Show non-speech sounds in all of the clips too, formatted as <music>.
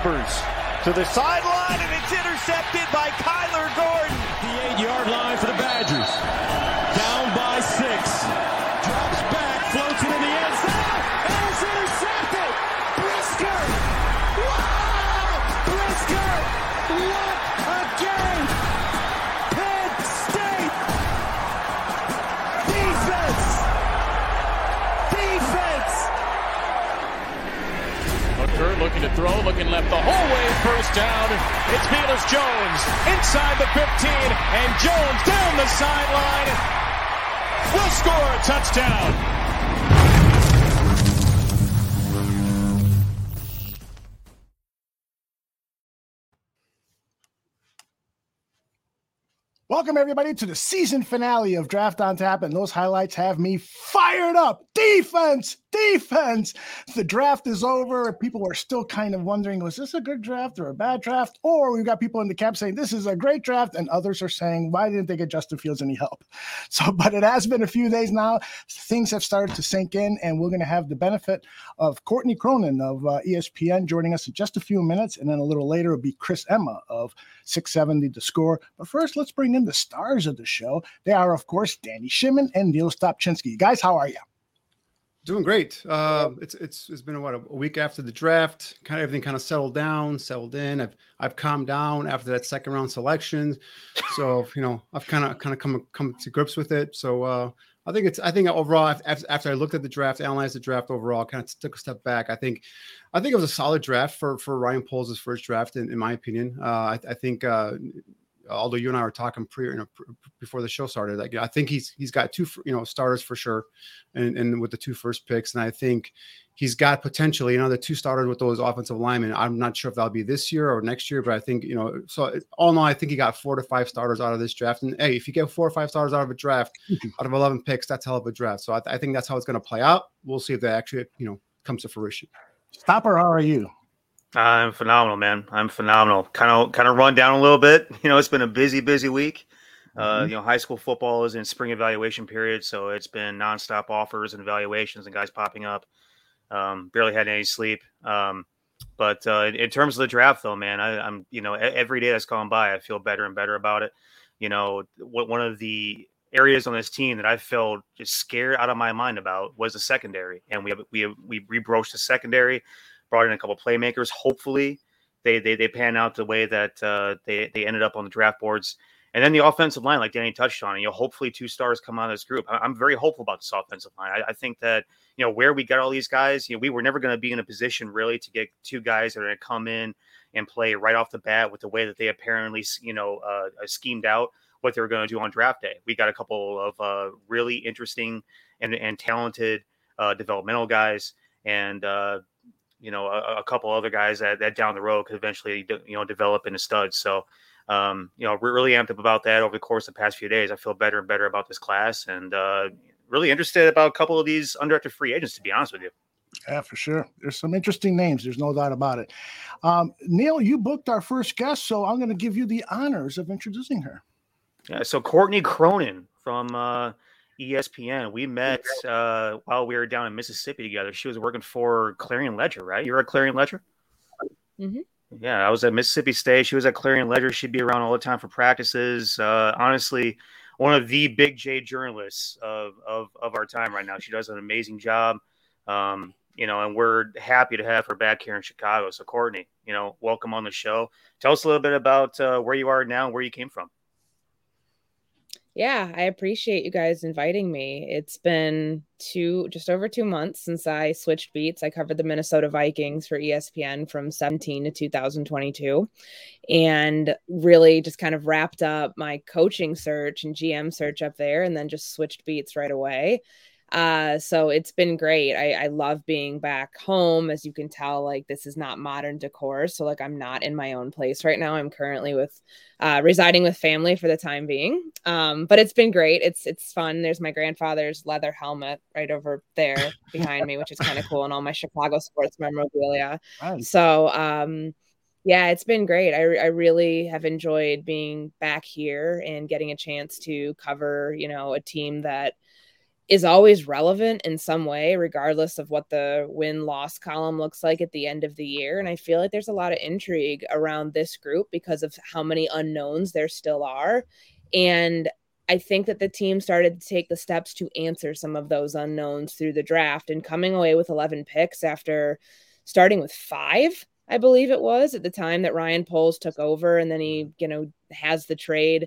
To the sideline, and it's intercepted by Kyler Gordon. The eight-yard line for the to throw, looking left the whole way, first down. It's Velus Jones inside the 15, and Jones down the sideline. Will score a touchdown. Welcome, everybody, to the season finale of Draft on Tap. And those highlights have me fired up. Defense, defense. The draft is over. People are still kind of wondering was this a good draft or a bad draft? Or we've got people in the cap saying this is a great draft, and others are saying, why didn't they get Justin Fields any help? <laughs> So, but it has been a few days now. Things have started to sink in, and we're going to have the benefit of Courtney Cronin of uh, ESPN joining us in just a few minutes. And then a little later, it'll be Chris Emma of 670 The Score. But first, let's bring in the stars of the show. They are, of course, Danny Shimon and Neil Stopchinski. Guys, how are you? Doing great. Uh, it's it's it's been what a week after the draft. Kind of everything kind of settled down, settled in. I've I've calmed down after that second round selection. So you know I've kind of kind of come come to grips with it. So uh, I think it's I think overall after, after I looked at the draft, analyzed the draft overall, kind of took a step back. I think I think it was a solid draft for for Ryan Poles' first draft, in, in my opinion. Uh, I, I think uh, although you and I were talking pre, you know, before the show started, like I think he's he's got two you know starters for sure, and and with the two first picks, and I think he's got potentially you know the two starters with those offensive linemen. I'm not sure if that'll be this year or next year, but I think you know so all in all, I think he got four to five starters out of this draft. And hey, if you get four or five starters out of a draft, <laughs> out of 11 picks, that's hell of a draft. So I, I think that's how it's going to play out. We'll see if that actually you know comes to fruition. Stopper, how are you? I'm phenomenal, man. I'm phenomenal. Kind of, kind of run down a little bit. <laughs> You know, it's been a busy, busy week. Uh, you know, high school football is in spring evaluation period, so it's been nonstop offers and evaluations and guys popping up. Um, barely had any sleep. Um, but uh, in terms of the draft, though, man, I, am you know every day that's gone by, I feel better and better about it. You know, what one of the areas on this team that I felt just scared out of my mind about was the secondary, and we have we have, we rebroached the secondary brought in a couple playmakers. Hopefully, they they they pan out the way that uh, they they ended up on the draft boards. And then the offensive line, like Danny touched on, you know, hopefully two stars come out of this group. I'm very hopeful about this offensive line. I, I think that you know where we got all these guys. You know, we were never going to be in a position really to get two guys that are going to come in and play right off the bat with the way that they apparently you know uh, schemed out what they were going to do on draft day. We got a couple of uh, really interesting and and talented uh, developmental guys, and uh, you know a, a couple other guys that, that down the road could eventually you know develop into studs. So um, you know we're really amped up about that over the course of the past few days. I feel better and better about this class, and uh, really interested about a couple of these undrafted free agents. To be honest with you. Yeah, for sure. There's some interesting names. There's no doubt about it. Um, Neil, you booked our first guest, so I'm going to give you the honors of introducing her. Yeah, so Courtney Cronin from uh, ESPN. We met uh, while we were down in Mississippi together. She was working for Clarion Ledger, right? You're at Clarion Ledger. Mm-hmm. Yeah, I was at Mississippi State. She was at Clarion Ledger. She'd be around all the time for practices. Uh, honestly, one of the big J journalists of, of, of our time right now. She does an amazing job. Um, you know, and we're happy to have her back here in Chicago. So, Courtney, you know, welcome on the show. Tell us a little bit about uh, where you are now and where you came from. Yeah, I appreciate you guys inviting me. It's been two, just over two months since I switched beats. I covered the Minnesota Vikings for ESPN from 17 to 2022 and really just kind of wrapped up my coaching search and GM search up there and then just switched beats right away. Uh, so it's been great. I, I love being back home. As you can tell, like this is not modern decor. So like I'm not in my own place right now. I'm currently with uh, residing with family for the time being. Um, but it's been great. It's it's fun. There's my grandfather's leather helmet right over there behind me, which is kind of cool, and all my Chicago sports memorabilia. Nice. So um yeah, it's been great. I, I really have enjoyed being back here and getting a chance to cover, you know, a team that is always relevant in some way, regardless of what the win loss column looks like at the end of the year. And I feel like there's a lot of intrigue around this group because of how many unknowns there still are. And I think that the team started to take the steps to answer some of those unknowns through the draft and coming away with 11 picks after starting with five, I believe it was at the time that Ryan Poles took over. And then he, you know, has the trade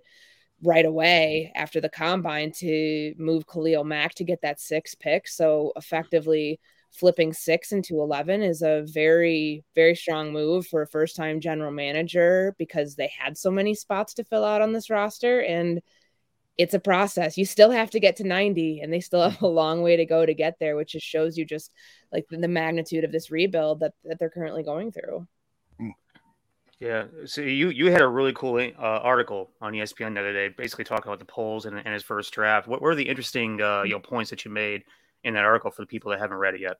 right away after the combine to move Khalil Mack to get that six pick. So effectively flipping six into 11 is a very, very strong move for a first time general manager because they had so many spots to fill out on this roster. And it's a process. You still have to get to 90 and they still have a long way to go to get there, which just shows you just like the, magnitude of this rebuild that, that they're currently going through. Yeah, so you you had a really cool uh, article on ESPN the other day, basically talking about the Poles and, and his first draft. What were the interesting uh, you know points that you made in that article for the people that haven't read it yet?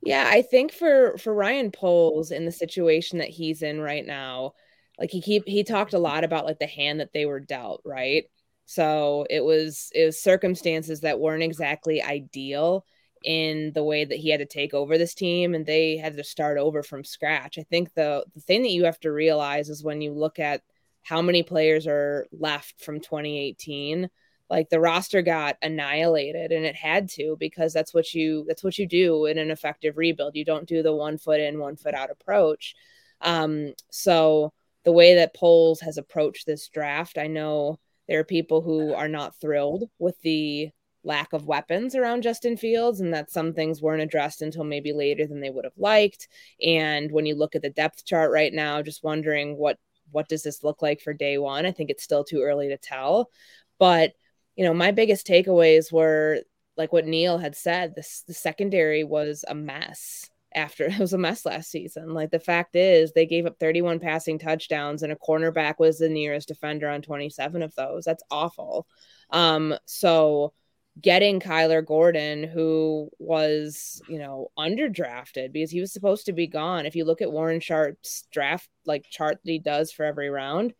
Yeah, I think for for Ryan Poles in the situation that he's in right now, like he keep he talked a lot about like the hand that they were dealt, right? So it was it was circumstances that weren't exactly ideal in the way that he had to take over this team and they had to start over from scratch. I think the the thing that you have to realize is when you look at how many players are left from 2018 like the roster got annihilated and it had to because that's what you that's what you do in an effective rebuild you don't do the one foot in one foot out approach um so the way that Poles has approached this draft i know there are people who are not thrilled with the lack of weapons around Justin Fields and that some things weren't addressed until maybe later than they would have liked. And when you look at the depth chart right now, just wondering what what does this look like for day one? I think it's still too early to tell. But, you know, my biggest takeaways were like what Neil had said, this the secondary was a mess after <laughs> it was a mess last season. Like the fact is they gave up 31 passing touchdowns and a cornerback was the nearest defender on 27 of those. That's awful. Um, so getting Kyler Gordon, who was, you know, underdrafted because he was supposed to be gone. If you look at Warren Sharp's draft like chart that he does for every round,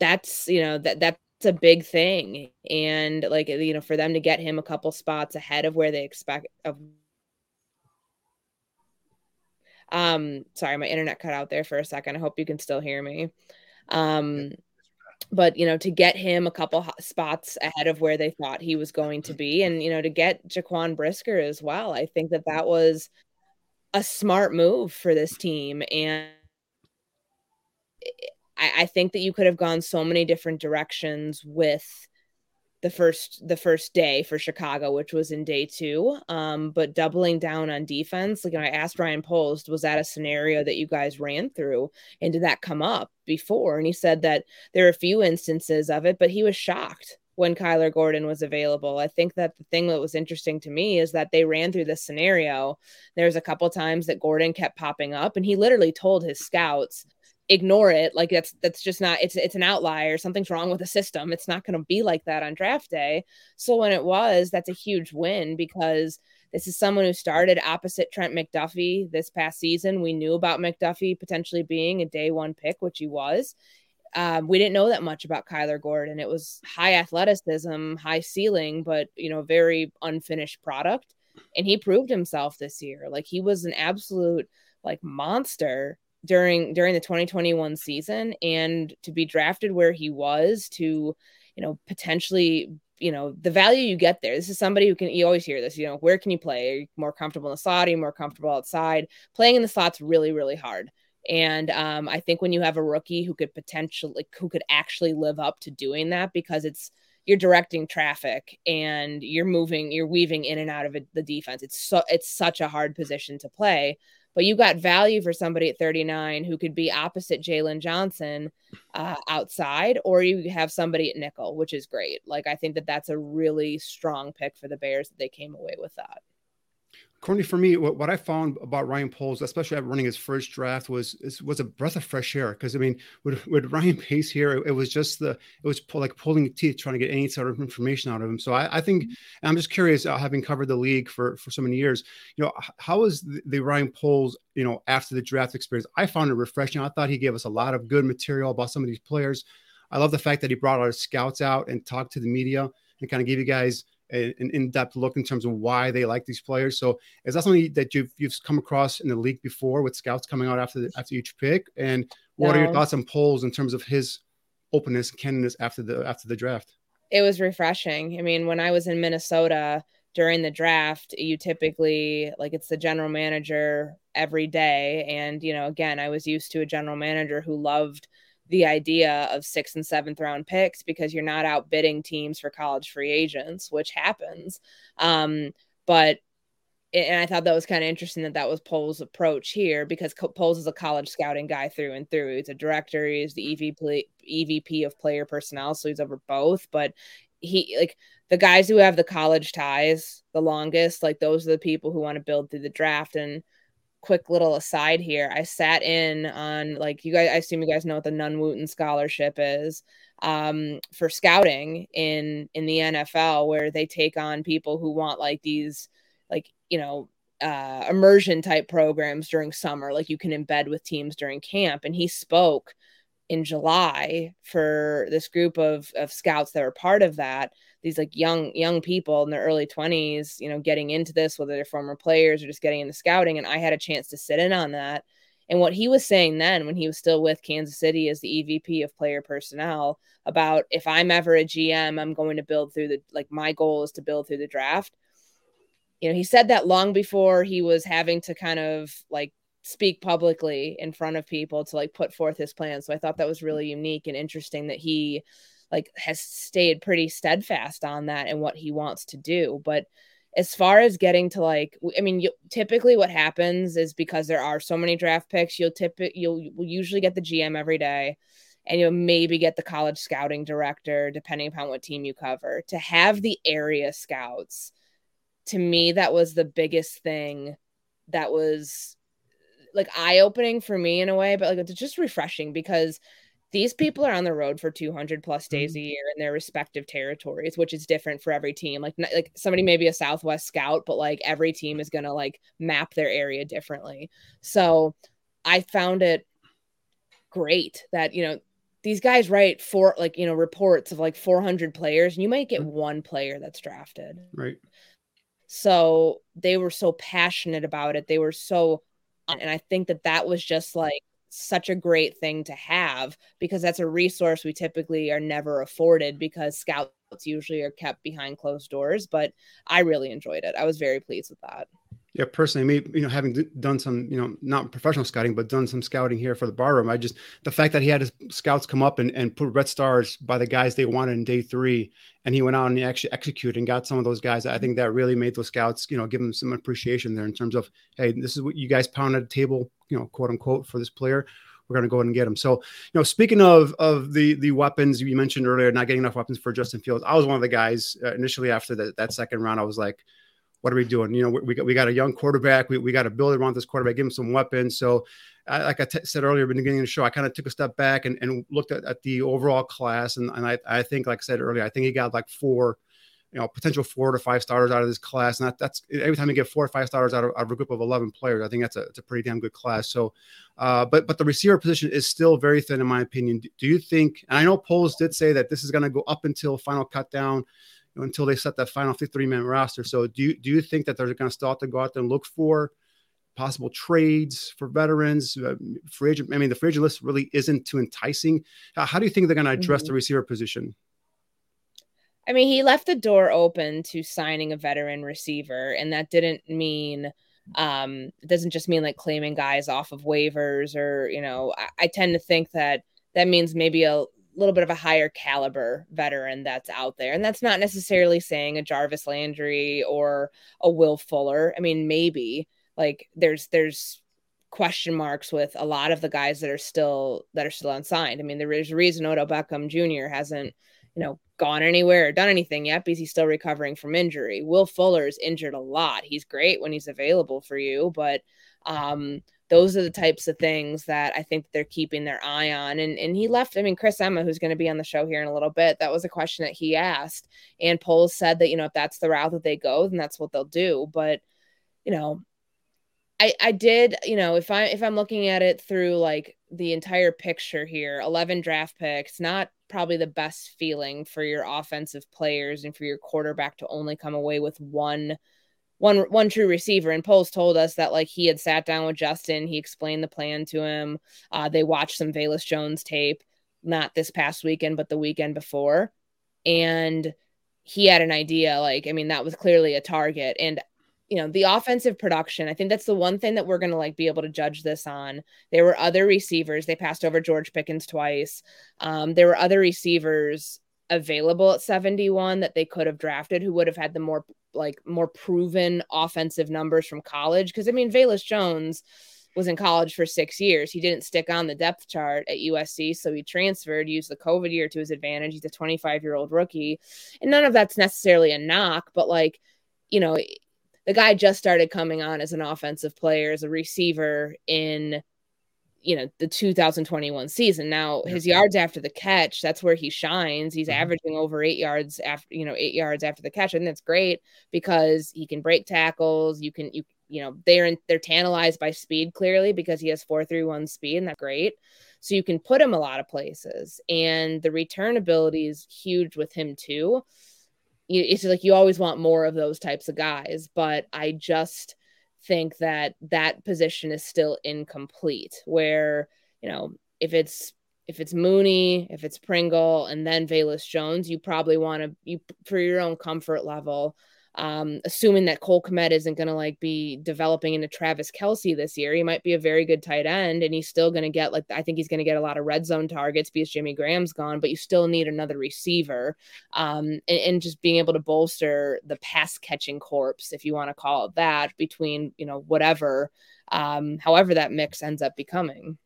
that's you know that that's a big thing. And like you know, for them to get him a couple spots ahead of where they expect of um sorry, my internet cut out there for a second. I hope you can still hear me. Um but you know to get him a couple spots ahead of where they thought he was going to be and you know to get Jaquan Brisker as well I think that that was a smart move for this team and I, I think that you could have gone so many different directions with the first the first day for Chicago, which was in day two. Um, but doubling down on defense, like I asked Ryan Poles, was that a scenario that you guys ran through, and did that come up before? And he said that there are a few instances of it, but he was shocked when Kyler Gordon was available. I think that the thing that was interesting to me is that they ran through this scenario. There's a couple times that Gordon kept popping up, and he literally told his scouts ignore it. Like that's that's just not it's it's an outlier. Something's wrong with the system. It's not going to be like that on draft day. So when it was that's a huge win because this is someone who started opposite Trent McDuffie this past season. We knew about McDuffie potentially being a day one pick which he was. Um, we didn't know that much about Kyler Gordon. It was high athleticism high ceiling but you know very unfinished product. And he proved himself this year. Like he was an absolute like monster during during the 2021 season and to be drafted where he was to you know potentially you know the value you get there. This is somebody who can you always hear this you know where can you play? Are you more comfortable in the slot? Are you more comfortable outside? Playing in the slot's really really hard. And um, i think when you have a rookie who could potentially who could actually live up to doing that because it's you're directing traffic and you're moving you're weaving in and out of the defense. It's so it's such a hard position to play but you got value for somebody at 39 who could be opposite Jaylon Johnson uh, outside, or you have somebody at nickel, which is great. Like, I think that that's a really strong pick for the Bears that they came away with that. Courtney, for me, what, what I found about Ryan Poles, especially at running his first draft, was was a breath of fresh air. Because I mean, with, with Ryan <laughs> Pace here, it, it, was just the it was pull, like pulling teeth trying to get any sort of information out of him. So I, I think I'm just curious, uh, having covered the league for for so many years, you know, how was the, the Ryan Poles, you know, after the draft experience? I found it refreshing. I thought he gave us a lot of good material about some of these players. I love the fact that he brought our scouts out and talked to the media and kind of gave you guys a, an in-depth look in terms of why they like these players. So is that something that you've you've come across in the league before with scouts coming out after the, after each pick? And what no. are your thoughts on Poles in terms of his openness and candidness after the after the draft? It was refreshing. I mean, when I was in Minnesota during the draft, you typically like it's the general manager every day. And, you know, again, I was used to a general manager who loved the idea of sixth and seventh round picks because you're not outbidding teams for college free agents, which happens. Um, but and I thought that was kind of interesting that that was Poles' approach here because Poles is a college scouting guy through and through. He's a director, he's the EVP EVP of player personnel, so he's over both. But he like the guys who have the college ties the longest, like those are the people who want to build through the draft. And quick little aside here, I sat in on like you guys. I assume you guys know what the Nunn Wooten Scholarship is um, for scouting in in the NFL, where they take on people who want like these like you know uh, immersion type programs during summer, like you can embed with teams during camp. And he spoke in July for this group of, of scouts that were part of that. These like young young people in their early 20s, you know, getting into this, whether they're former players or just getting into scouting. And I had a chance to sit in on that. And what he was saying then, when he was still with Kansas City as the EVP of player personnel, about if I'm ever a GM, I'm going to build through the like my goal is to build through the draft you know, he said that long before he was having to kind of like speak publicly in front of people to like put forth his plan. So I thought that was really unique and interesting that he like has stayed pretty steadfast on that and what he wants to do. But as far as getting to like, I mean, you, typically what happens is because there are so many draft picks, you'll tip it, you'll, you'll usually get the GM every day and you'll maybe get the college scouting director, depending upon what team you cover, to have the area scouts to me that was the biggest thing that was like eye opening for me in a way, but like it's just refreshing because these people are on the road for 200 plus days a mm-hmm. year in their respective territories, which is different for every team. Like, like somebody may be a Southwest scout, but like every team is going to like map their area differently. So I found it great that, you know, these guys write for like, you know, reports of like 400 players and you might get mm-hmm. one player that's drafted. Right. So they were so passionate about it. They were so, and I think that that was just like such a great thing to have because that's a resource we typically are never afforded because scouts usually are kept behind closed doors. But I really enjoyed it. I was very pleased with that yeah, personally, me, you know, having done some, you know, not professional scouting, but done some scouting here for the bar room, I just the fact that he had his scouts come up and, and put red stars by the guys they wanted in day three, and he went out and he actually executed and got some of those guys. I think that really made those scouts, you know, give them some appreciation there in terms of, hey, this is what you guys pounded the table, you know, quote unquote, for this player. We're going to go ahead and get him. So, you know, speaking of of the the weapons you mentioned earlier, not getting enough weapons for Justin Fields, I was one of the guys uh, initially after that that second round. I was like what are we doing? You know, we, we got we got a young quarterback. We, we got to build around this quarterback, give him some weapons. So, I, like I t- said earlier, in the beginning of the show, I kind of took a step back and, and looked at, at the overall class, and, and I, I think, like I said earlier, I think he got like four, you know, potential four to five starters out of this class, and that, that's every time you get four or five starters out of, out of, a group of eleven players, I think that's a, it's a pretty damn good class. So, uh, but but the receiver position is still very thin in my opinion. Do, do you think? And I know Poles did say that this is going to go up until final cut down until they set that final 53 man roster. So do you, do you think that they're going to start to go out there and look for possible trades for veterans, uh, free agent? I mean, the free agent list really isn't too enticing. How, how do you think they're going to address mm-hmm. the receiver position? I mean, he left the door open to signing a veteran receiver, and that didn't mean um it doesn't just mean like claiming guys off of waivers or you know I, I tend to think that that means maybe a little bit of a higher caliber veteran that's out there. And that's not necessarily saying a Jarvis Landry or a Will Fuller. I mean, maybe like there's there's question marks with a lot of the guys that are still that are still unsigned. I mean, there's a reason Odell Beckham Jr. hasn't, you know, gone anywhere or done anything yet because he's still recovering from injury. Will Fuller's injured a lot. He's great when he's available for you, but um those are the types of things that I think they're keeping their eye on. And and he left. I mean, Chris Emma, who's going to be on the show here in a little bit, that was a question that he asked, and Poles said that you know if that's the route that they go, then that's what they'll do. But you know, I I did you know if I if I'm looking at it through like the entire picture here, eleven draft picks, not probably the best feeling for your offensive players and for your quarterback to only come away with one one one true receiver and Poles told us that like he had sat down with Justin he explained the plan to him uh, they watched some Velus Jones tape not this past weekend but the weekend before and he had an idea like I mean that was clearly a target and you know the offensive production i think that's the one thing that we're to like be able to judge this on. There were other receivers they passed over george pickens twice um, there were other receivers available at 71 that they could have drafted who would have had the more like more proven offensive numbers from college? Because i mean Velus jones was in college for six years. He didn't stick on the depth chart at usc so he transferred used the covid year to his advantage. He's a 25 year old rookie. And none of that's necessarily a knock but like you know the guy just started coming on as an offensive player, as a receiver in you know the 2021 season. Now his yards after the catch, that's where he shines. He's mm-hmm. averaging over eight yards after you know eight yards after the catch, and that's great because he can break tackles. You can you you know they're in, they're tantalized by speed clearly because he has four three one speed, and that's great. So you can put him a lot of places, and the return ability is huge with him too it's like you always want more of those types of guys but i just think that that position is still incomplete where you know if it's if it's Mooney, if it's Pringle, and then Velus Jones, you probably want to you for your own comfort level um, assuming that Cole Kmet isn't going to like be developing into Travis Kelce this year, he might be a very good tight end, and he's still going to get like I think he's going to get a lot of red zone targets because Jimmy Graham's gone, but you still need another receiver, um, and, and just being able to bolster the pass catching corpse, if you want to call it that, between you know whatever, um, however that mix ends up becoming.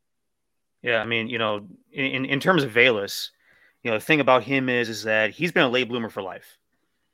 Yeah, I mean, you know, in in terms of Velus, you know, the thing about him is is that he's been a late bloomer for life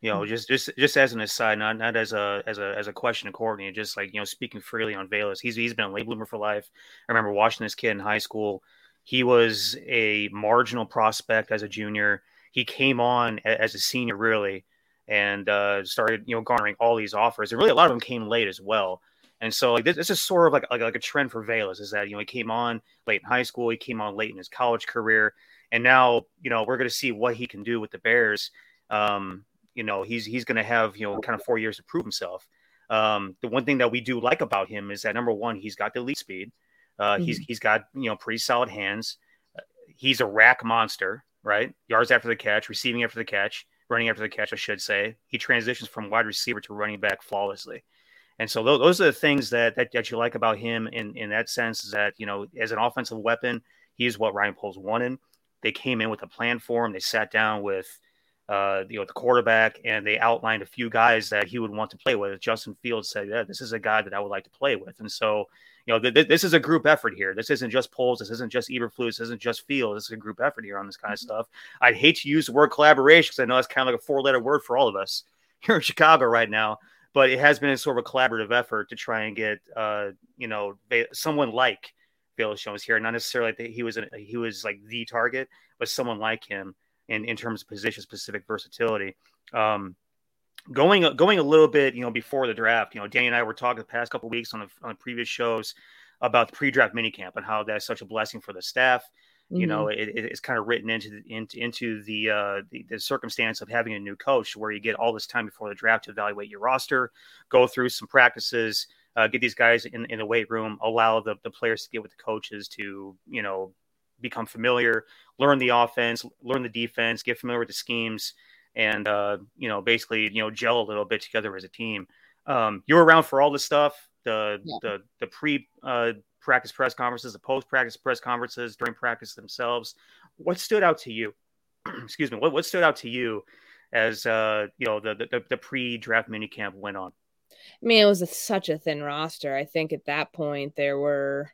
you know, just just just as an aside, not not as a as a as a question to Courtney, just like you know, speaking freely on Velus, he's he's been a late bloomer for life. I remember watching this kid in high school. He was a marginal prospect as a junior. He came on as a senior, really, and uh, started you know garnering all these offers. And really, a lot of them came late as well. And so, like this, this is sort of like, like like a trend for Velus is that you know he came on late in high school, he came on late in his college career, and now you know we're going to see what he can do with the Bears. Um, you know he's he's going to have you know kind of four years to prove himself. Um, the one thing that we do like about him is that number one, he's got the lead speed. Uh, mm-hmm. He's he's got you know pretty solid hands. Uh, he's a YAC monster, right? Yards after the catch, receiving after the catch, running after the catch, I should say. He transitions from wide receiver to running back flawlessly. And so those are the things that, that, that you like about him in, in that sense is that, you know, as an offensive weapon, he's what Ryan Poles wanted. They came in with a plan for him. They sat down with uh, you know, the quarterback, and they outlined a few guys that he would want to play with. Justin Fields said, "Yeah, this is a guy that I would like to play with," and so you know, th- th- this is a group effort here. This isn't just Poles. This isn't just Eberflus. This isn't just Field. This is a group effort here on this kind of mm-hmm. stuff. I'd hate to use the word collaboration because I know it's kind of like a four-letter word for all of us <laughs> here in Chicago right now. But it has been a sort of a collaborative effort to try and get, uh, you know, someone like Velus Jones here. Not necessarily that he was a, he was like the target, but someone like him in, in terms of position specific versatility. Um, going going a little bit, you know, before the draft, you know, Danny and I were talking the past couple weeks on the, on the previous shows about the pre-draft minicamp and how that's such a blessing for the staff. Mm-hmm. You know, mm-hmm. it, it's kind of written into the, into, into the, uh, the, the circumstance of having a new coach, where you get all this time before the draft to evaluate your roster, go through some practices, uh, get these guys in, in the weight room, allow the, the players to get with the coaches to you know become familiar, learn the offense, learn the defense, get familiar with the schemes, and uh, you know, basically, you know, gel a little bit together as a team. Um, you were around for all this stuff, the yeah. the the pre uh, practice press conferences, the post practice press conferences, during practice themselves. What stood out to you? <clears throat> Excuse me. What what stood out to you as uh, you know the the, the pre draft minicamp went on? I mean, it was a, such a thin roster. I think at that point there were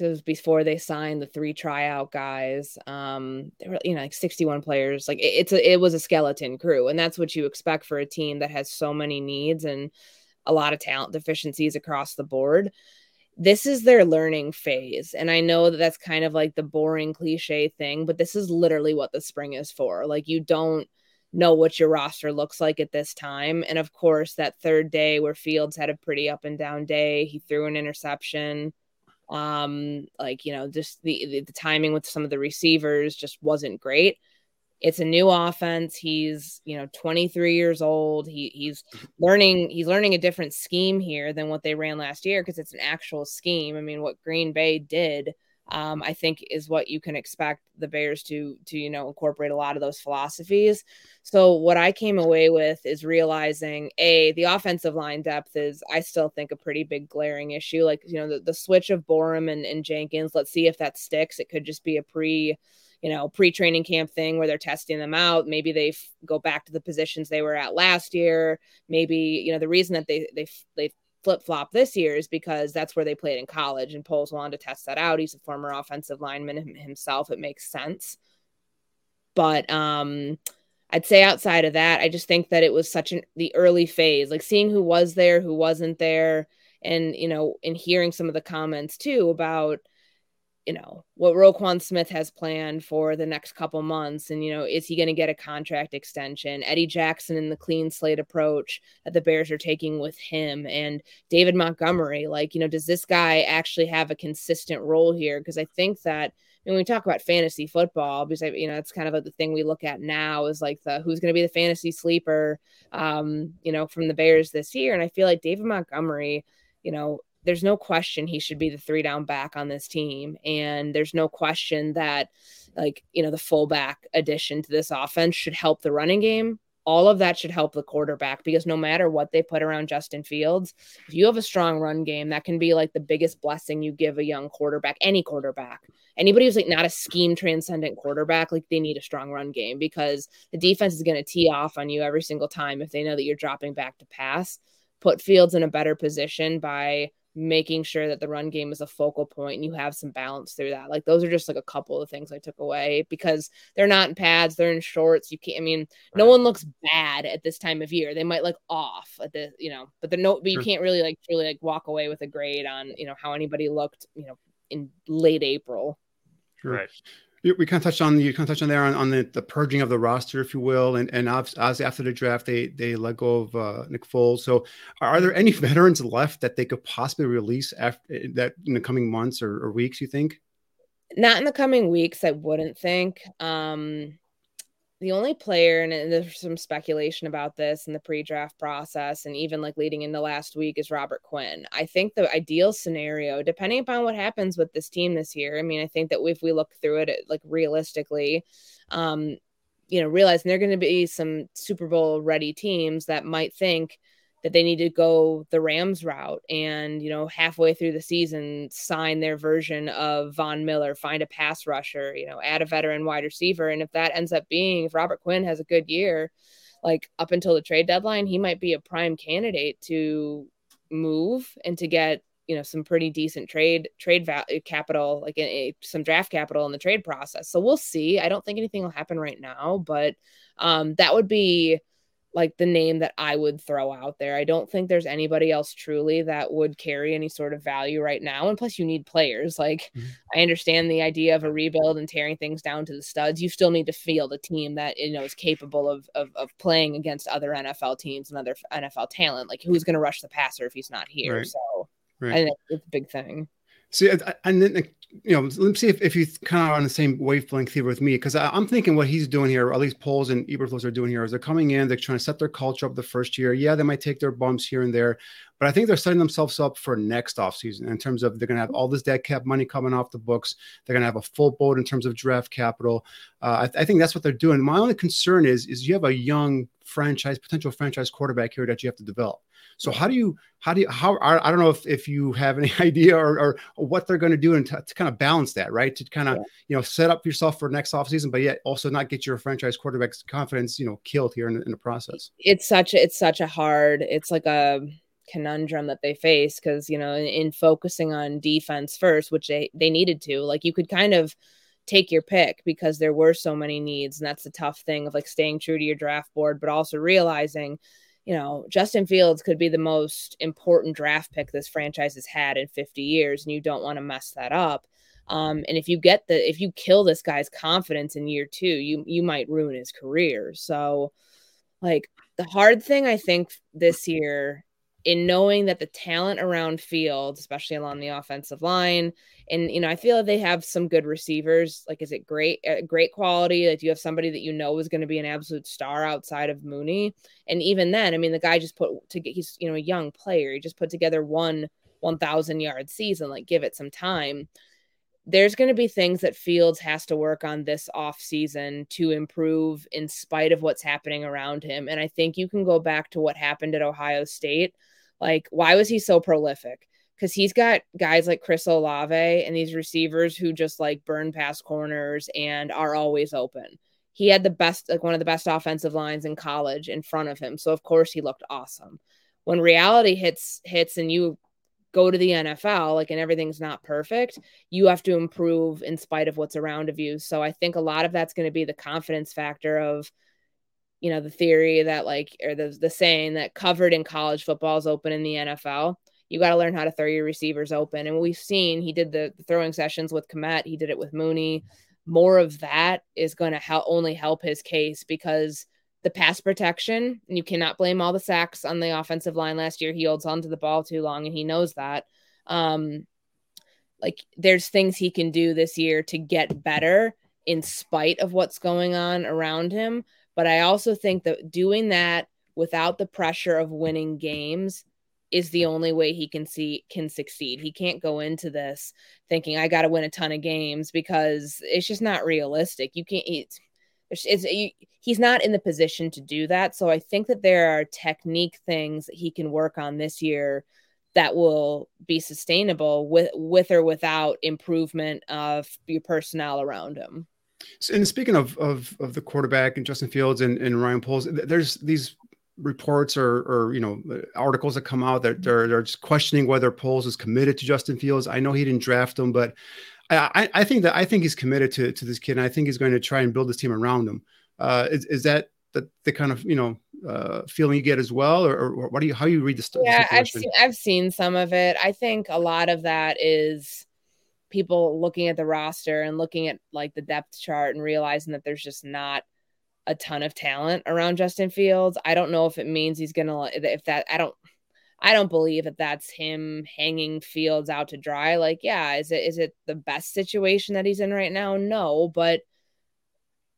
was before they signed the three tryout guys. Um, were you know like 61 players. Like it, it's a it was a skeleton crew, and that's what you expect for a team that has so many needs and a lot of talent deficiencies across the board. This is their learning phase, and I know that that's kind of like the boring cliche thing, but this is literally what the spring is for. Like you don't know what your roster looks like at this time. And of course, that third day where Fields had a pretty up and down day, he threw an interception Um, like you know, just the, the timing with some of the receivers just wasn't great. It's a new offense. He's you know 23 years old. He he's <laughs> learning he's learning a different scheme here than what they ran last year because it's an actual scheme. I mean, what Green Bay did um, I think is what you can expect the Bears to to you know incorporate a lot of those philosophies. So what I came away with is realizing a the offensive line depth is I still think a pretty big glaring issue. Like you know the, the switch of Borom and, and Jenkins. Let's see if that sticks. It could just be a pre you know pre-training camp thing where they're testing them out maybe they f- go back to the positions they were at last year maybe you know the reason that they they they flip flop this year is because that's where they played in college, and Poles wanted to test that out. He's a former offensive lineman himself. It makes sense. But um, I'd say outside of that, I just think that it was such an the early phase, like seeing who was there, who wasn't there, and you know, and hearing some of the comments too about you know what Roquan Smith has planned for the next couple months, and you know, is he going to get a contract extension? Eddie Jackson and the clean slate approach that the Bears are taking with him, and David Montgomery. Like, you know, does this guy actually have a consistent role here? Because I think that when we talk about fantasy football, because you know, it's kind of like the thing we look at now is like the who's going to be the fantasy sleeper, um, you know, from the Bears this year, and I feel like David Montgomery you know, there's no question he should be the three down back on this team. And there's no question that, like, you know, the fullback addition to this offense should help the running game. All of that should help the quarterback because no matter what they put around Justin Fields, if you have a strong run game, that can be like the biggest blessing you give a young quarterback, any quarterback. Anybody who's like not a scheme transcendent quarterback, like they need a strong run game because the defense is going to tee off on you every single time if they know that you're dropping back to pass. Put Fields in a better position by making sure that the run game is a focal point and you have some balance through that. Like those are just like a couple of things I took away because they're not in pads, they're in shorts. You can't I mean, right. no one looks bad at this time of year. They might look off at the, you know, but they're no but you sure. can't really like truly like walk away with a grade on, you know, how anybody looked, you know, in late April. Sure. Right we kind of touched on you kind of touched on there on, on the, the purging of the roster, if you will, and and as after the draft they they let go of uh, Nick Foles. So, are there any <laughs> veterans left that they could possibly release after that in the coming months or, or weeks? You think? Not in the coming weeks, I wouldn't think. Um, the only player, and there's some speculation about this in the pre-draft process, and even like leading into last week, is Robert Quinn. I think the ideal scenario, depending upon what happens with this team this year, I mean, I think that if we look through it like realistically, um, you know, realizing there are going to be some Super Bowl ready teams that might think that they need to go the Rams route and, you know, halfway through the season, sign their version of Von Miller, find a pass rusher, you know, add a veteran wide receiver. And if that ends up being, if Robert Quinn has a good year, like up until the trade deadline, he might be a prime candidate to move and to get you know some pretty decent trade trade value eh, capital like a, a, some draft capital in the trade process so we'll see i don't think anything will happen right now but um that would be like the name that I would throw out there. I don't think there's anybody else truly that would carry any sort of value right now. And plus, you need players. Like, mm-hmm. I understand the idea of a rebuild and tearing things down to the studs. You still need to field a team that you know is capable of of, of playing against other NFL teams and other NFL talent. Like, who's going to rush the passer if he's not here? Right. So, right. I think it's a big thing. See, and then you know, let's see if, if you kind of on the same wavelength here with me, because I'm thinking what he's doing here, or at least Poles and Eberflus are doing here, is they're coming in, they're trying to set their culture up the first year. Yeah, they might take their bumps here and there, but I think they're setting themselves up for next offseason in terms of they're going to have all this dead cap money coming off the books. They're going to have a full boat in terms of draft capital. Uh, I, I think that's what they're doing. My only concern is, is you have a young franchise, potential franchise quarterback here that you have to develop. So how do you how do you how I don't know if, if you have any <laughs> idea or, or what they're going to do and to, to, kind of balance that right to kind of yeah. you know set up yourself for next offseason but yet also not get your franchise quarterback's confidence you know killed here in, in the process. It's such a, it's such a hard it's like a conundrum that they face because you know in, in focusing on defense first which they they needed to like you could kind of take your pick because there were so many needs and that's the tough thing of like staying true to your draft board but also realizing you know, Justin Fields could be the most important draft pick this franchise has had in 50 years, and you don't want to mess that up. Um, and if you get the if you kill this guy's confidence in year two, you you might ruin his career. So, like the hard thing I think this year in knowing that the talent around field, especially along the offensive line, and you know, I feel like they have some good receivers. Like, is it great, uh, great quality? Like, do you have somebody that you know is going to be an absolute star outside of Mooney? And even then, I mean, the guy just put to get he's you know a young player. He just put together one 1,000 yard season. Like, give it some time. There's going to be things that Fields has to work on this off season to improve in spite of what's happening around him. And I think you can go back to what happened at Ohio State. Like, why was he so prolific? Because he's got guys like Chris Olave and these receivers who just like burn past corners and are always open. He had the best, like one of the best offensive lines in college in front of him. So of course he looked awesome. When reality hits hits and you go to the NFL, like, and everything's not perfect, you have to improve in spite of what's around of you. So I think a lot of that's going to be the confidence factor of, you know, the theory that like, or the, the saying that covered in college football is open in the NFL. You got to learn how to throw your receivers open. And we've seen he did the, throwing sessions with Kmet, he did it with Mooney. More of that is going to help only help his case because the pass protection. And you cannot blame all the sacks on the offensive line last year. He holds onto the ball too long, and he knows that. Um, like there's things he can do this year to get better in spite of what's going on around him. But I also think that doing that without the pressure of winning games is the only way he can see can succeed. He can't go into this thinking I got to win a ton of games because it's just not realistic. You can't. It's, it's, he's not in the position to do that. So I think that there are technique things that he can work on this year that will be sustainable with with or without improvement of your personnel around him. And speaking of of, of the quarterback and Justin Fields and, and Ryan Poles, there's these reports or, or you know articles that come out that they're, they're just questioning whether Poles is committed to Justin Fields. I know he didn't draft him, but I, I think that I think he's committed to, to this kid, and I think he's going to try and build this team around him. Uh, is, is that the, the kind of you know uh, feeling you get as well, or, or what do you how you read the story? Yeah, I've seen I've seen some of it. I think a lot of that is people looking at the roster and looking at like the depth chart and realizing that there's just not a ton of talent around Justin Fields. I don't know if it means he's gonna if that I don't I don't believe that that's him hanging fields out to dry. Like, yeah, is it is it the best situation that he's in right now? No, but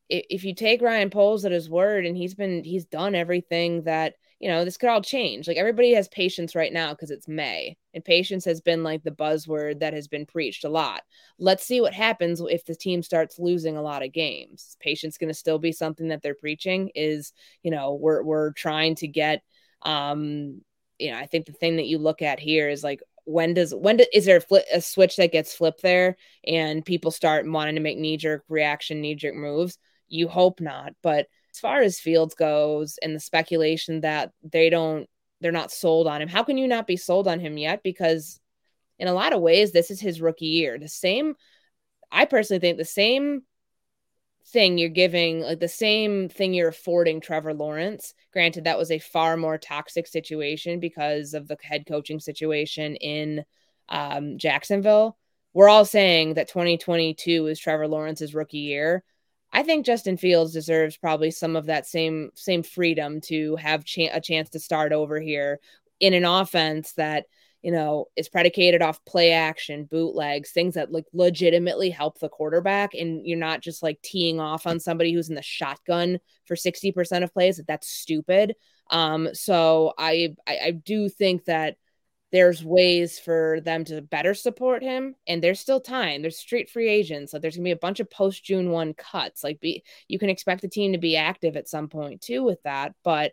if you take Ryan Poles at his word and he's been he's done everything that you know, this could all change. Like everybody has patience right now because it's May, and patience has been like the buzzword that has been preached a lot. Let's see what happens if the team starts losing a lot of games. Patience is going to still be something that they're preaching. Is you know we're we're trying to get um you know, I think the thing that you look at here is like when does when do, is there a, flip, a switch that gets flipped there and people start wanting to make knee jerk reaction, knee jerk moves? You hope not, but as far as Fields goes and the speculation that they don't they're not sold on him. How can you not be sold on him yet? Because in a lot of ways, this is his rookie year. The same, I personally think the same thing you're giving, like the same thing you're affording Trevor Lawrence. Granted, that was a far more toxic situation because of the head coaching situation in um, Jacksonville. We're all saying that 2022 is Trevor Lawrence's rookie year. I think Justin Fields deserves probably some of that same same freedom to have cha- a chance to start over here in an offense that you know, is predicated off play action, bootlegs, things that like legitimately help the quarterback. And you're not just like teeing off on somebody who's in the shotgun for 60% of plays. That's stupid. Um, so I, I, I do think that there's ways for them to better support him and there's still time there's street free agents so there's gonna be a bunch of post june 1 cuts like be you can expect the team to be active at some point too with that but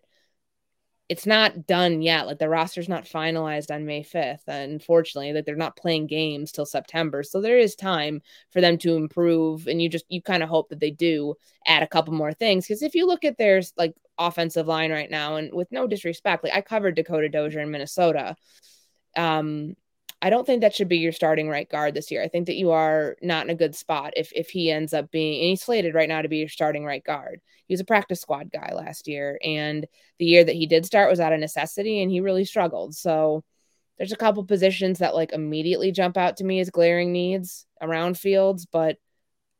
it's not done yet. Like the roster's not finalized on May 5th. Unfortunately, like they're not playing games till September. So there is time for them to improve. And you just you kind of hope that they do add a couple more things. Because if you look at their like offensive line right now, and with no disrespect, like I covered Dakota Dozier in Minnesota. Um, I don't think that should be your starting right guard this year. I think that you are not in a good spot if if he ends up being and he's slated right now to be your starting right guard. He was a practice squad guy last year, and the year that he did start was out of necessity, and he really struggled. So there's a couple positions that like immediately jump out to me as glaring needs around fields, but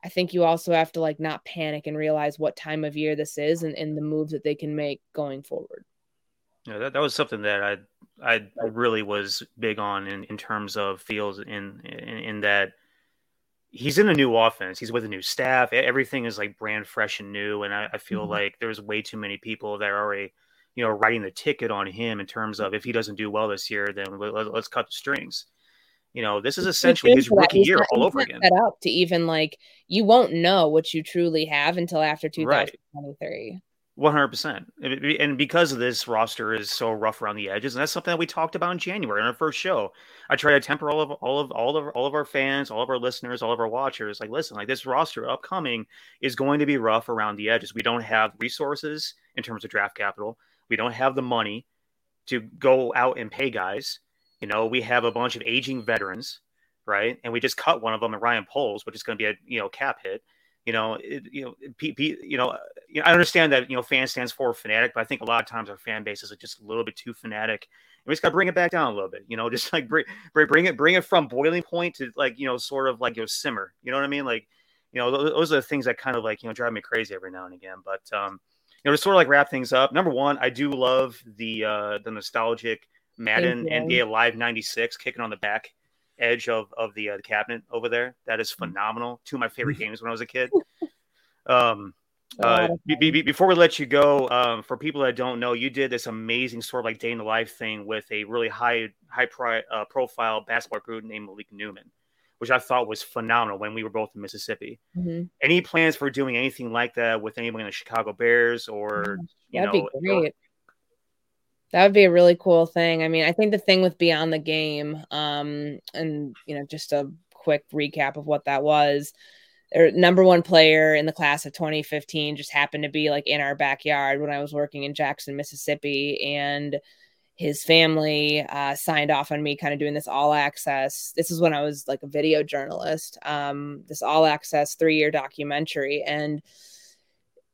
I think you also have to like not panic and realize what time of year this is and, and the moves that they can make going forward. Yeah, that, that was something that I I really was big on in, in terms of Fields in, in in that he's in a new offense. He's with a new staff. Everything is like brand fresh and new. And I, I feel mm-hmm. like there's way too many people that are already, you know, writing the ticket on him in terms of if he doesn't do well this year, then let, us cut the strings. You know, this is essentially his rookie year not, all over again. Set up to even like you won't know what you truly have until after 2023. Right. One hundred percent, and because of this roster is so rough around the edges, and that's something that we talked about in January in our first show. I try to temper all of all of all of all of our fans, all of our listeners, all of our watchers. Like, listen, like this roster upcoming is going to be rough around the edges. We don't have resources in terms of draft capital. We don't have the money to go out and pay guys. You know, we have a bunch of aging veterans, right? And we just cut one of them, Ryan Poles, which is going to be a you know cap hit you know, it, you know, P, P, you know, I understand that you know, fan stands for fanatic, but I think a lot of times our fan bases are just a little bit too fanatic. And we just got to bring it back down a little bit, you know, just like bring, bring bring it, bring it from boiling point to like, you know, sort of like, you know, simmer, you know what I mean? Like, you know, those are the things that kind of like, you know, drive me crazy every now and again. But, um, you know, to sort of like wrap things up, number one, I do love the, uh, the nostalgic Madden NBA Live 96 kicking on the back edge of of the, uh, the cabinet over there. That is mm. phenomenal. Two of my favorite <laughs> games when I was a kid. <laughs> Um, uh, be, be, before we let you go, um, for people that don't know, you did this amazing sort of like day in the life thing with a really high high pri- uh, profile basketball recruit named Malik Newman, which I thought was phenomenal when we were both in Mississippi. Mm-hmm. Any plans for doing anything like that with anyone in the Chicago Bears or you That'd know? Be great. That would be a really cool thing. I mean, I think the thing with Beyond the Game, um, and you know, just a quick recap of what that was. Their number one player in the class of 2015 just happened to be like in our backyard when I was working in Jackson, Mississippi, and his family uh, signed off on me kind of doing this all access. This is when I was like a video journalist. Um, this all access three year documentary, and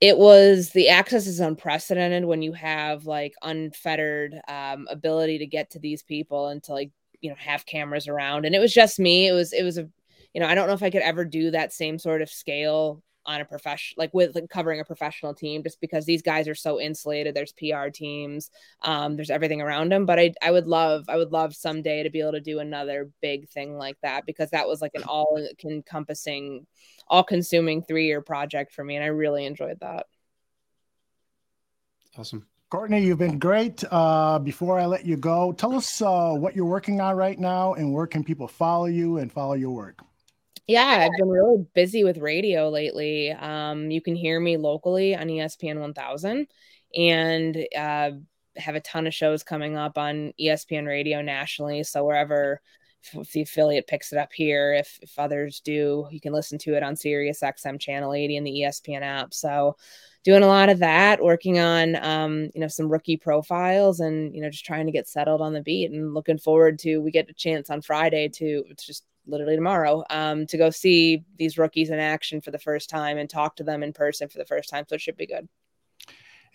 it was the access is unprecedented when you have like unfettered um, ability to get to these people and to like you know have cameras around. And it was just me. It was it was a you know i don't know if i could ever do that same sort of scale on a profession like with like covering a professional team just because these guys are so insulated. There's pr teams um there's everything around them but i i would love i would love someday to be able to do another big thing like that because that was like an all encompassing all consuming three year project for me and i really enjoyed that awesome Courtney, you've been great. Uh, before I let you go, tell us uh, what you're working on right now and where can people follow you and follow your work? Yeah, I've been really busy with radio lately. Um, you can hear me locally on ESPN 1000 and uh, have a ton of shows coming up on ESPN radio nationally. So wherever if the affiliate picks it up here, if, if others do, you can listen to it on Sirius XM channel 80 and the ESPN app. So doing a lot of that, working on um, you know some rookie profiles, and you know just trying to get settled on the beat, and looking forward to we get a chance on Friday to it's just literally tomorrow um, to go see these rookies in action for the first time and talk to them in person for the first time. So it should be good.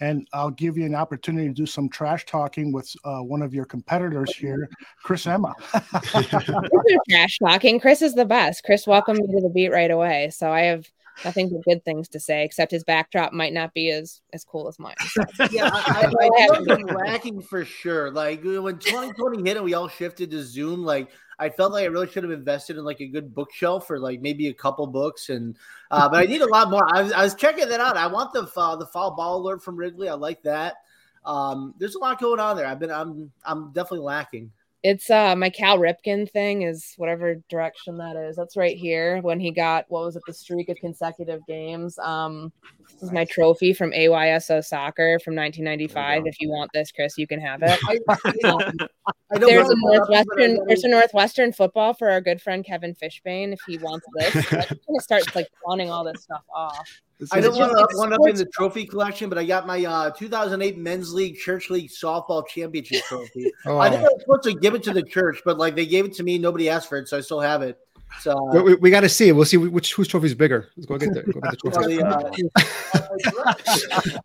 And I'll give you an opportunity to do some trash talking with uh, one of your competitors here, Chris Emma. <laughs> trash talking. Chris is the best. Chris welcomed me to the beat right away. So I have nothing but good things to say, except his backdrop might not be as as cool as mine. So. yeah, I, I, I feel like lacking for sure. Like when 2020 hit and we all shifted to Zoom, like I felt like I really should have invested in like a good bookshelf or like maybe a couple books, and uh, but I need a lot more. I was, I was checking that out. I want the uh, the foul ball alert from Wrigley. I like that. Um, there's a lot going on there. I've been I'm I'm definitely lacking. It's uh my Cal Ripken thing is whatever direction that is. That's right here when he got what was it the streak of consecutive games. Um this is my trophy from AYSO soccer from 1995. If you want this, Chris, you can have it. <laughs> There's a Northwestern there's a Northwestern football for our good friend Kevin Fishbain. If he wants this, I'm gonna start like pawning all this stuff off. I don't want to one up in the trophy collection, but I got my uh, 2008 Men's League Church League softball championship trophy. <laughs> oh. I think I was supposed to give it to the church, but like they gave it to me, nobody asked for it, so I still have it. So uh, we, we got to see. We'll see which whose trophy is bigger. Let's go get there. Go get the <laughs> trophy.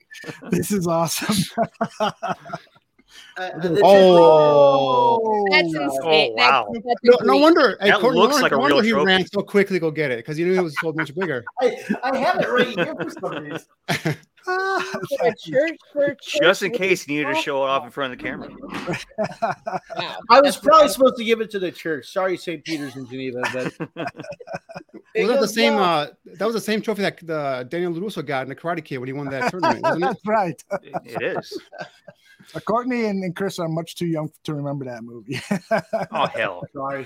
<laughs> this is awesome. Uh, oh, that's insane. Oh, wow. That's, no, no, wonder. That hey, looks no, like no a real he trophy. ran so quickly. to Go get it because you knew it was so much bigger. <laughs> I, I have it right here for some reason. <laughs> Ah, For a church, for church Just in case you needed to show it off in front of the camera. Wow. I was probably right. supposed to give it to the church. Sorry, St. Peter's in Geneva, but <laughs> Was that the same? Uh, that was the same trophy that the Daniel LaRusso got in the Karate Kid when he won that tournament, wasn't it? That's right. It- it is. Uh, Courtney and, and Chris are much too young to remember that movie. <laughs> Oh hell. sorry.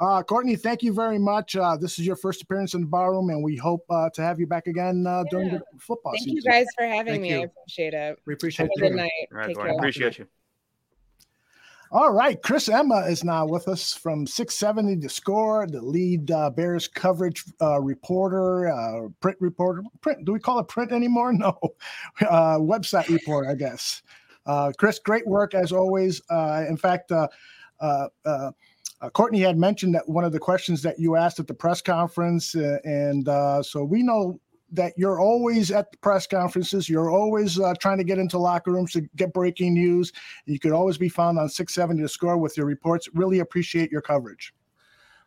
Uh, Courtney, thank you very much. Uh, this is your first appearance in the barroom, and we hope uh, to have you back again uh, during the football Thank season. you guys for having Thank me. I appreciate it. We appreciate Have a it. good night. All right, Take care. appreciate you. All right, Chris Emma is now with us from 670 The Score, the lead uh, Bears coverage uh, reporter, uh, print reporter. Print? Do we call it print anymore? <laughs> No, uh, website reporter, I guess. Uh, Chris, great work as always. Uh, in fact, uh, uh, uh, Courtney had mentioned that one of the questions that you asked at the press conference, and so we know that you're always at the press conferences. You're always uh, trying to get into locker rooms to get breaking news. You could always be found on 670 The Score with your reports. Really appreciate your coverage.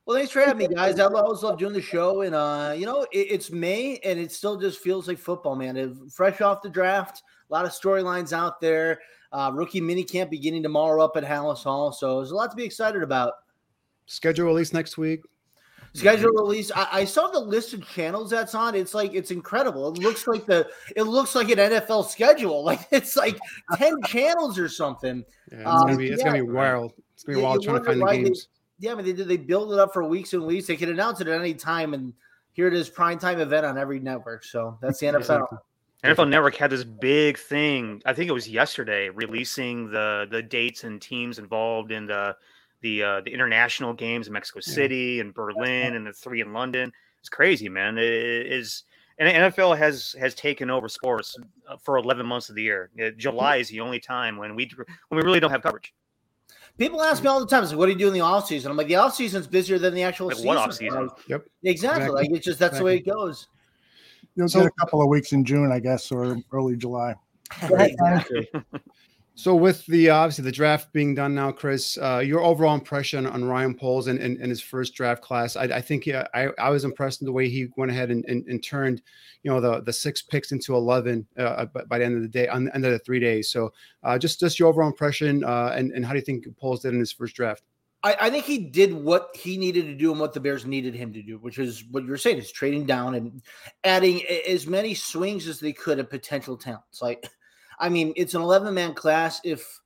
Well, thanks for having me, guys. I always love doing the show, and uh, you know, it, it's May, and it still just feels like football, man. Fresh off the draft, a lot of storylines out there. Uh, rookie mini camp beginning tomorrow up at Halas Hall, so there's a lot to be excited about. Schedule release next week. Schedule release. I, I saw the list of channels that's on. It's like it's incredible. It looks like the it looks like an NFL schedule. <laughs> Like it's like ten channels or something. Yeah, it's Um, gonna be it's gonna be wild. It's gonna be Yeah, wild trying to find the why they- games. Yeah, I mean they did. They build it up for weeks and weeks. They can announce it at any time, and here it is, prime time event on every network. So that's the NFL. Exactly. NFL Network had this big thing. I think it was yesterday, releasing the the dates and teams involved in the the uh, the international games in Mexico Yeah. City and Berlin and the three in London. It's crazy, man. It is and NFL has has taken over sports uh, for 11 months of the year. Uh, July is the only time when we when we really don't have coverage. People ask me all the time, like, "What do you do in the off season?" I'm like, "The off season's busier than the actual Like, season." what off-season? Like, Yep. exactly. Exactly. Like it's just that's the way it goes. You'll So- get a couple of weeks in June, I guess, or early July. exactly. <laughs> So with the obviously the draft being done now, Chris, uh, your overall impression on Ryan Poles and, and, and his first draft class, I, I think yeah, I, I was impressed in the way he went ahead and, and, and turned, you know, the the six picks into eleven uh, by, by the end of the day, on the end of the three days. So uh, just just your overall impression uh, and and how do you think Poles did in his first draft? I, I think he did what he needed to do and what the Bears needed him to do, which is what you're saying is trading down and adding as many swings as they could of potential talents. Like, I mean, it's an 11 man class. If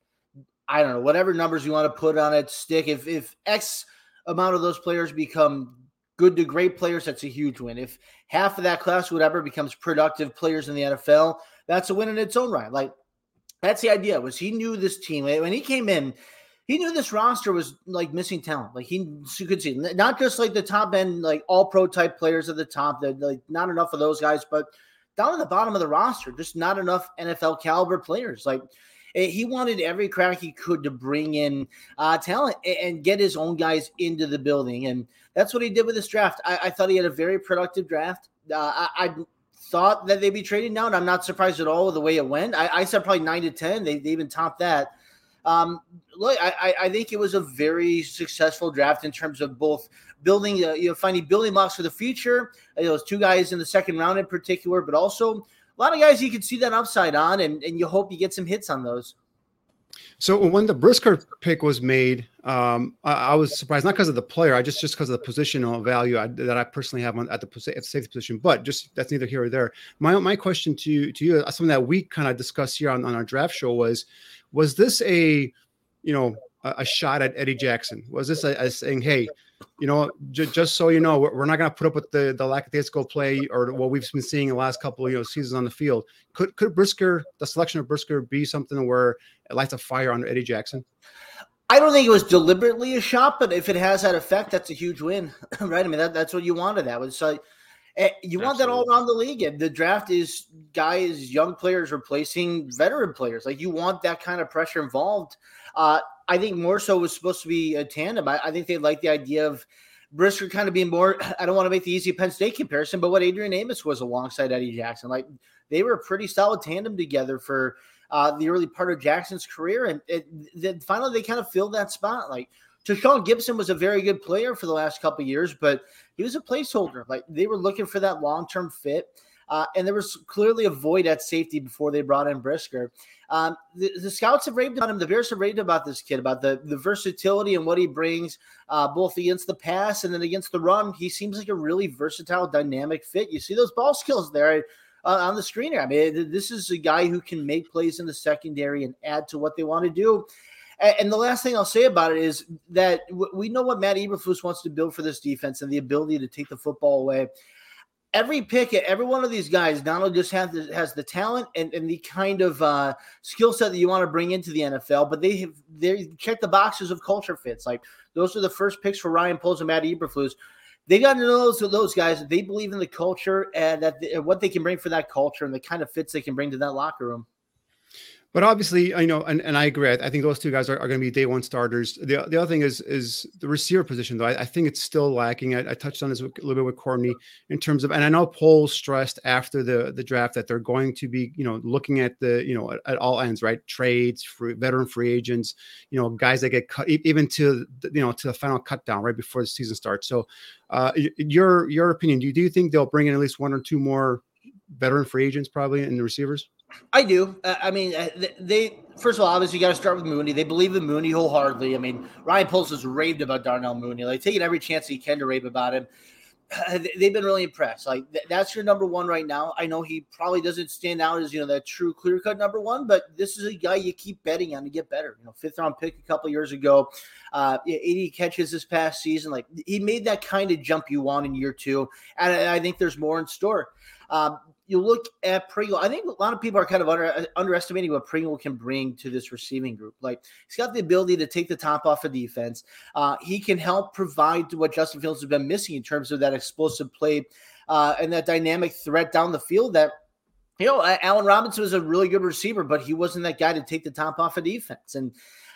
I don't know whatever numbers you want to put on it, stick. If if X amount of those players become good to great players, that's a huge win. If half of that class, whatever, becomes productive players in the NFL, that's a win in its own right. Like that's the idea. Was he knew this team when he came in he knew this roster was like missing talent. Like he you could see not just like the top end, like all pro type players at the top, that like not enough of those guys, but down at the bottom of the roster, just not enough NFL caliber players. Like eh, he wanted every crack he could to bring in uh, talent and get his own guys into the building, and that's what he did with this draft. I, I thought he had a very productive draft. Uh, I, I thought that they'd be trading down. And I'm not surprised at all with the way it went. I, I said probably nine to ten. They, they even topped that. Um, look, I, I- think it was a very successful draft in terms of both building, uh, you know, finding building blocks for the future. Uh, those two guys in the second round in particular, but also a lot of guys you can see that upside on, and, and you hope you get some hits on those. So when the Brisker pick was made, um, I, I was surprised not because of the player, I just just because of the positional value I, that I personally have on, at the at safety position. But just that's neither here or there. My my question to to you, uh, something that we kind of discussed here on, on our draft show was, was this a, you know, a, a shot at Eddie Jackson? Was this a, a saying, hey, you know, j- just so you know, we're, not going to put up with the lack of the lackadaisical play or what we've been seeing in the last couple of you know seasons on the field. Could could Brisker, the selection of Brisker, be something where it lights a fire under Eddie Jackson? I don't think it was deliberately a shot, but if it has that effect, that's a huge win, <laughs> right? I mean, that, that's what you wanted. That was so. Eh, You want that all around the league, and the draft is guys, young players replacing veteran players. Like you want that kind of pressure involved. Uh, I think more so was supposed to be a tandem. I, I think they like the idea of Brisker kind of being more. <sighs> I don't want to make the easy Penn State comparison, but what Adrian Amos was alongside Eddie Jackson, like they were a pretty solid tandem together for uh, the early part of Jackson's career, and it, then finally they kind of filled that spot. Like Tashaun Gipson was a very good player for the last couple years, but he was a placeholder. Like they were looking for that long term fit. Uh, and there was clearly a void at safety before they brought in Brisker. Um, the, the, scouts have raved about him. The Bears have raved about this kid, about the, the versatility and what he brings, uh, both against the pass and then against the run. He seems like a really versatile, dynamic fit. You see those ball skills there uh, on the screen here. I mean, this is a guy who can make plays in the secondary and add to what they want to do. And the last thing I'll say about it is that we know what Matt Eberflus wants to build for this defense and the ability to take the football away every pick, every one of these guys Donald just has the, has the talent and, and the kind of uh, skill set that you want to bring into the NFL, but they have they check the boxes of culture fits. Like those are the first picks for Ryan Poles and Matt Eberflus. They got to know those, those guys. They believe in the culture and that they, what they can bring for that culture and the kind of fits they can bring to that locker room. But obviously, I know, and, and I agree. I think those two guys are, are going to be day one starters. The, the other thing is is the receiver position, though. I, I think it's still lacking. I, I, touched on this a little bit with Courtney in terms of, and I know Poles stressed after the the draft that they're going to be, you know, looking at the, you know, at, at all ends, right? Trades, free, veteran free agents, you know, guys that get cut, even to you know to the final cut down right before the season starts. So, uh, your your opinion, do you, do you think they'll bring in at least one or two more veteran free agents, probably in the receivers? I do. Uh, I mean, uh, they first of all, obviously, you got to start with Mooney. They believe in Mooney wholeheartedly. I mean, Ryan Poles has raved about Darnell Mooney, like taking every chance he can to rave about him. Uh, they've been really impressed. Like th- that's your number one right now. I know he probably doesn't stand out as you know that true clear cut number one, but this is a guy you keep betting on to get better. You know, fifth round pick a couple years ago, uh, 80 catches this past season. Like he made that kind of jump you want in year two, and I think there's more in store. Um, you look at Pringle. I think a lot of people are kind of under, underestimating what Pringle can bring to this receiving group. Like he's got the ability to take the top off of defense. Uh, he can help provide what Justin Fields has been missing in terms of that explosive play uh, and that dynamic threat down the field. That you know, Allen Robinson was a really good receiver, but he wasn't that guy to take the top off of defense. And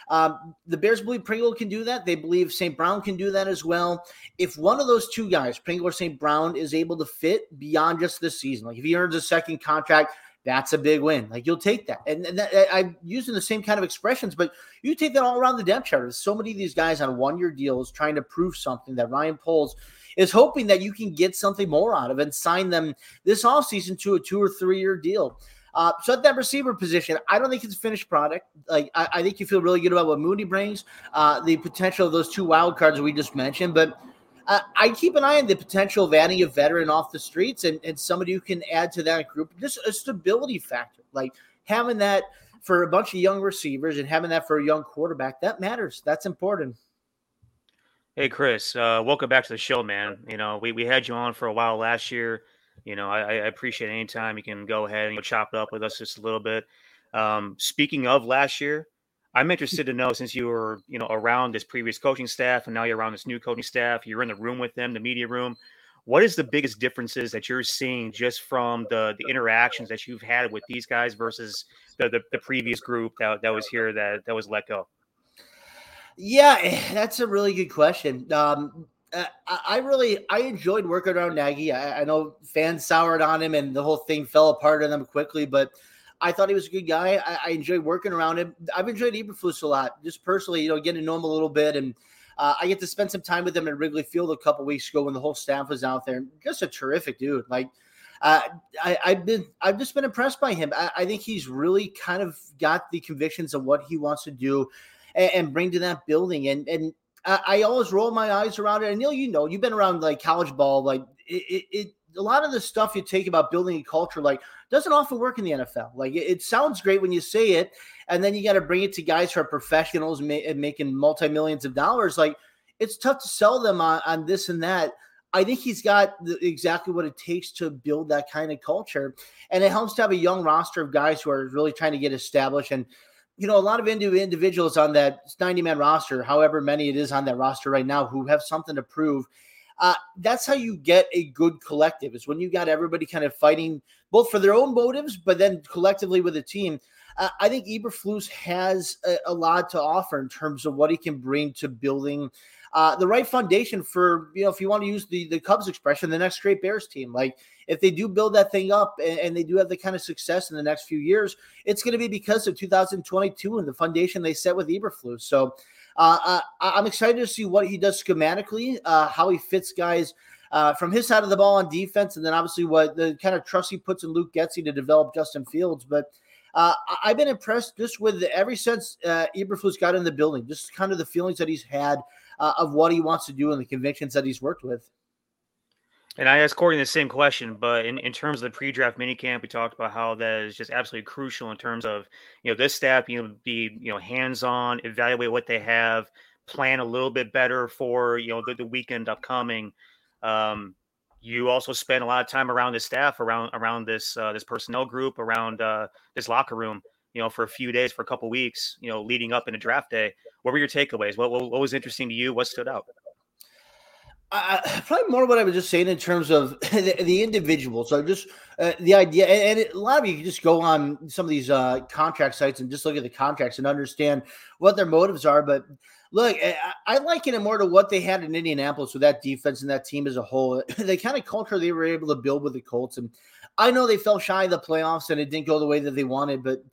um, the Bears believe Pringle can do that. They believe St. Brown can do that as well. If one of those two guys, Pringle or St. Brown, is able to fit beyond just this season, like if he earns a second contract, that's a big win. Like you'll take that. And, and that, I'm using the same kind of expressions, but you take that all around the depth chart. There's so many of these guys on one year deals trying to prove something that Ryan Poles is hoping that you can get something more out of and sign them this offseason to a two or three year deal. Uh, so at that receiver position, I don't think it's a finished product. Like I, I think you feel really good about what Mooney brings, uh, the potential of those two wild cards we just mentioned, but. Uh, I keep an eye on the potential of adding a veteran off the streets and, and somebody who can add to that group. Just a stability factor, like having that for a bunch of young receivers and having that for a young quarterback, that matters. That's important. Hey, Chris, uh, welcome back to the show, man. You know, we, we had you on for a while last year. You know, I, I appreciate any time you can go ahead and you know, chop it up with us just a little bit. Um, speaking of last year, I'm interested to know since you were, you know, around this previous coaching staff and now you're around this new coaching staff, you're in the room with them, the media room. What is the biggest differences that you're seeing just from the the interactions that you've had with these guys versus the the, the previous group that, that was here that that was let go? Yeah, <sighs> that's a really good question. Um, uh, I really I enjoyed working around Nagy. I, I, know fans soured on him and the whole thing fell apart on them quickly, but I thought he was a good guy. I, I enjoyed working around him. I've enjoyed Eberflus a lot, just personally. You know, getting to know him a little bit, and uh, I get to spend some time with him at Wrigley Field a couple weeks ago when the whole staff was out there. Just a terrific dude. Like uh, I, have been I've just been impressed by him. I, I, think he's really kind of got the convictions of what he wants to do and, and bring to that building. And and I, always roll my eyes around it. And Neil, you know, you've been around like college ball, like it, it, it a lot of the stuff you take about building a culture like doesn't often work in the NFL. Like it, it sounds great when you say it, and then you got to bring it to guys who are professionals ma- and making multi millions of dollars. Like it's tough to sell them on, on this and that. I think he's got the, exactly what it takes to build that kind of culture, and it helps to have a young roster of guys who are really trying to get established. And you know, a lot of individuals on that 90 man roster, however many it is on that roster right now, who have something to prove. Uh, that's how you get a good collective is when you got everybody kind of fighting both for their own motives, but then collectively with a team. Uh, I think Eberflus has a, a, lot to offer in terms of what he can bring to building uh, the right foundation for, you know, if you want to use the, the Cubs expression, the next great Bears team. Like if they do build that thing up and, and they do have the kind of success in the next few years, it's going to be because of 2022 and the foundation they set with Eberflus. So uh, uh, I'm excited to see what he does schematically, uh, how he fits guys uh, from his side of the ball on defense, and then obviously what the kind of trust he puts in Luke Getsy to develop Justin Fields. But uh, I've been impressed just with every since uh, Eberflus got in the building, just kind of the feelings that he's had uh, of what he wants to do and the convictions that he's worked with. And I asked Courtney the same question, but in, in terms of the pre-draft minicamp, we talked about how that is just absolutely crucial in terms of you know this staff you know be you know hands-on, evaluate what they have, plan a little bit better for you know the, the weekend upcoming. Um, you also spend a lot of time around the staff, around around this uh, this personnel group, around uh, this locker room. You know, for a few days, for a couple weeks. You know, leading up into draft day. What were your takeaways? What, what, what was interesting to you? What stood out? I, probably more what I was just saying in terms of <laughs> the, the individual. So just uh, the idea, and, and a lot of you can just go on some of these uh, contract sites and just look at the contracts and understand what their motives are. But look, I, I liken it more to what they had in Indianapolis with that defense and that team as a whole. <laughs> the kind of culture they were able to build with the Colts, and I know they fell shy of the playoffs and it didn't go the way that they wanted, but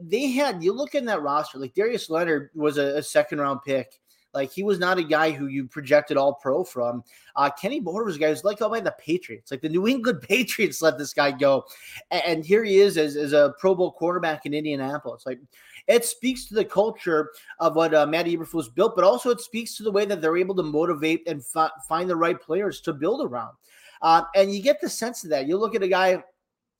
they had. You look in that roster, like Darius Leonard was a, a second round pick like he was not a guy who you projected all pro from. Uh, Kenny Moore was a guy who's like oh by the Patriots. Like the New England <laughs> Patriots let this guy go. And, and here he is as, as a Pro Bowl quarterback in Indianapolis. Like it speaks to the culture of what uh, Matt Eberflus built, but also it speaks to the way that they're able to motivate and fi- find the right players to build around. Uh, and you get the sense of that. You look at a guy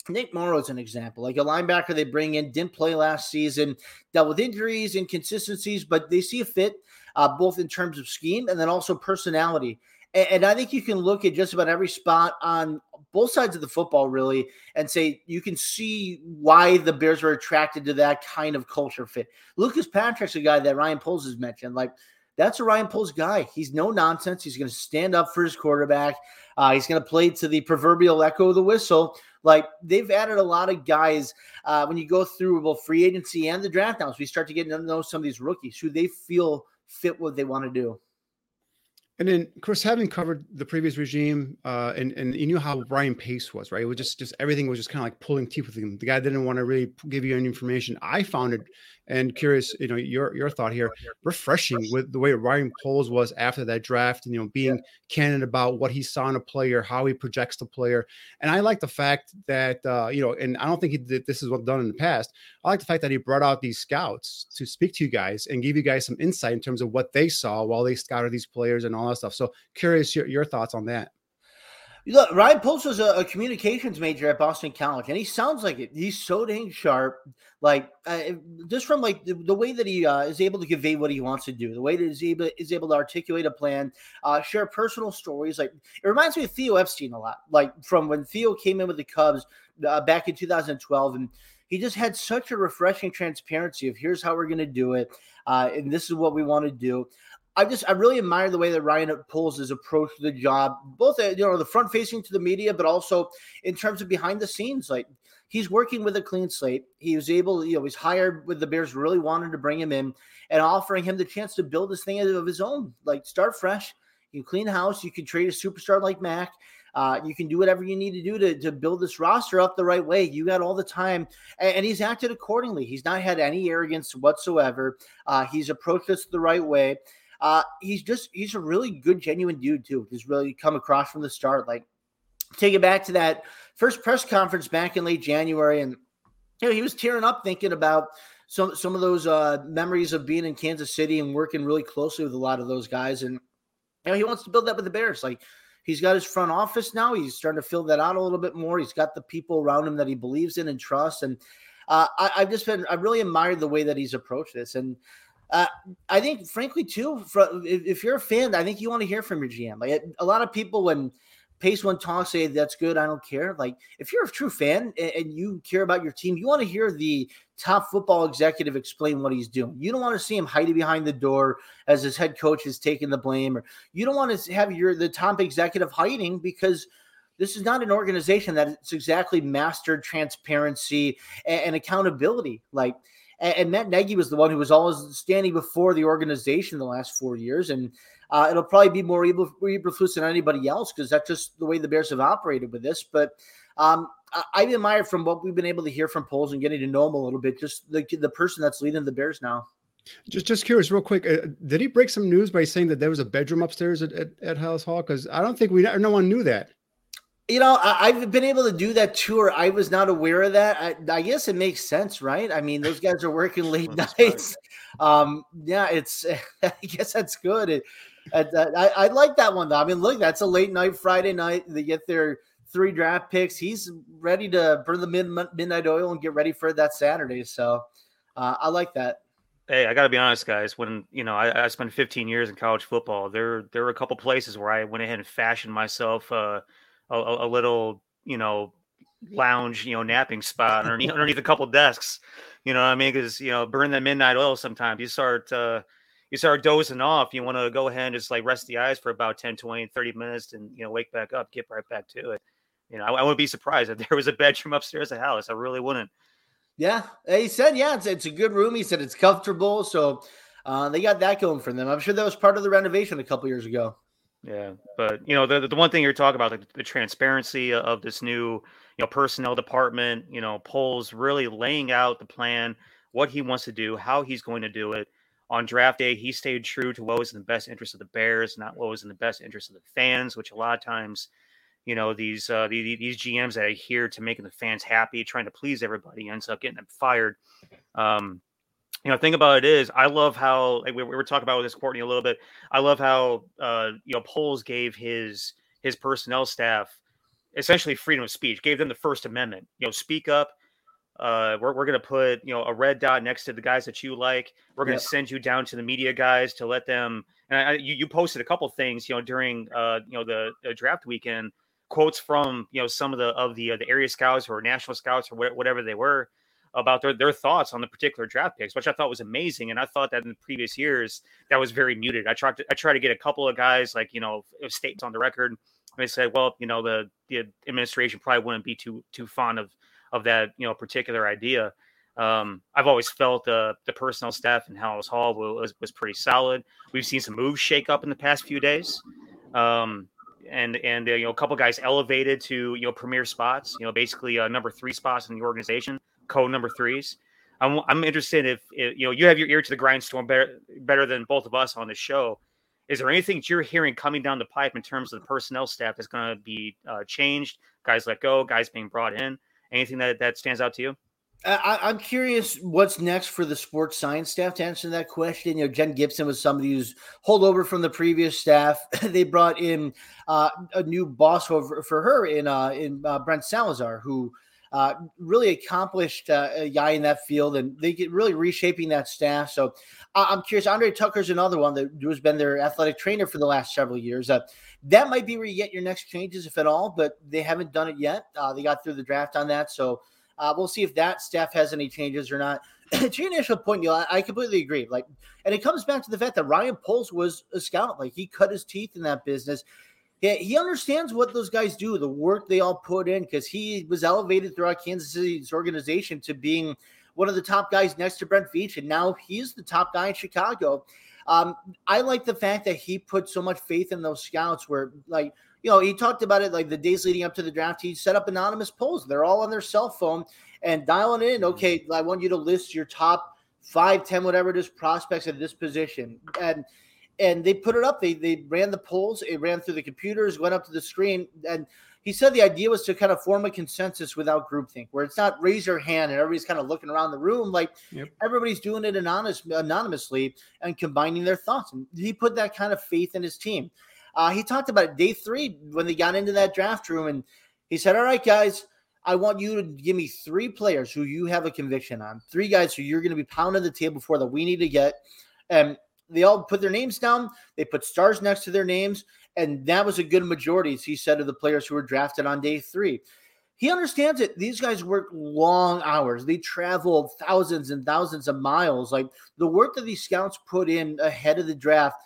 Nick Morrow is an example, like a linebacker they bring in, didn't play last season, dealt with injuries, inconsistencies, but they see a fit uh, both in terms of scheme and then also personality. And, and I think you can look at just about every spot on both sides of the football, really, and say you can see why the Bears are attracted to that kind of culture fit. Lucas Patrick's a guy that Ryan Poles has mentioned. Like, that's a Ryan Poles guy. He's no nonsense. He's going to stand up for his quarterback. Uh, he's going to play to the proverbial echo of the whistle. Like they've added a lot of guys uh, when you go through both free agency and the draft now. So we start to get to know some of these rookies who they feel fit what they want to do. And then, Chris, having covered the previous regime, uh, and and you knew how Ryan Pace was, right? It was just just everything was just kind of like pulling teeth with him. The guy didn't want to really give you any information. I found it and curious, you know, your your thought here, refreshing with the way Ryan Poles was after that draft, and you know, being yeah. candid about what he saw in a player, how he projects the player, and I like the fact that uh, you know, and I don't think he did this is what done in the past. I like the fact that he brought out these scouts to speak to you guys and give you guys some insight in terms of what they saw while they scouted these players and all that stuff. So curious your, your thoughts on that. Look, Ryan Poles was a, a, communications major at Boston College, and he sounds like it. He's so dang sharp. Like uh, just from like the, the way that he uh, is able to convey what he wants to do, the way that he's able is able to articulate a plan, uh, share personal stories. Like it reminds me of Theo Epstein a lot. Like from when Theo came in with the Cubs uh, back in 2012, and he just had such a refreshing transparency of here's how we're going to do it, uh, and this is what we want to do. I just I really admire the way that Ryan Poles his approach to the job, both uh, you know the front facing to the media, but also in terms of behind the scenes. Like he's working with a clean slate. He was able, you know, he's hired with the Bears, really wanted to bring him in and offering him the chance to build this thing of his own. Like start fresh. You clean house. You can trade a superstar like Mack. Uh, you can do whatever you need to do to, to build this roster up the right way. You got all the time, and, and he's acted accordingly. He's not had any arrogance whatsoever. Uh, he's approached this the right way. Uh, he's just he's a really good, genuine dude too. He's really come across from the start. Like take it back to that first press conference back in late January, and you know he was tearing up thinking about some some of those uh, memories of being in Kansas City and working really closely with a lot of those guys. And you know he wants to build that with the Bears. Like he's got his front office now. He's starting to fill that out a little bit more. He's got the people around him that he believes in and trusts. And uh, I, I've just been I really admired the way that he's approached this. And uh, I think, frankly, too, for, if, if, you're a fan, I think you want to hear from your GM. Like a lot of people, when Pace one talks, say that's good. I don't care. Like if you're a true fan and, and you care about your team, you want to hear the top football executive explain what he's doing. You don't want to see him hiding behind the door as his head coach is taking the blame, or you don't want to have your the top executive hiding because this is not an organization that's exactly mastered transparency and, and accountability. Like and, and Matt Nagy was the one who was always standing before the organization the last four years, and uh, it'll probably be more Eberflus than anybody else because that's just the way the Bears have operated with this. But um, I, admire from what we've been able to hear from Poles and getting to know him a little bit, just the the person that's leading the Bears now. Just, just curious, real quick. Uh, did he break some news by saying that there was a bedroom upstairs at, at, at Halas Hall? Because I don't think we, no one knew that. You know, I, have been able to do that tour. I was not aware of that. I, I, guess it makes sense, right? I mean, those guys are working <laughs> late <laughs> nights. Um, yeah, it's. <laughs> I guess that's good. It, it, uh, I, I like that one though. I mean, look, that's a late night Friday night. They get their three draft picks. He's ready to burn the mid, midnight oil and get ready for that Saturday. So, uh, I like that. Hey, I got to be honest, guys. When you know I, I, spent 15 years in college football, there there were a couple places where I went ahead and fashioned myself. Uh, a, a little, you know, lounge, you know, napping spot underneath, underneath a couple desks. You know what I mean? Because you know, burn that midnight oil. Sometimes you start uh, you start dozing off. You want to go ahead and just like rest the eyes for about 10, 20, 30 minutes, and you know, wake back up, get right back to it. You know, I, I wouldn't be surprised if <laughs> there was a bedroom upstairs at Halas. I really wouldn't. Yeah, he said, yeah, it's, it's a good room. He said it's comfortable, so uh, they got that going for them. I'm sure that was part of the renovation a couple years ago. Yeah, but you know the the one thing you're talking about the, the transparency of this new you know personnel department, you know Poles really laying out the plan, what he wants to do, how he's going to do it. On draft day, he stayed true to what was in the best interest of the Bears, not what was in the best interest of the fans. Which a lot of times, you know, these uh, these, these GMs that adhere to making the fans happy, trying to please everybody, ends up getting them fired. Um, you know, thing about it is, I love how like we, we were talking about with this Courtney a little bit. I love how uh, you know Poles gave his his personnel staff essentially freedom of speech, gave them the First Amendment. You know, speak up. Uh, we're we're gonna put you know a red dot next to the guys that you like. We're gonna yep. send you down to the media guys to let them. And I, you, you posted a couple things, you know, during uh, you know the, the draft weekend, quotes from you know some of the of the uh, the area scouts or national scouts or whatever they were about their, their thoughts on the particular draft picks, which I thought was amazing. And I thought that in the previous years that was very muted. I tried to I tried to get a couple of guys like you know statements on the record. And they said, well, you know, the the administration probably wouldn't be too too fond of of that you know particular idea. Um, I've always felt the the personnel staff in Halas Hall was was pretty solid. We've seen some moves shake up in the past few days. Um, and and uh, you know a couple guys elevated to you know premier spots you know basically uh, number three spots in the organization code number threes. I'm, I'm interested if, if, you know you have your ear to the grindstone better better than both of us on the show. Is there anything that you're hearing coming down the pipe in terms of the personnel staff that's going to be uh, changed? Guys let go, guys being brought in. Anything that that stands out to you? I, am curious what's next for the sports science staff to answer that question. You know, Jen Gibson was somebody who's holdover from the previous staff. <laughs> they brought in uh, a new boss for, for her in uh, in uh, Brent Salazar, who uh, really accomplished uh, guy in that field, and they get really reshaping that staff. So uh, I'm curious. Andre Tucker's another one that who's been their athletic trainer for the last several years. Uh, that might be where you get your next changes, if at all, but they haven't done it yet. Uh, they got through the draft on that, so uh, we'll see if that staff has any changes or not. <clears throat> to your initial point, Neil, I, I, completely agree. Like, and it comes back to the fact that Ryan Poles was a scout. Like, he cut his teeth in that business he, he understands what those guys do, the work they all put in, because he was elevated throughout Kansas City's organization to being one of the top guys next to Brett Veach, and now he's the top guy in Chicago. Um, I like the fact that he put so much faith in those scouts where, like, you know, he talked about it like the days leading up to the draft. He set up anonymous polls. They're all on their cell phone and dialing in. Okay, I want you to list your top five, ten, whatever it is, prospects at this position. And and they put it up. They they ran the polls. It ran through the computers, went up to the screen, and he said the idea was to kind of form a consensus without groupthink, where it's not raise your hand and everybody's kind of looking around the room like yep. everybody's doing it anonymous, anonymously and combining their thoughts. And he put that kind of faith in his team. Uh, he talked about it day three when they got into that draft room, and he said, "All right, guys." I want you to give me three players who you have a conviction on, three guys who you're going to be pounding the table for that we need to get. And they all put their names down. They put stars next to their names, and that was a good majority, as he said, of the players who were drafted on day three. He understands it. These guys work long hours. They travel thousands and thousands of miles. Like the work that these scouts put in ahead of the draft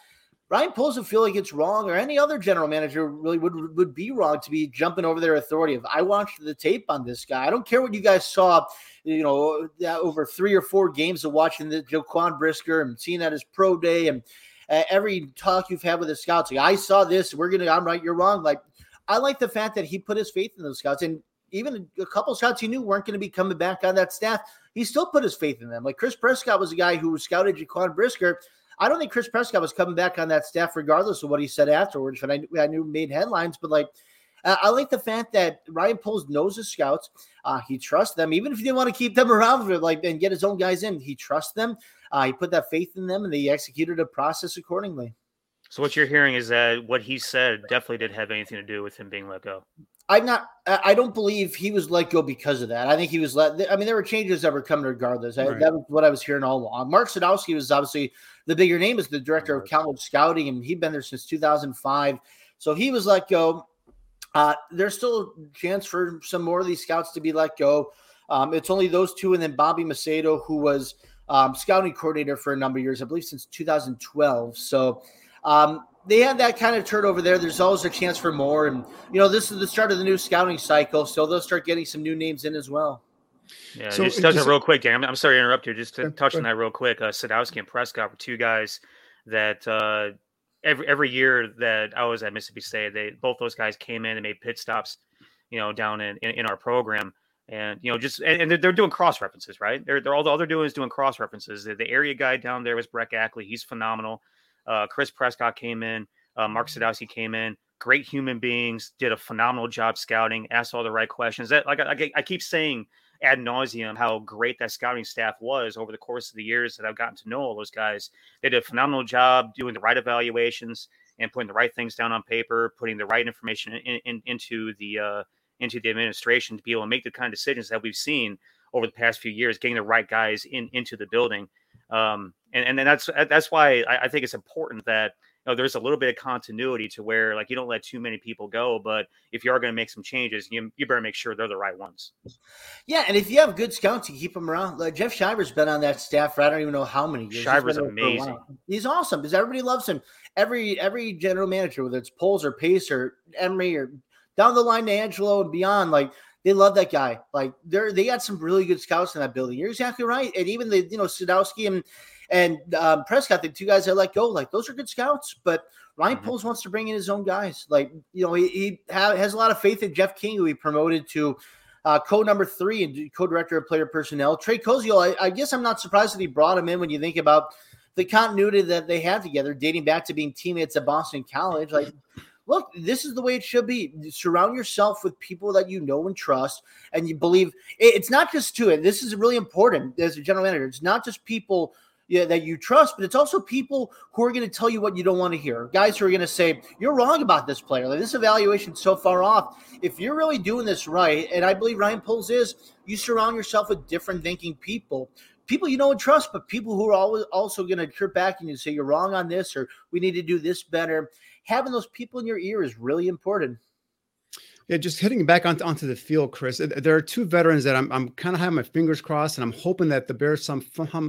Ryan Poles would feel like it's wrong, or any other general manager really would would be wrong to be jumping over their authority. If I watched the tape on this guy, I don't care what you guys saw, you know, over three or four games of watching the Jaquan Brisker and seeing that his pro day and uh, every talk you've had with the scouts. Like, I saw this. We're gonna. I'm right. You're wrong. Like I like the fact that he put his faith in those scouts, and even a couple scouts he knew weren't going to be coming back on that staff. he still put his faith in them. Like Chris Prescott was a guy who scouted Jaquan Brisker. I don't think Chris Prescott was coming back on that staff regardless of what he said afterwards. And I, I knew made headlines, but like I like the fact that Ryan Poles knows his scouts. Uh, he trusts them, even if he didn't want to keep them <laughs> around for like and get his own guys in. He trusts them. Uh, he put that faith in them, and they executed a process accordingly. So what you're hearing is that what he said definitely did have anything to do with him being let go. I'm not. I don't believe he was let go because of that. I think he was let. I mean, there were changes that were coming regardless. Right. I, that was what I was hearing all along. Mark Sadowski was obviously the bigger name as the director of college scouting, and he'd been there since 2005. So he was let go. Uh, there's still a chance for some more of these scouts to be let go. Um, it's only those two, and then Bobby Macedo, who was um, scouting coordinator for a number of years, I believe since 2012. So um, they had that kind of turnover there. There's always a chance for more. And, you know, this is the start of the new scouting cycle. So they'll start getting some new names in as well. Yeah, so just touching real quick, Dan. I'm, I'm, sorry to interrupt you. Just to touch on that real quick. Uh, Sadowski and Prescott were two guys that uh, every every year that I was at Mississippi State, they both those guys came in and made pit stops, you know, down in, in, in our program. And you know, just and, and they're, they're, doing cross references, right? They're, they're all, all they're doing is doing cross references. The, the area guy down there was Brett Ackley. He's phenomenal. Uh, Chris Prescott came in. Uh, Mark mm-hmm. Sadowski came in. Great human beings. Did a phenomenal job scouting. Asked all the right questions. That like I, I keep saying ad nauseum how great that scouting staff was over the course of the years that I've gotten to know all those guys. They did a phenomenal job doing the right evaluations and putting the right things down on paper, putting the right information in, in, into the uh, into the administration to be able to make the kind of decisions that we've seen over the past few years, getting the right guys in into the building. Um, and and then that's that's why I, I think it's important that you know, there's a little bit of continuity to where like you don't let too many people go, but if you are going to make some changes, you you better make sure they're the right ones. Yeah, and if you have good scouts, you keep them around. Like Jeff Shiver's been on that staff for I don't even know how many years. Shiver's amazing. He's awesome because everybody loves him. Every every general manager, whether it's Poles or Pace or Emery or down the line to Angelo and beyond, like they love that guy. Like they're they got some really good scouts in that building. You're exactly right. And even the you know Sadowski and and um, Prescott, the two guys that let go, like those are good scouts. But Ryan mm-hmm. Poles wants to bring in his own guys. Like you know, he, he ha- has a lot of faith in Jeff King, who he promoted to uh, co number three and co-director of player personnel. Trey Koziol, I, I guess I'm not surprised that he brought him in when you think about the continuity that they have together, dating back to being teammates at Boston College. Like look, this is the way it should be. Surround yourself with people that you know and trust, and you believe. It's not just to it. This is really important as a general manager. It's not just people yeah, that you trust, but it's also people who are going to tell you what you don't want to hear. Guys who are going to say, You're wrong about this player. Like, this evaluation so far off. If you're really doing this right, and I believe Ryan Poles is, you surround yourself with different thinking people. People you don't trust, but people who are always also going to chirp back and you say you're wrong on this or we need to do this better having those people in your ear is really important. Yeah, just hitting back onto, onto the field, Chris. Uh, there are two veterans that I'm, I'm kind of having my fingers crossed, and I'm hoping that the Bears some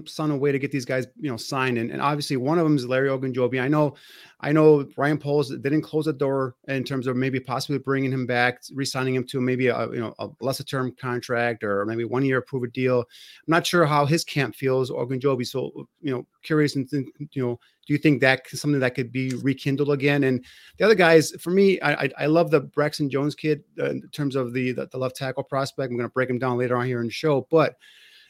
some way to get these guys, you know, signed. And, and obviously, one of them is Larry Ogunjobi. I know, I know Ryan Poles didn't close the door in terms of maybe possibly bringing him back, re-signing him to maybe a you know a lesser term contract or maybe one year approve a deal. I'm not sure how his camp feels, Ogunjobi. So you know, curious and you know do you think that something that could be rekindled again? And the other guys, for me, I I, love the Braxton Jones kid uh, in terms of the, the, the left tackle prospect. I'm going to break him down later on here in the show, but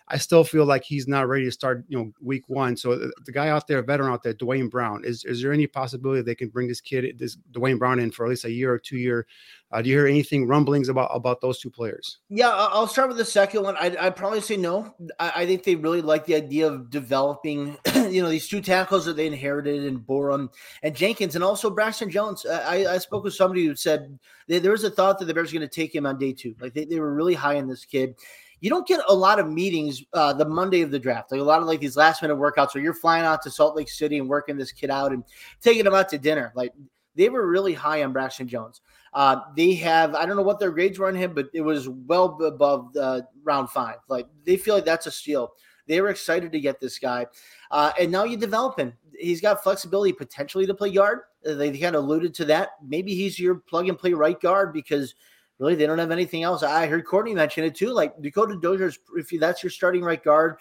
I still feel like he's not ready to start, you know, week one. So the, the guy out there, veteran out there, Duane Brown, is is there any possibility they can bring this kid, this Duane Brown, in for at least a year or two year? Uh, do you hear anything rumblings about about those two players? Yeah, I'll start with the second one. I'd, I'd probably say no. I, I, think they really like the idea of developing, <clears throat> you know, these two tackles that they inherited in Borom and Jenkins, and also Braxton Jones. I, I spoke with somebody who said there was a thought that the Bears were going to take him on day two. Like they, they were really high in this kid you don't get a lot of meetings uh, the Monday of the draft. Like a lot of like these last minute workouts where you're flying out to Salt Lake City and working this kid out and taking him out to dinner. Like they were really high on Braxton Jones. Uh, they have I don't know what their grades were on him, but it was well above uh, round five. Like they feel like that's a steal. They were excited to get this guy, uh, and now you develop him. He's got flexibility potentially to play guard. They kind of alluded to that. Maybe he's your plug and play right guard because really they don't have anything else. I heard Courtney mention it too. Like Dakota Dozier's, if that's your starting right guard,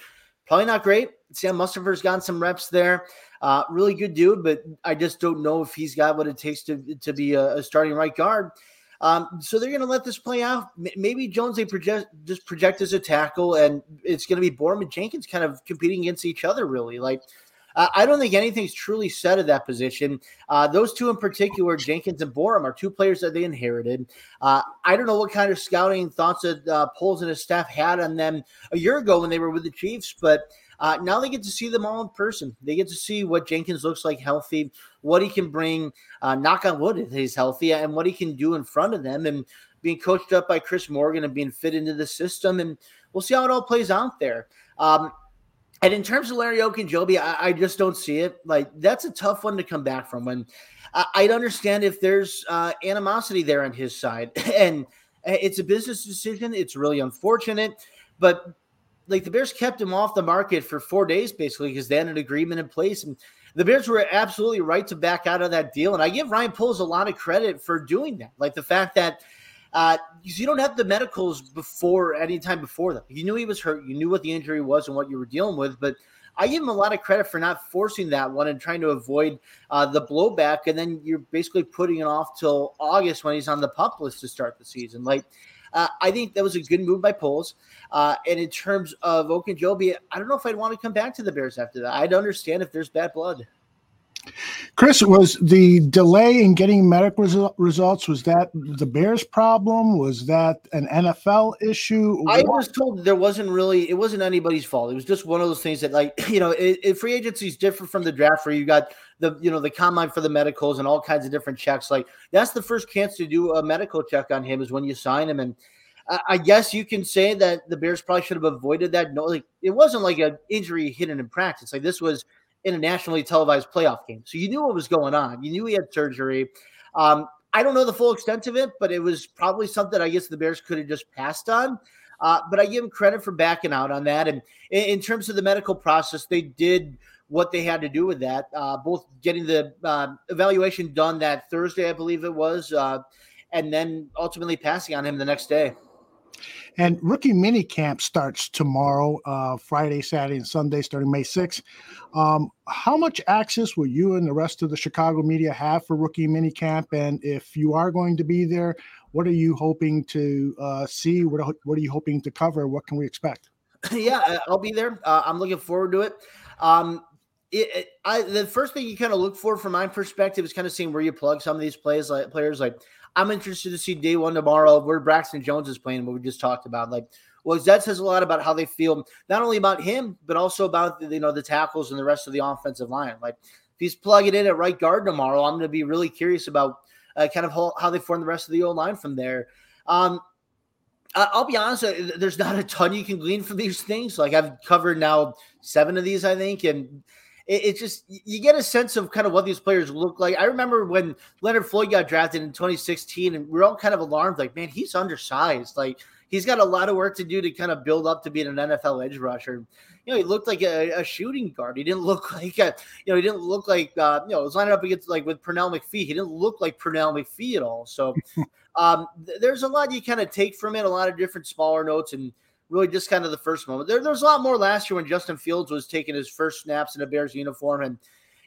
probably not great. Sam Mustipher's gotten some reps there. Uh, really good dude, but I just don't know if he's got what it takes to to be a, a starting right guard. Um, so they're going to let this play out. Maybe Jones they project just project as a tackle, and it's going to be Borom and Jenkins kind of competing against each other. Really, like uh, I don't think anything's truly said at that position. Uh, those two in particular, Jenkins and Borom, are two players that they inherited. Uh, I don't know what kind of scouting thoughts that uh, Poles and his staff had on them a year ago when they were with the Chiefs, but uh, now they get to see them all in person. They get to see what Jenkins looks like healthy, what he can bring, uh, knock on wood if he's healthy, and what he can do in front of them. And being coached up by Chris Morgan and being fit into the system. And we'll see how it all plays out there. Um, and in terms of Larry Ogunjobi, I, I just don't see it. Like that's a tough one to come back from. When I, would understand if there's uh, animosity there on his side, <laughs> and uh, it's a business decision. It's really unfortunate, but like the Bears kept him off the market for four days basically because they had an agreement in place and the Bears were absolutely right to back out of that deal. And I give Ryan Poles a lot of credit for doing that. Like the fact that uh, you don't have the medicals before any time before that. You knew he was hurt. You knew what the injury was and what you were dealing with. But I give him a lot of credit for not forcing that one and trying to avoid uh, the blowback. And then you're basically putting it off till August when he's on the PUP list to start the season. Like uh, I think that was a good move by Poles. Uh, and in terms of Ogunjobi, I don't know if I'd want to come back to the Bears after that. I'd understand if there's bad blood. Chris, was the delay in getting medical resu- results was that the Bears' problem? Was that an NFL issue? I was told there wasn't really it wasn't anybody's fault. It was just one of those things that, like <laughs> you know, it, it, free agency is different from the draft, where you got the you know the combine for the medicals and all kinds of different checks. Like that's the first chance to do a medical check on him is when you sign him, and I guess you can say that the Bears probably should have avoided that. No, like it wasn't like an injury hidden in practice. Like this was in a nationally televised playoff game. So you knew what was going on. You knew he had surgery. Um, I don't know the full extent of it, but it was probably something I guess the Bears could have just passed on. Uh, but I give him credit for backing out on that. And in, in, terms of the medical process, they did what they had to do with that. Uh, both getting the uh, evaluation done that Thursday, I believe it was, uh, and then ultimately passing on him the next day. And rookie mini camp starts tomorrow, uh, Friday, Saturday, and Sunday, starting May 6th. Um, how much access will you and the rest of the Chicago media have for rookie mini camp? And if you are going to be there, what are you hoping to uh, see? What are, what are you hoping to cover? What can we expect? <laughs> Yeah, I'll be there. Uh, I'm looking forward to it. Um, it, it, I, the first thing you kind of look for from my perspective is kind of seeing where you plug some of these plays like players like I'm interested to see day one tomorrow where Braxton Jones is playing, what we just talked about. Like, well, that says a lot about how they feel, not only about him, but also about you know the tackles and the rest of the offensive line. Like, if he's plugging in at right guard tomorrow, I'm going to be really curious about uh, kind of how, how, they form the rest of the old line from there. Um, I'll be honest, uh, there's not a ton you can glean from these things. Like I've covered now seven of these, I think, and it, it, just you get a sense of kind of what these players look like. I remember when Leonard Floyd got drafted in 2016, and we are all kind of alarmed, like, man, he's undersized. Like he's got a lot of work to do to kind of build up to being an NFL edge rusher. You know, he looked like a, a shooting guard. He didn't look <laughs> like a, you know, he didn't look like uh, you know, it was lining up against like with Pernell McPhee. He didn't look like Pernell McPhee at all. So <laughs> um, th- there's a lot you kind of take from it, a lot of different smaller notes and really just kind of the first moment. There, there's a lot more last year when Justin Fields was taking his first snaps in a Bears uniform. And,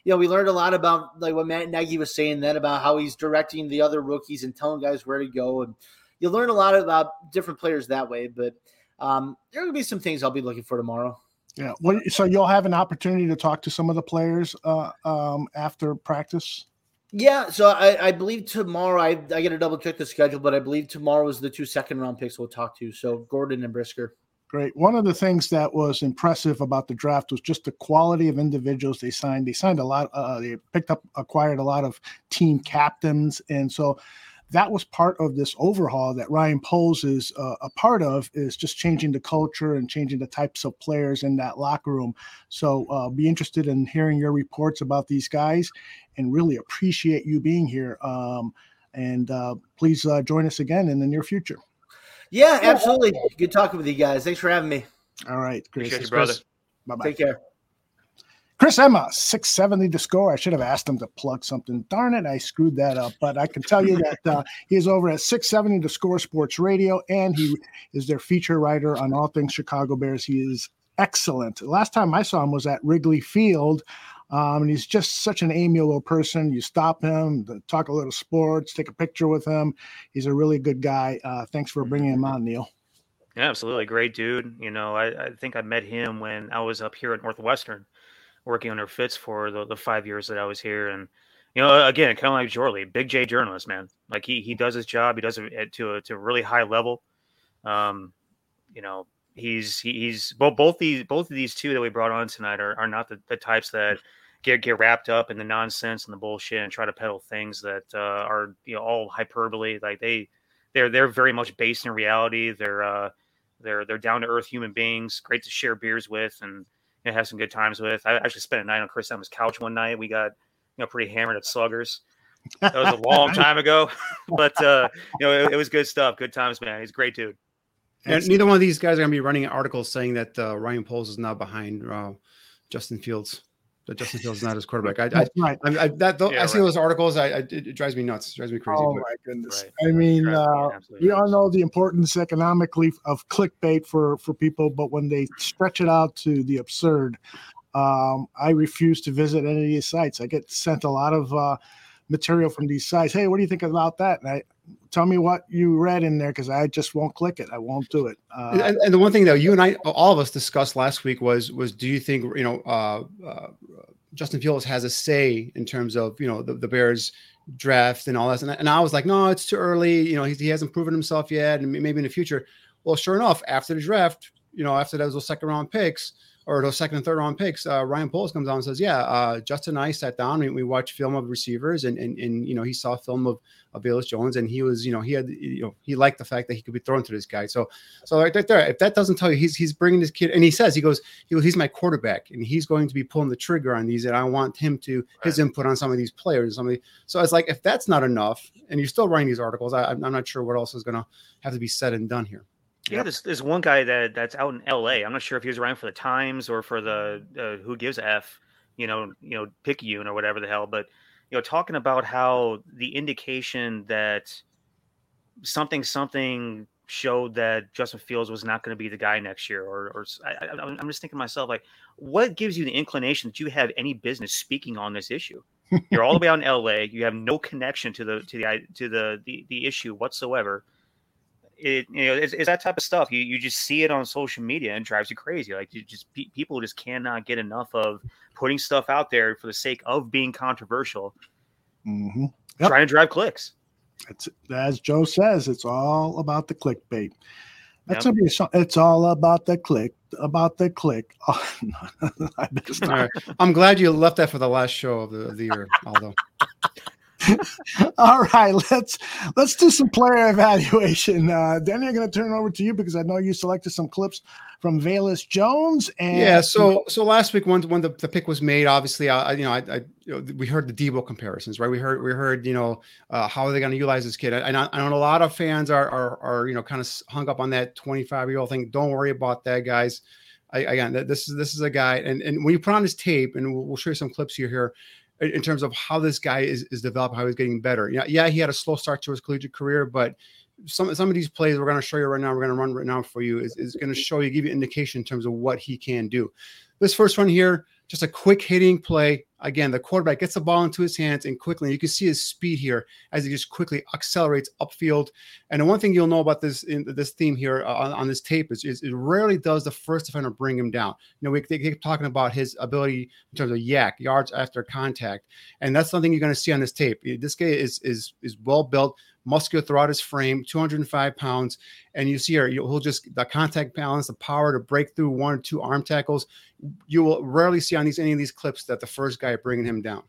you know, we learned a lot about like what Matt Nagy was saying then about how he's directing the other rookies and telling guys where to go. And you learn a lot about different players that way. But um, there are be some things I'll be looking for tomorrow. Yeah. So you'll have an opportunity to talk to some of the players uh, um, after practice. Yeah, so I, I believe tomorrow I, I got to double check the schedule, but I believe tomorrow is the two second round picks we'll talk to. So Gordon and Brisker. Great. One of the things that was impressive about the draft was just the quality of individuals they signed. They signed a lot. Uh, they picked up, acquired a lot of team captains, and so that was part of this overhaul that Ryan Poles is uh, a part of is just changing the culture and changing the types of players in that locker room. So uh, be interested in hearing your reports about these guys and really appreciate you being here. Um, and uh, please uh, join us again in the near future. Yeah, absolutely. Good talking with you guys. Thanks for having me. All right. Chris. Appreciate you, brother. Bye bye. Take care. Chris Emma, 670 The Score. I should have asked him to plug something. Darn it, I screwed that up. But I can tell you that uh, he is over at 670 The Score sports radio, and he is their feature writer on all things Chicago Bears. He is excellent. Last time I saw him was at Wrigley Field Um, and he's just such an amiable person. You stop him, talk a little sports, take a picture with him. He's a really good guy. Uh, thanks for bringing him on, Neil. Yeah, absolutely. Great dude. You know, I, I think I met him when I was up here at Northwestern working under Fitz for the, the five years that I was here. And, you know, again, kind of like Jorley, big J journalist, man. Like he, he does his job. He does it to a, to a really high level. Um, you know, he's, he's both, both these, both of these two that we brought on tonight are, are not the, the types that get, get wrapped up in the nonsense and the bullshit and try to peddle things that uh, are, you know, all hyperbole. Like they, they're, they're very much based in reality. They're, uh, they're they're down to earth human beings, great to share beers with and you know, have some good times with. I actually spent a night on Chris Emma's couch one night. We got you know pretty hammered at Sluggers. That was a long <laughs> time ago, but uh, you know it, it, was good stuff. Good times, man. He's a great dude. And neither one of these guys are going to be running articles saying that uh, Ryan Poles is now behind uh, Justin Fields that Justin Fields is <laughs> not his quarterback. I, I, right. I, I that yeah, I see right. those articles. I, I, it drives me nuts. It drives me crazy. Oh my goodness! Right. I mean, uh, we all know the importance economically of clickbait for for people, but when they stretch it out to the absurd, um, I refuse to visit any of these sites. I get sent a lot of uh, material from these sites. Hey, what do you think about that? And I tell me what you read in there because I just won't click it. I won't do it. Uh, and, and, the one thing that you and I, all of us discussed last week was was do you think you know uh, uh, Justin Fields has a say in terms of you know the, the Bears draft and all that? And I, and I was like, no, it's too early. You know, he, he hasn't proven himself yet, and maybe in the future. Well, sure enough, after the draft, you know, after those second round picks, or those second and third round picks, uh, Ryan Poles comes on and says, "Yeah, uh, Justin and I sat down and we watched film of receivers, and and and you know he saw film of of Velus Jones, and he was you know he had you know he liked the fact that he could be thrown to this guy. So so right there, if that doesn't tell you he's he's bringing this kid, and he says he goes he goes, he's my quarterback, and he's going to be pulling the trigger on these, and I want him to right. his input on some of these players, some of the, so it's like if that's not enough, and you're still writing these articles, I, I'm not sure what else is going to have to be said and done here. Yeah, there's, there's one guy that that's out in L.A. I'm not sure if he was around for the Times or for the uh, Who Gives a F, you know, you know, Picayune or whatever the hell. But you know, talking about how the indication that something something showed that Justin Fields was not going to be the guy next year, or or I, am just thinking to myself like, what gives you the inclination that you have any business speaking on this issue? <laughs> You're all the way out in L.A. You have no connection to the to the to the the, the issue whatsoever it you know it's, it's, that type of stuff you you just see it on social media and drives you crazy like you just pe- people just cannot get enough of putting stuff out there for the sake of being controversial mm-hmm. yep. trying to drive clicks it's as joe says it's all about the clickbait that's yep. be song. It's all about the click, about the click. <laughs> Oh, no, <laughs> right. I'm glad you left that for the last show of the, of the year, although. <laughs> All right, let's let's do some player evaluation. Uh, Danny, I'm going to turn it over to you because I know you selected some clips from Velus Jones. And yeah, so so last week when when the, the pick was made, obviously, I you know I, I you know, we heard the Deebo comparisons, right? We heard we heard you know uh, how are they going to utilize this kid? I, I, know, I know a lot of fans are are are you know kind of hung up on that 25 year old thing. Don't worry about that, guys. I, again, this is this is a guy, and and when you put on his tape, and we'll, we'll show you some clips here here in terms of how this guy is, is developing, how he's getting better. Yeah, yeah, he had a slow start to his collegiate career, but some some of these plays we're going to show you right now, we're going to run right now for you is, is going to show you, give you indication in terms of what he can do. This first one here, just a quick hitting play. Again, the quarterback gets the ball into his hands and quickly, you can see his speed here as he just quickly accelerates upfield. And the one thing you'll know about this in this theme here uh, on, on, this tape is, is, it rarely does the first defender bring him down. You know, we keep talking about his ability in terms of YAC yards after contact, and that's something you're going to see on this tape. This guy is is is well built, muscular throughout his frame, 205 pounds. And you see here, he'll just the contact balance, the power to break through one or two arm tackles. You will rarely see on these any of these clips that the first guy bringing him down.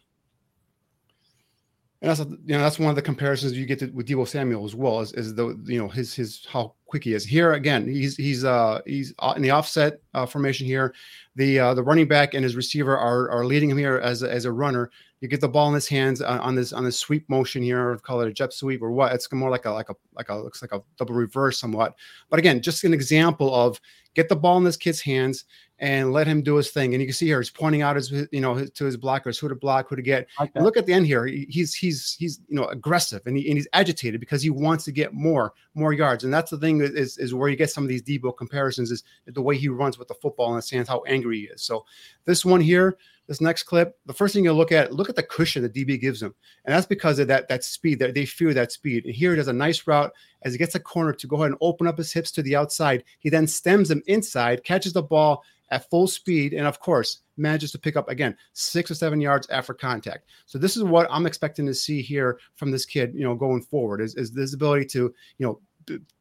And that's you know that's one of the comparisons you get to, with Deebo Samuel as well as, as the you know his his how quick he is. Here again, he's he's uh he's in the offset uh, formation here. The uh, the running back and his receiver are are leading him here as a, as a runner you get the ball in his hands on, on this on this sweep motion here, or call it a jet sweep or what. It's more like a like a like a looks like a double reverse somewhat. But again, just an example of get the ball in this kid's hands and let him do his thing. And you can see here he's pointing out his you know his, to his blockers who to block, who to get. Look at the end here. He's he's he's you know aggressive and, he, and he's agitated because he wants to get more more yards. And that's the thing is is where you get some of these Deebo comparisons is the way he runs with the football in his hands, how angry he is. So this one here this next clip, the first thing you look at, look at the cushion that DB gives him. And that's because of that, that speed, that they fear that speed. And here he does a nice route as he gets a corner to go ahead and open up his hips to the outside. He then stems him inside, catches the ball at full speed, and of course, manages to pick up again six or seven yards after contact. So this is what I'm expecting to see here from this kid, you know, going forward is, is this ability to, you know,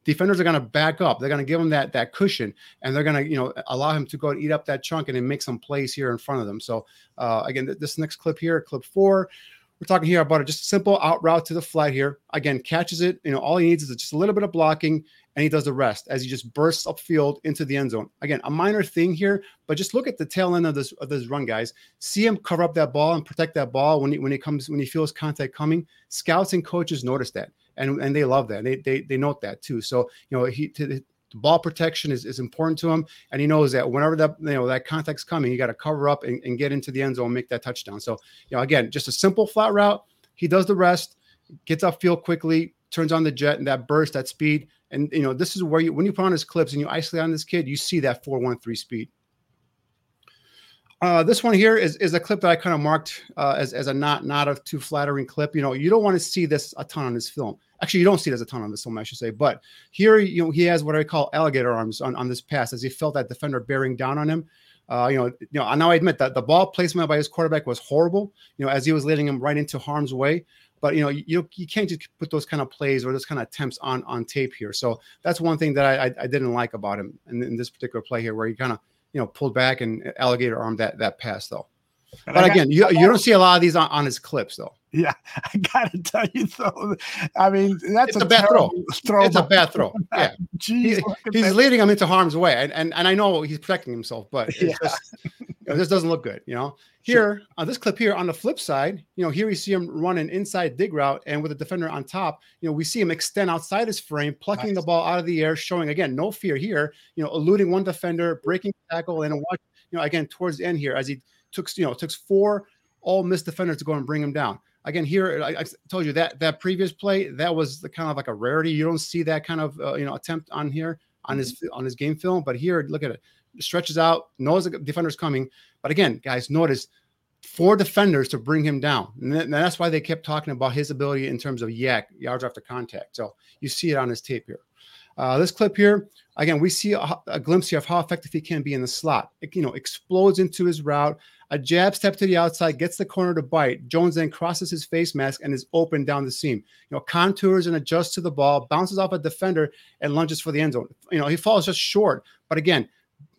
defenders are going to back up. They're going to give him that that cushion, and they're going to you know allow him to go and eat up that chunk and then make some plays here in front of them. So uh, again, th- this next clip here, clip four, we're talking here about a just simple out route to the flat here. Again, catches it. You know, all he needs is just a little bit of blocking, and he does the rest as he just bursts upfield into the end zone. Again, a minor thing here, but just look at the tail end of this of this run, guys. See him cover up that ball and protect that ball when he when he comes when he feels contact coming. Scouts and coaches notice that and and they love that. They they they note that too. So you know he to, the ball protection is, is important to him, and he knows that whenever that you know that contact's coming, you got to cover up and, and get into the end zone, and make that touchdown. So you know again, just a simple flat route. He does the rest, gets upfield quickly, turns on the jet and that burst, that speed. And you know this is where you when you put on his clips and you isolate on this kid, you see that four one three speed. Uh, this one here is, is a clip that I kind of marked uh, as, as a not not a too flattering clip. You know, you don't want to see this a ton on this film. Actually, you don't see it as a ton on this film, I should say. But here, you know, he has what I call alligator arms on, on this pass as he felt that defender bearing down on him. Uh, you know, you know. Now I admit that the ball placement by his quarterback was horrible. You know, as he was leading him right into harm's way. But you know, you you can't just put those kind of plays or those kind of attempts on on tape here. So that's one thing that I I, I didn't like about him in, in this particular play here, where he kind of you know pulled back and alligator arm that that pass though. But again, you, you don't <laughs> see a lot of these on, on his clips though. Yeah, <laughs> I gotta tell you though. I mean, that's a, a bad throw. <laughs> throw. It's a bad throw. Yeah, Jeez, he, he's leading him into harm's way, and, and and I know he's protecting himself, but yeah. just, you know, this doesn't look good. You know, here sure. on this clip here, on the flip side, you know, here we see him run an inside dig route, and with the defender on top, you know, we see him extend outside his frame, plucking nice. the ball out of the air, showing again no fear here. You know, eluding one defender, breaking tackle, and watch. You know, again towards the end here as he took you know took four all missed defenders to go and bring him down. Again, here I, I, told you that that previous play that was the kind of like a rarity. You don't see that kind of uh, you know attempt on here on his on his game film, but here look at it, stretches out, knows the defender's coming. But again, guys, notice four defenders to bring him down, and that's why they kept talking about his ability in terms of YAC yards after contact. So you see it on his tape here. Uh, this clip here, again, we see a, a, glimpse here of how effective he can be in the slot. It, you know, explodes into his route, a jab step to the outside, gets the corner to bite. Jones then crosses his face mask and is open down the seam. You know, contours and adjusts to the ball, bounces off a defender, and lunges for the end zone. You know, he falls just short. But again,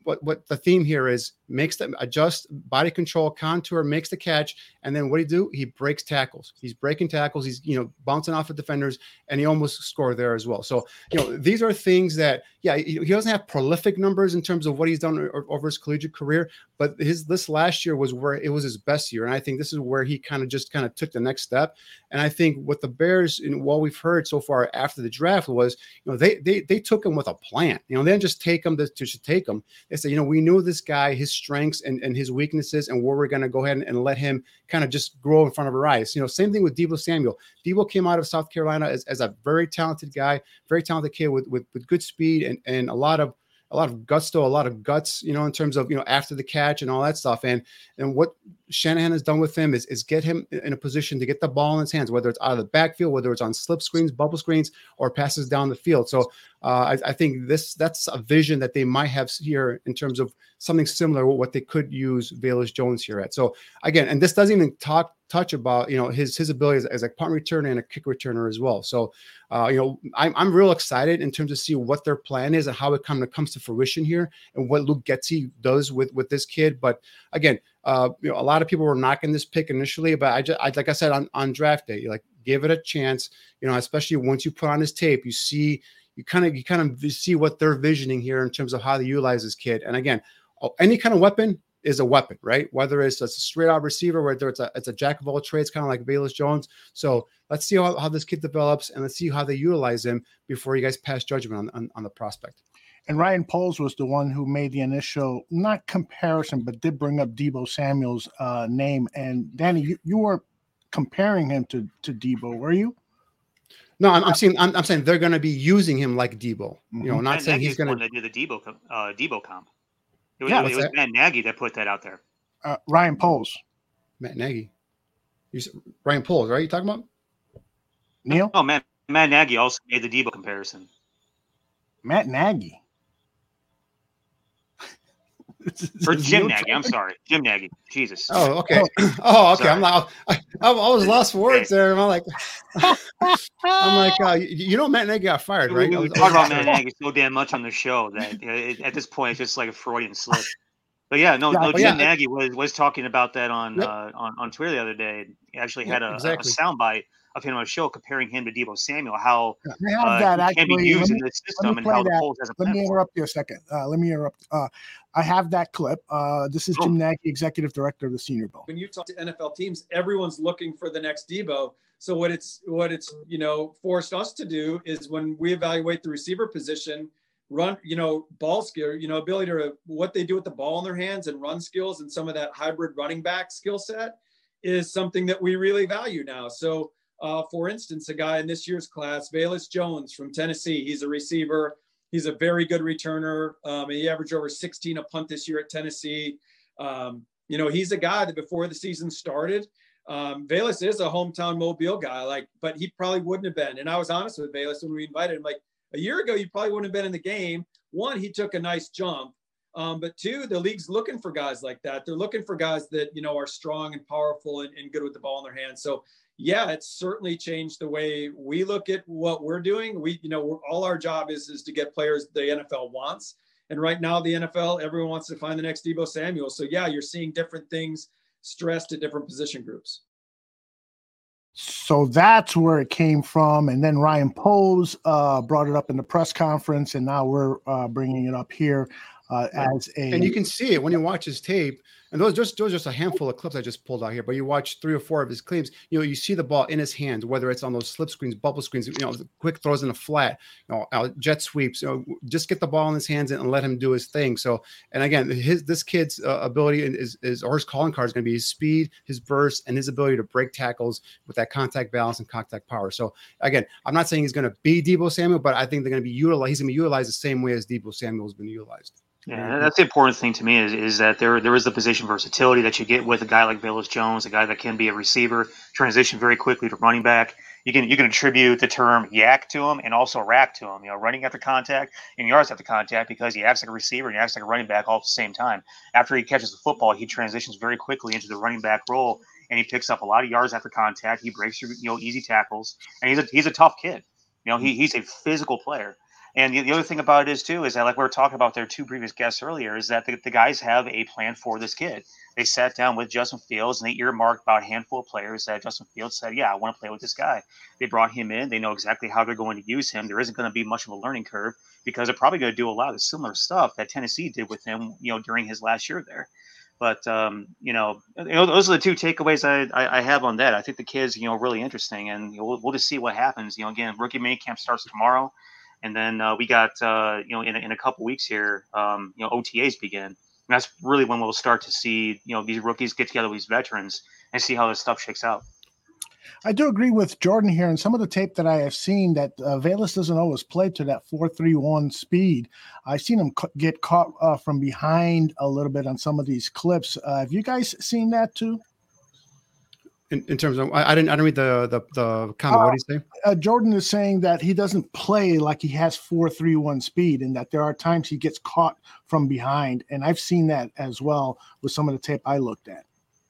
what what the theme here is makes them adjust body control contour makes the catch and then what do he do? He breaks tackles. He's breaking tackles. He's you know bouncing off of defenders and he almost scored there as well. So you know these are things that yeah he doesn't have prolific numbers in terms of what he's done over his collegiate career but his this last year was where it was his best year and i think this is where he kind of just kind of took the next step and i think what the bears and what we've heard so far after the draft was you know they they, they took him with a plan you know they didn't just take him to, to take him they said you know we knew this guy his strengths and, and his weaknesses and where we're going to go ahead and, and, let him kind of just grow in front of our eyes. You know, same thing with Deebo Samuel. Deebo came out of South Carolina as, as a very talented guy, very talented kid with, with, with good speed and, and a lot of a lot of gusto, a lot of guts, you know, in terms of you know after the catch and all that stuff. And and what Shanahan has done with him is, is get him in a position to get the ball in his hands, whether it's out of the backfield, whether it's on slip screens, bubble screens, or passes down the field. So uh, I, I, think this that's a vision that they might have here in terms of something similar what they could use Velus Jones here at. So again, and this doesn't even talk touch about you know his his ability as, as a punt returner and a kick returner as well. So uh, you know I'm I'm real excited in terms of see what their plan is and how it kind of comes to fruition here and what Luke Getsy does with with this kid. But again, uh, you know a lot of people were knocking this pick initially, but I just I, like I said on on draft day, you like give it a chance. You know, especially once you put on his tape, you see you kind of you kind of see what they're visioning here in terms of how they utilize this kid. And again, any kind of weapon is a weapon, right? Whether it's a straight out receiver, whether it's a it's a jack of all trades, kind of like Velus Jones. So let's see how, how this kid develops and let's see how they utilize him before you guys pass judgment on, on, on the prospect. And Ryan Poles was the one who made the initial, not comparison, but did bring up Deebo Samuel's uh, name. And Danny, you, you were comparing him to, to Deebo, were you? No, I'm, I'm saying I'm, I'm, saying they're going to be using him like Deebo. You know, mm-hmm. not saying he's going to do the Deebo uh, Deebo comp. It was, yeah, it was Ben Nagy that put that out there. Uh, Ryan Poles. Matt Nagy. You said, Ryan Poles, right? You talking about? Neil? Oh, Matt, Matt Nagy also made the Deebo comparison. Matt Nagy. <laughs> Or Jim Nagy. I'm sorry. Jim Nagy. Jesus. Oh, okay. <laughs> Oh, okay. Sorry. I'm like, I, I, was lost for words there. I'm like, <laughs> I'm like, uh, you, know, Matt Nagy got fired, right? We, we talk about Matt Nagy so damn much on the show that it, at this point it's just like a Freudian slip. But yeah, no, Yeah, no. Jim yeah. Nagy was was talking about that on Yep. uh, on on Twitter the other day. He actually Yep, had a, exactly. a soundbite of him on a show comparing him to Deebo Samuel, how I have uh, that he can be used Let in me, this system and play how the that. Colts has a let plan me interrupt you a second. Uh, let me interrupt. Uh, I have that clip. Uh, this is Oh. Jim Nagy, executive director of the Senior Bowl. when you talk to NFL teams, everyone's looking for the next Deebo. So what it's what it's you know forced us to do is when we evaluate the receiver position, run you know ball skill, you know ability to what they do with the ball in their hands and run skills and some of that hybrid running back skill set is something that we really value now. So uh, for instance, a guy in this year's class, Velus Jones from Tennessee, he's a receiver. He's a very good returner. Um, he averaged over 16 a punt this year at Tennessee. Um, you know, he's a guy that before the season started, um, Velus is a hometown Mobile guy, like, but he probably wouldn't have been. And I was honest with Velus when we invited him, like a year ago, you probably wouldn't have been in the game. One, he took a nice jump. Um, but two, the league's looking for guys like that. They're looking for guys that, you know, are strong and powerful and, and good with the ball in their hands. So yeah, it's certainly changed the way we look at what we're doing. We, you know, we're, all our job is, is to get players the NFL wants. And right now, the NFL, everyone wants to find the next Deebo Samuel. So yeah, you're seeing different things stressed at different position groups. So that's where it came from. And then Ryan Poles uh, brought it up in the press conference, and now we're uh, bringing it up here uh, as a. and you can see it when you watch his tape. And those just those just a handful of clips I just pulled out here. But you watch three or four of his clips, you know, you see the ball in his hands, whether it's on those slip screens, bubble screens, you know, quick throws in a flat, you know, jet sweeps. You know, just get the ball in his hands and, let him do his thing. So, and again, his this kid's uh, ability is is or his calling card is going to be his speed, his burst, and his ability to break tackles with that contact balance and contact power. So, again, I'm not saying he's going to be Deebo Samuel, but I think they're going to be utilized. He's going to be utilized the same way as Deebo Samuel has been utilized. Yeah, that's the important thing to me is, is that there there is the position versatility that you get with a guy like Velus Jones, a guy that can be a receiver, transition very quickly to running back. You can you can attribute the term YAC to him and also RAC to him. You know, running after contact and yards after contact because he acts like a receiver and he acts like a running back all at the same time. After he catches the football, he transitions very quickly into the running back role and he picks up a lot of yards after contact. He breaks through you know easy tackles and he's a he's a tough kid. You know, he, he's a physical player. And the, the other thing about it is too is that like we were talking about their two previous guests earlier is that the, the guys have a plan for this kid. They sat down with Justin Fields and they earmarked about a handful of players that Justin Fields said, "Yeah, I want to play with this guy." They brought him in. They know exactly how they're going to use him. There isn't going to be much of a learning curve because they're probably going to do a lot of similar stuff that Tennessee did with him, you know, during his last year there. But um, you know, those are the two takeaways I, I, I have on that. I think the kids, you know, really interesting, and you know, we'll, we'll just see what happens. You know, again, rookie mini camp starts tomorrow, and then uh, we got uh, you know in, in a couple weeks here, um, you know, OTAs begin. And that's really when we'll start to see you know these rookies get together with these veterans and see how this stuff shakes out. I do agree with Jordan here, and some of the tape that I have seen that uh, Velus doesn't always play to that four three one speed. I've seen him get caught uh, from behind a little bit on some of these clips. Uh, have you guys seen that too? In, in terms of, I, I didn't, I didn't read the the, the comment. what do you say? Uh, Jordan is saying that he doesn't play like he has four three one speed, and that there are times he gets caught from behind. And I've seen that as well with some of the tape I looked at.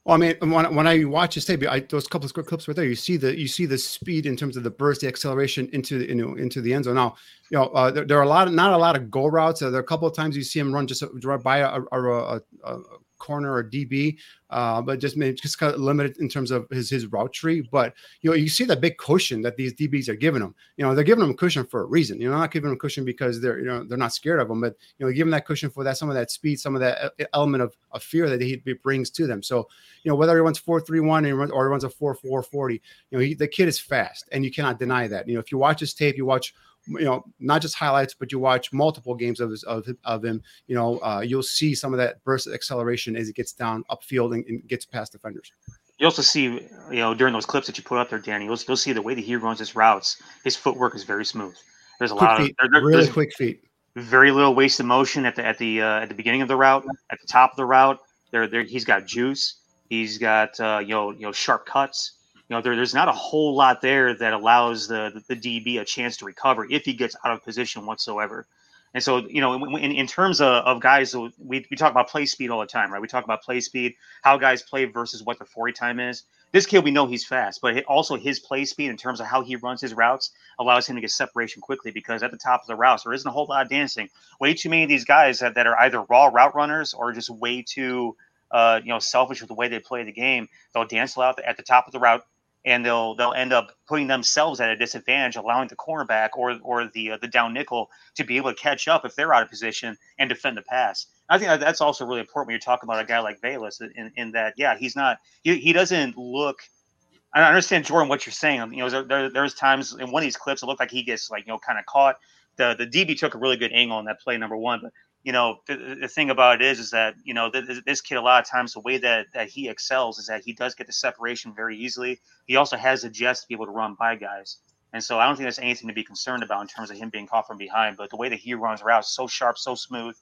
Well, I mean, when, when I watch his tape, I, those couple of quick clips right there, you see the you see the speed in terms of the burst, the acceleration into the, you know, into the end zone. Now, you know, uh, there, there are a lot of not a lot of go routes. Uh, there are a couple of times you see him run just right by a, a, a, a corner or DB, uh, but just maybe just kind of limited in terms of his his route tree. But you know, you see that big cushion that these DBs are giving him. You know, they're giving him a cushion for a reason. You know, not giving him a cushion because they're you know they're not scared of him, but you know, him that cushion for that some of that speed, some of that e- element of, of fear that he brings to them. So you know, whether he runs four three one or he runs a four four forty, you know, he, the kid is fast, and you cannot deny that. You know, if you watch his tape, you watch you know not just highlights but you watch multiple games of his, of, of him you know uh, you'll see some of that burst acceleration as he gets down upfield and gets past defenders You also see, you know, during those clips that you put up there, Danny, you'll, you'll see the way that he runs his routes. His footwork is very smooth. There's a quick lot feet, of there- really quick feet very little wasted motion at the at the uh, at the beginning of the route, at the top of the route, There, there, he's got juice. He's got uh, you know, you know, sharp cuts. You know, there, there's not a whole lot there that allows the, the DB a chance to recover if he gets out of position whatsoever. And so, you know, in, in terms of, of guys, we, we talk about play speed all the time, right? We talk about play speed, how guys play versus what the 40 time is. This kid, we know he's fast, but also his play speed in terms of how he runs his routes allows him to get separation quickly because at the top of the routes, there isn't a whole lot of dancing. Way too many of these guys that, that are either raw route runners or just way too, uh, you know, selfish with the way they play the game. They'll dance out at the top of the route, and they'll they'll end up putting themselves at a disadvantage, allowing the cornerback or or the uh, the down nickel to be able to catch up if they're out of position and defend the pass. I think that's also really important when you're talking about a guy like Velus, in, in that yeah he's not he, he doesn't look. I understand Jordan what you're saying. You know there, there's times in one of these clips it looked like he gets like you know kind of caught. The the DB took a really good angle on that play number one, but you know, the, the, thing about it is, is that you know this, this kid a lot of times the way that that he excels is that he does get the separation very easily. He also has the jets to be able to run by guys, and so I don't think there's anything to be concerned about in terms of him being caught from behind. But the way that he runs routes, so sharp, so smooth,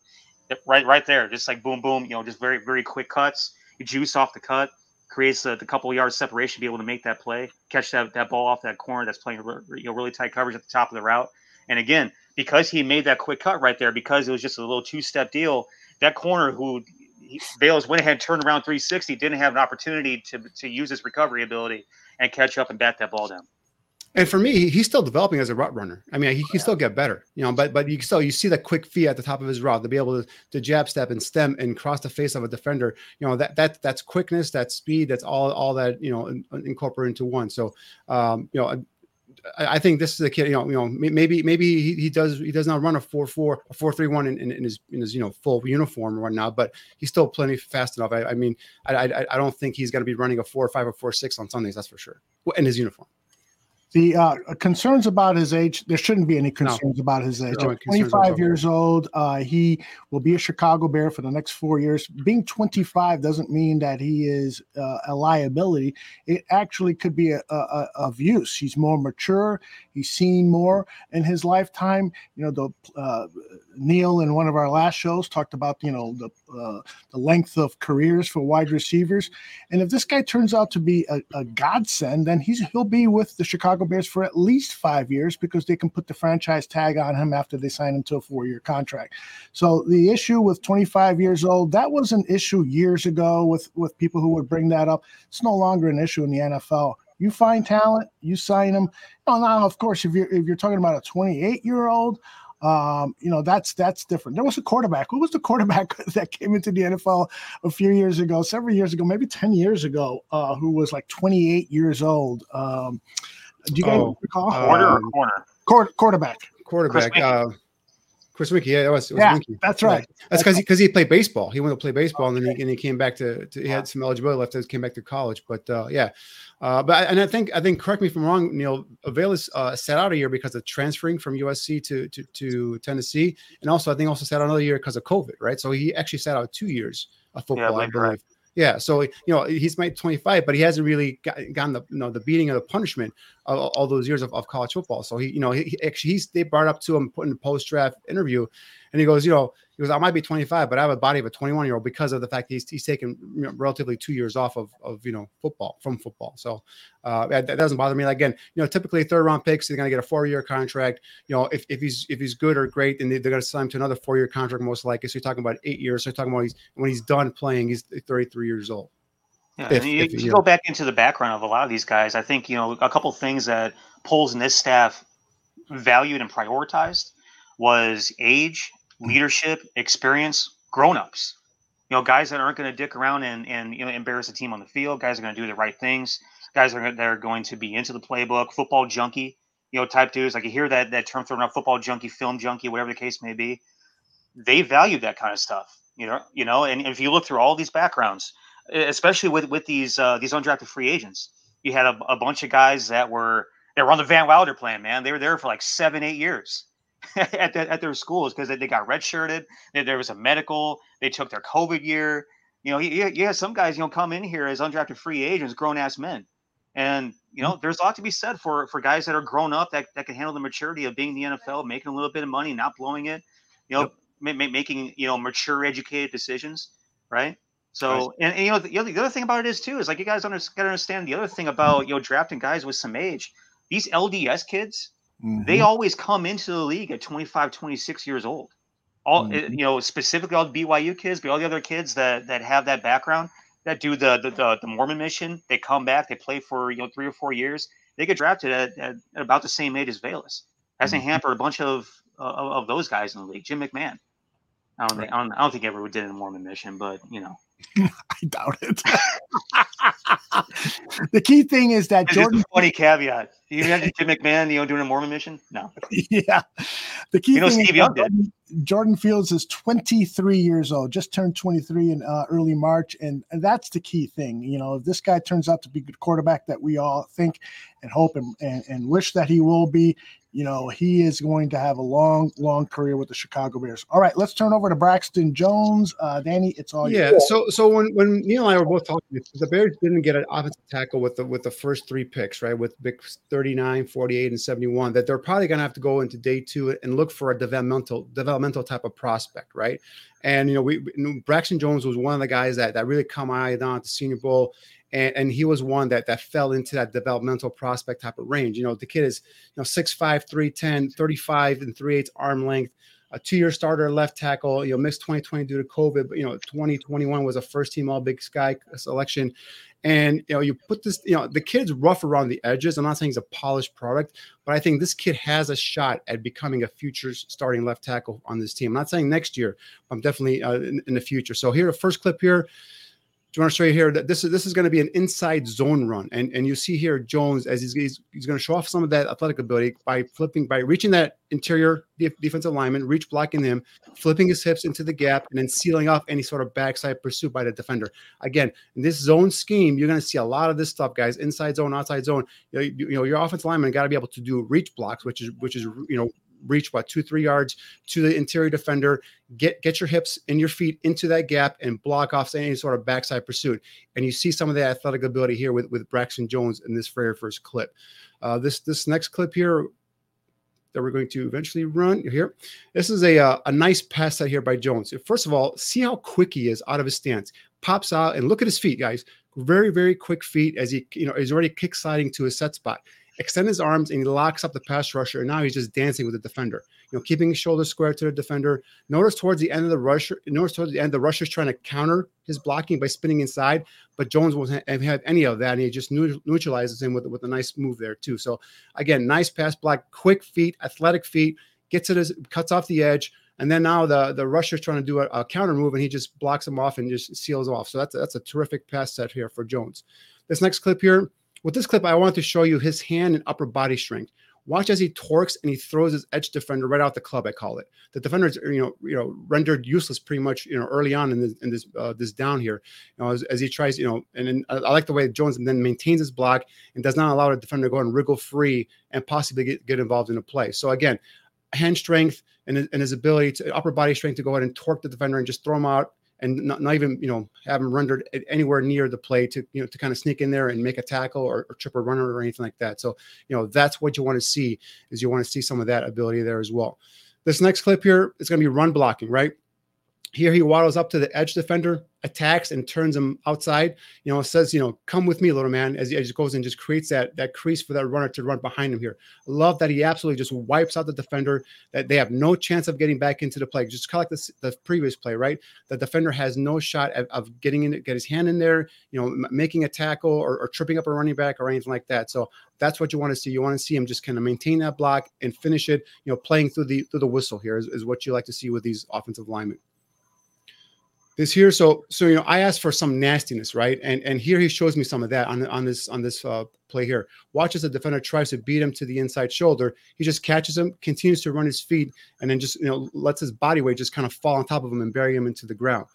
right, right there, just like boom, boom, you know, just very, very quick cuts. Juice off the cut, creates the, the couple yards separation, to be able to make that play, catch that that ball off that corner that's playing you know really tight coverage at the top of the route, and again because he made that quick cut right there, because it was just a little two step deal, that corner who Velus went ahead, turned around 360, didn't have an opportunity to, to use his recovery ability and catch up and bat that ball down. And for me, he's still developing as a route runner. I mean, he can still get better, you know. But but you still you see that quick feet at the top of his route to be able to, to jab step and stem and cross the face of a defender. You know that that that's quickness, that speed, that's all all that you know in, incorporate into one. So um, you know I think this is a kid. You know, you know, maybe maybe he, he does he does not run a four four a four three one in, in, in his in his you know full uniform right now, but he's still plenty fast enough. I, I mean, I, I, I don't think he's going to be running a four five or four six on Sundays. That's for sure. In his uniform. The uh, concerns about his age, there shouldn't be any concerns no. about his age. No 25 years old. Uh, he will be a Chicago Bear for the next four years. Being 25 doesn't mean that he is uh, a liability. It actually could be a, a, of use. He's more mature. He's seen more in his lifetime. You know, the uh, Neil in one of our last shows talked about you know the uh, the length of careers for wide receivers, and if this guy turns out to be a, a godsend, then he's he'll be with the Chicago Bears for at least five years because they can put the franchise tag on him after they sign him to a four year contract. So the issue with 25 years old that was an issue years ago with with people who would bring that up. It's no longer an issue in the NFL. You find talent, you sign them. Now, of course, if you're if you're talking about a 28 year old, um, you know, that's that's different. There was a quarterback. Who was the quarterback <laughs> that came into the NFL a few years ago, several years ago, maybe 10 years ago, uh, who was like 28 years old? Um, do you guys oh, recall? Quarter or corner? quarterback. Quarterback. Uh, Chris Weinke, yeah, it was, it was yeah, That's right. Yeah. That's because because he, he, played baseball. He went to play baseball, and then he, and he came back to, to he had some eligibility left. As came back to college, but uh, yeah, uh, but and I think I think correct me if I'm wrong, Neil. Avalis uh, sat out a year because of transferring from USC to, to to Tennessee, and also I think also sat out another year because of COVID, right? So he actually sat out two years of football, yeah, I believe. Right. Yeah, so you know he's made 25, but he hasn't really got, gotten the you know the beating of the punishment of all those years of, of, college football. So he you know he, he actually he's they brought up to him put in a post draft interview, and he goes you know he goes I might be 25, but I have a body of a 21 year old because of the fact he's he's taken you know, relatively two years off of of you know football from football. So uh, that, that, doesn't bother me. Like, again, you know typically third round picks they're going to get a four year contract. You know if, if he's if he's good or great, then they, are going to sign him to another four year contract most likely. So you're talking about eight years. So you're talking about he's when he's done playing, he's 33 years old. Yeah, if, you, if, you go back into the background of a lot of these guys. I think you know a couple things that Poles and this staff valued and prioritized was age. Leadership, experience, grown-ups. You know, guys that aren't going to dick around and and you know embarrass the team on the field. Guys are going to do the right things. Guys are that are going to be into the playbook. Football junkie, you know, type dudes. Like you hear that that term thrown around, football junkie, film junkie, whatever the case may be. They value that kind of stuff. You know, you know, and if you look through all these backgrounds especially with with these uh, these undrafted free agents. You had a, a bunch of guys that were they were on the Van Wilder plan, man. They were there for like seven, eight years <laughs> at, the, at their schools because they, they got redshirted. There was a medical. They took their COVID year. You know, yeah, had some guys, you know, come in here as undrafted free agents, grown ass men. And you mm. know, there's a lot to be said for for guys that are grown up that, that can handle the maturity of being in the NFL, making a little bit of money, not blowing it. You know, yep. ma- making you know mature, educated decisions, right? So, and, and, you know, the other, the other thing about it is too is like you guys under, gotta understand the other thing about you know drafting guys with some age. These LDS kids, mm-hmm. they always come into the league at 25, 26 years old. All mm-hmm. you know, specifically all the BYU kids, but all the other kids that that have that background that do the the, the, the Mormon mission, they come back, they play for you know three or four years, they get drafted at, at, at about the same age as Velus. Hasn't mm-hmm. hampered a bunch of, uh, of those guys in the league. Jim McMahon. I don't, think, I don't, I don't think ever did a Mormon mission, but you know. <laughs> I doubt it. <laughs> the key thing is that it's Jordan. funny caveat. <laughs> You had Jim McMahon, you know, doing a Mormon mission? No. <laughs> Yeah. The key you know, Steve Young did. Jordan Fields is 23 years old, just turned 23 in uh, early March, and, and that's the key thing. You know, if this guy turns out to be good quarterback that we all think and hope and, and, and wish that he will be, you know, he is going to have a long, long career with the Chicago Bears. All right, let's turn over to Braxton Jones. Uh, Danny, it's all yeah. You. So, so when when Neil and I were both talking, the Bears didn't get an offensive tackle with the with the first three picks, right? With big 39, 48, and 71, that they're probably going to have to go into day two and look for a developmental developmental type of prospect, right? And you know, we Braxton Jones was one of the guys that that really come eye down at the Senior Bowl and, and he was one that that fell into that developmental prospect type of range. You know, the kid is you know 6'5, 310, 35 and 3 8 arm length, a two-year starter left tackle, you know, missed 2020 due to COVID, but you know, 2021 was a first team all big sky selection. And you know, you put this, you know, the kid's rough around the edges. I'm not saying he's a polished product, but I think this kid has a shot at becoming a future starting left tackle on this team. I'm not saying next year, I'm definitely uh, in, in the future. So here, a first clip here you want to show you here that this is this is going to be an inside zone run, and and you see here Jones as he's he's, he's going to show off some of that athletic ability by flipping by reaching that interior def- defensive lineman, reach blocking him, flipping his hips into the gap, and then sealing off any sort of backside pursuit by the defender. Again, in this zone scheme, you're going to see a lot of this stuff, guys. Inside zone, outside zone. You know, you, you know your offensive lineman got to be able to do reach blocks, which is which is you know reach what two three yards to the interior defender get get your hips and your feet into that gap and block off any sort of backside pursuit and you see some of the athletic ability here with with braxton jones in this very first clip uh, this this next clip here that we're going to eventually run here. This is a, uh, a nice pass set here by Jones. First of all, see how quick he is out of his stance. Pops out and look at his feet, guys. Very, very quick feet as he, you know, he's already kick sliding to his set spot extend his arms and he locks up the pass rusher. And now he's just dancing with the defender, you know, keeping his shoulder square to the defender. Notice towards the end of the rusher, notice towards the end, the rusher's trying to counter his blocking by spinning inside, but Jones won't have any of that. And he just neutralizes him with, with a nice move there, too. So, again, nice pass block, quick feet, athletic feet, gets it, as, cuts off the edge. And then now the the rusher's trying to do a, a, counter move, and he just blocks him off and just seals off. So that's that's a terrific pass set here for Jones. This next clip here, with this clip, I wanted to show you his hand and upper body strength. Watch as he torques and he throws his edge defender right out the club. I call it. The defender is you know you know rendered useless pretty much you know early on in this in this uh, this down here. You know as, as he tries you know and then I like the way Jones then maintains his block and does not allow the defender to go and wriggle free and possibly get, get involved in a play. So again, hand strength and, and his ability to upper body strength to go ahead and torque the defender and just throw him out and not, not, even you know have him rendered anywhere near the play to you know to kind of sneak in there and make a tackle or, or trip a runner or anything like that. So you know that's what you want to see is you want to see some of that ability there as well. This next clip here is going to be run blocking, right? Here he waddles up to the edge defender, attacks and turns him outside. You know, says, you know, come with me, little man, as he, he goes and just creates that that crease for that runner to run behind him here. Love that he absolutely just wipes out the defender, that they have no chance of getting back into the play. Just kind of like the, the previous play, right? The defender has no shot of, of getting in, get his hand in there, you know, m- making a tackle or, or tripping up a running back or anything like that. So that's what you want to see. You want to see him just kind of maintain that block and finish it, you know, playing through the through the whistle here is, is what you like to see with these offensive linemen this here. So so you know i asked for some nastiness right? And and here he shows me some of that on on this on this uh, play here. Watches the defender tries to beat him to the inside shoulder. He just catches him continues to run his feet and then just you know lets his body weight just kind of fall on top of him and bury him into the ground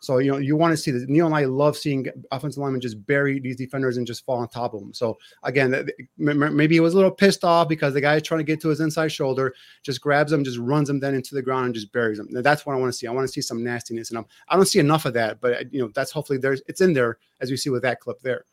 so you know you want to see that. Neil and I love seeing offensive linemen just bury these defenders and just fall on top of them. So again, maybe he was a little pissed off because the guy is trying to get to his inside shoulder, just grabs him, just runs him then into the ground and just buries him. That's what I want to see. I want to see some nastiness, and I'm, I don't see enough of that. But you know that's hopefully there's it's in there as we see with that clip there.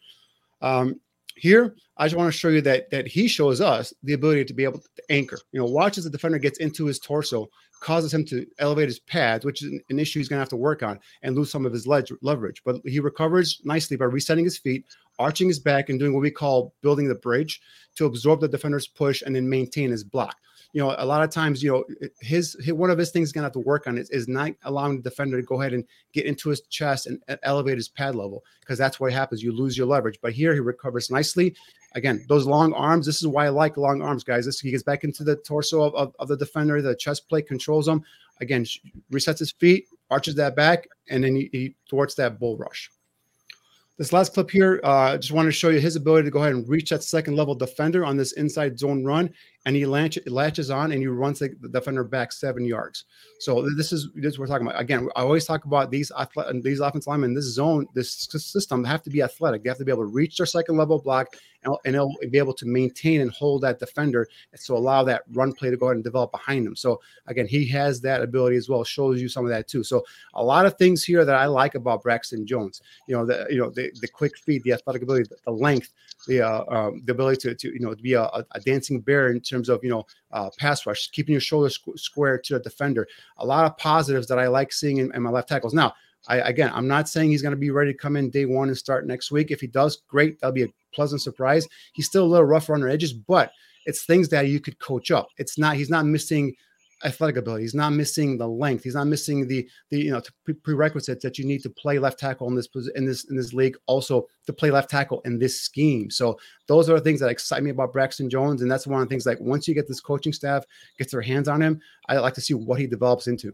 Um, Here, I just want to show you that that he shows us the ability to be able to anchor. You know, watch as the defender gets into his torso, causes him to elevate his pads, which is an issue he's going to have to work on and lose some of his ledge, leverage. But he recovers nicely by resetting his feet, arching his back, and doing what we call building the bridge to absorb the defender's push and then maintain his block you know, a lot of times, you know, his, his one of his things gonna have to work on is, is not allowing the defender to go ahead and get into his chest and, elevate his pad level because that's what happens. You lose your leverage. But here he recovers nicely. Again, those long arms. This is why I like long arms, guys. This he gets back into the torso of, of, of the defender. The chest plate controls him. Again, resets his feet, arches that back, and then he, he thwarts that bull rush. This last clip here, I uh, just want to show you his ability to go ahead and reach that second level defender on this inside zone run and he latch, latches on and he runs the, defender back seven yards. So this is this is what we're talking about. Again, I always talk about these athletic, these offensive linemen, this zone, this system have to be athletic. They have to be able to reach their second level block and, and they'll be able to maintain and hold that defender so allow that run play to go ahead and develop behind them. So again, he has that ability as well. Shows you some of that too. So a lot of things here that I like about Braxton Jones. You know, the you know the, the quick feet, the athletic ability, the length, the uh, um, the ability to, to you know to be a, a dancing bear in terms of you know uh, pass rush, keeping your shoulder squ- square to the defender. A lot of positives that I like seeing in, in my left tackles. Now, I again, I'm not saying he's going to be ready to come in day one and start next week. If he does, great. That'll be a pleasant surprise. He's still a little rough around the edges, but it's things that you could coach up. It's not. He's not missing athletic ability. He's not missing the length. He's not missing the the you know prerequisites that you need to play left tackle in this in this in this league. Also to play left tackle in this scheme. So those are the things that excite me about Braxton Jones, and that's one of the things. Like once you get this coaching staff gets their hands on him, I like to see what he develops into.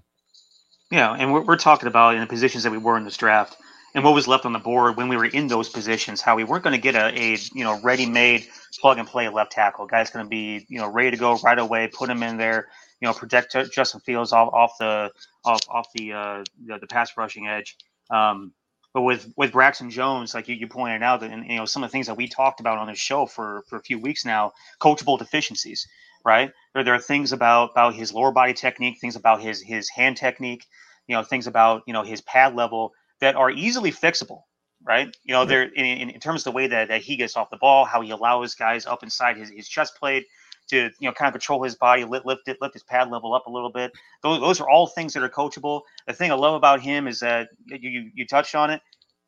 Yeah, and we're, we're talking about in the positions that we were in this draft and what was left on the board when we were in those positions, how we weren't going to get a, a you know ready-made plug and play left tackle. Guy's going to be you know ready to go right away. Put him in there you know, protect Justin Fields off, off the off off the, uh, the, the pass rushing edge. Um, but with with Braxton Jones, like you, you pointed out, and you know some of the things that we talked about on the show for for a few weeks now, coachable deficiencies, right? There, there are things about about his lower body technique, things about his his hand technique, you know, things about you know his pad level that are easily fixable, right? You know, they're in, in terms of the way that, that he gets off the ball, how he allows guys up inside his, his chest plate, to you know kind of control his body, lift, lift it, lift his pad level up a little bit. Those, those are all things that are coachable. The thing I love about him is that you, you, you touched on it,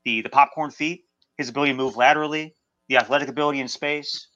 the the popcorn feet, his ability to move laterally, the athletic ability in space,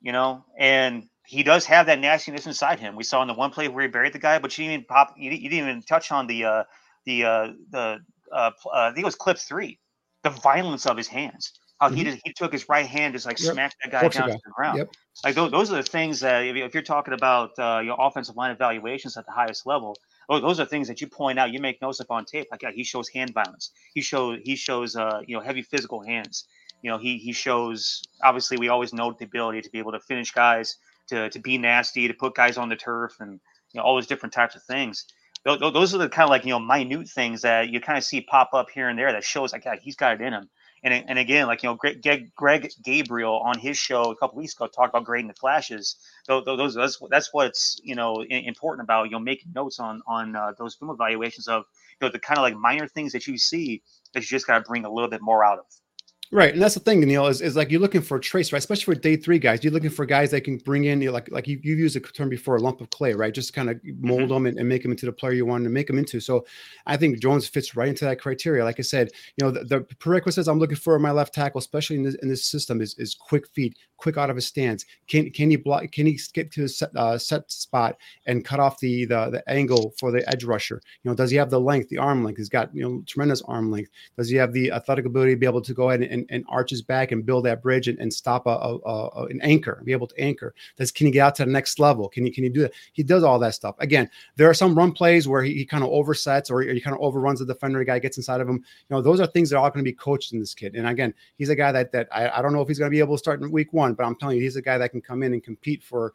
you know, and he does have that nastiness inside him. We saw in the one play where he buried the guy, but you didn't even pop, you, didn't even touch on the uh, the uh, the uh, uh, I think it was clip three, the violence of his hands how mm-hmm. he just, he took his right hand, just like yep. smacked that guy down to the ground. Yep. Like those, those are the things that if, if you're talking about uh, your offensive line evaluations at the highest level, those, those are things that you point out. You make notes up on tape. Like yeah, he shows hand violence. He shows he shows uh, you know heavy physical hands. You know he he shows obviously we always know the ability to be able to finish guys, to to be nasty, to put guys on the turf, and you know all those different types of things those are the kind of like you know minute things that you kind of see pop up here and there that shows like yeah, he's got it in him and, and again, like you know, Greg, Greg Gabriel on his show a couple weeks ago talked about grading the flashes. Those, those that's that's what's you know important about you know making notes on on uh, those film evaluations of you know the kind of like minor things that you see that you just got to bring a little bit more out of. Right, and that's the thing, Neil, is, is like you're looking for a trace, right? Especially for day three guys, you're looking for guys that can bring in, you know, like like you, you've used a term before, a lump of clay, right? Just kind of mold mm-hmm. them and, and, make them into the player you want to make them into. So I think Jones fits right into that criteria. Like I said, you know, the, the prerequisites I'm looking for in my left tackle, especially in this, in this system, is, is quick feet, quick out of his stance. Can can he block? Can he get to the set, uh, set spot and cut off the, the the angle for the edge rusher? You know, does he have the length, the arm length? He's got you know tremendous arm length. Does he have the athletic ability to be able to go ahead and, and, and arch his back? and build that bridge and, and stop a, a, a, an anchor, be able to anchor. Does can he get out to the next level? Can he can he do that? He does all that stuff. Again, there are some run plays where he, he kind of oversets or he kind of overruns the defender. The guy gets inside of him. You know, those are things that are all going to be coached in this kid. And again, he's a guy that that I, I don't know if he's going to be able to start in week one, but I'm telling you, he's a guy that can come in and compete for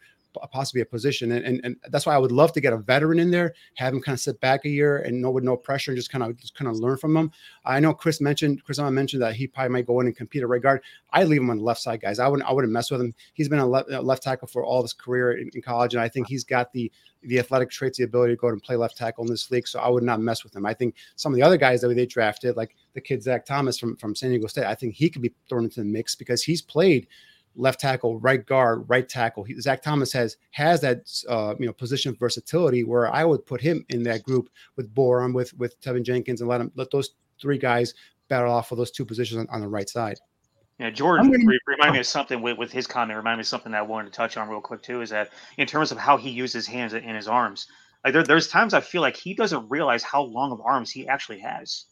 possibly a position. And, and, and that's why I would love to get a veteran in there, have him kind of sit back a year and know with no pressure and just kind of just kind of learn from them. I know Chris mentioned Chris Emma mentioned that he probably might go in and compete at right guard. I leave him on the left side, guys. I wouldn't I wouldn't mess with him. He's been a left, a left tackle for all of his career in, in, college, and I think he's got the the athletic traits, the ability to go and play left tackle in this league. So I would not mess with him. I think some of the other guys that they drafted, like the kid Zach Thomas from from San Diego State, I think he could be thrown into the mix because he's played left tackle, right guard, right tackle. He, Zach Thomas has has that uh, you know position versatility where I would put him in that group with Borom, with with Teven Jenkins, and let him let those three guys battle off for those two positions on, on the right side. Yeah, Jordan gonna, remind me of something with, with his comment. Remind me of something that I wanted to touch on real quick too. Is that in terms of how he uses his hands and his arms, like there, there's times I feel like he doesn't realize how long of arms he actually has.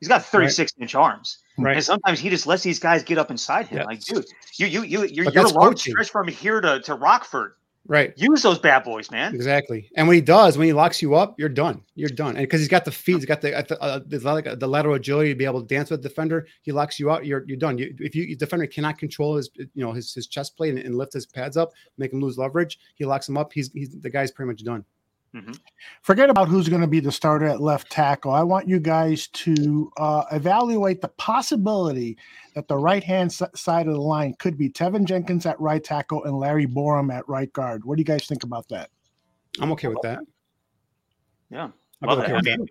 He's got 36 right. inch arms. Right. And sometimes he just lets these guys get up inside him. Like, dude, you you you you're, you're a long stretch from here to, to Rockford. Right. Use those bad boys, man. Exactly. And when he does, when he locks you up, you're done. You're done. And because he's got the feet, he's got the uh, the, the lateral agility to be able to dance with the defender. He locks you out. You're you're done. You, if you defender cannot control his you know his his chest plate and, and, lift his pads up, make him lose leverage. He locks him up. He's he's the guy's pretty much done. Mm-hmm. Forget about who's going to be the starter at left tackle. I want you guys to uh, evaluate the possibility that the right hand side of the line could be Teven Jenkins at right tackle and Larry Borom at right guard. What do you guys think about that? I'm okay with that. Yeah. Well, okay I mean,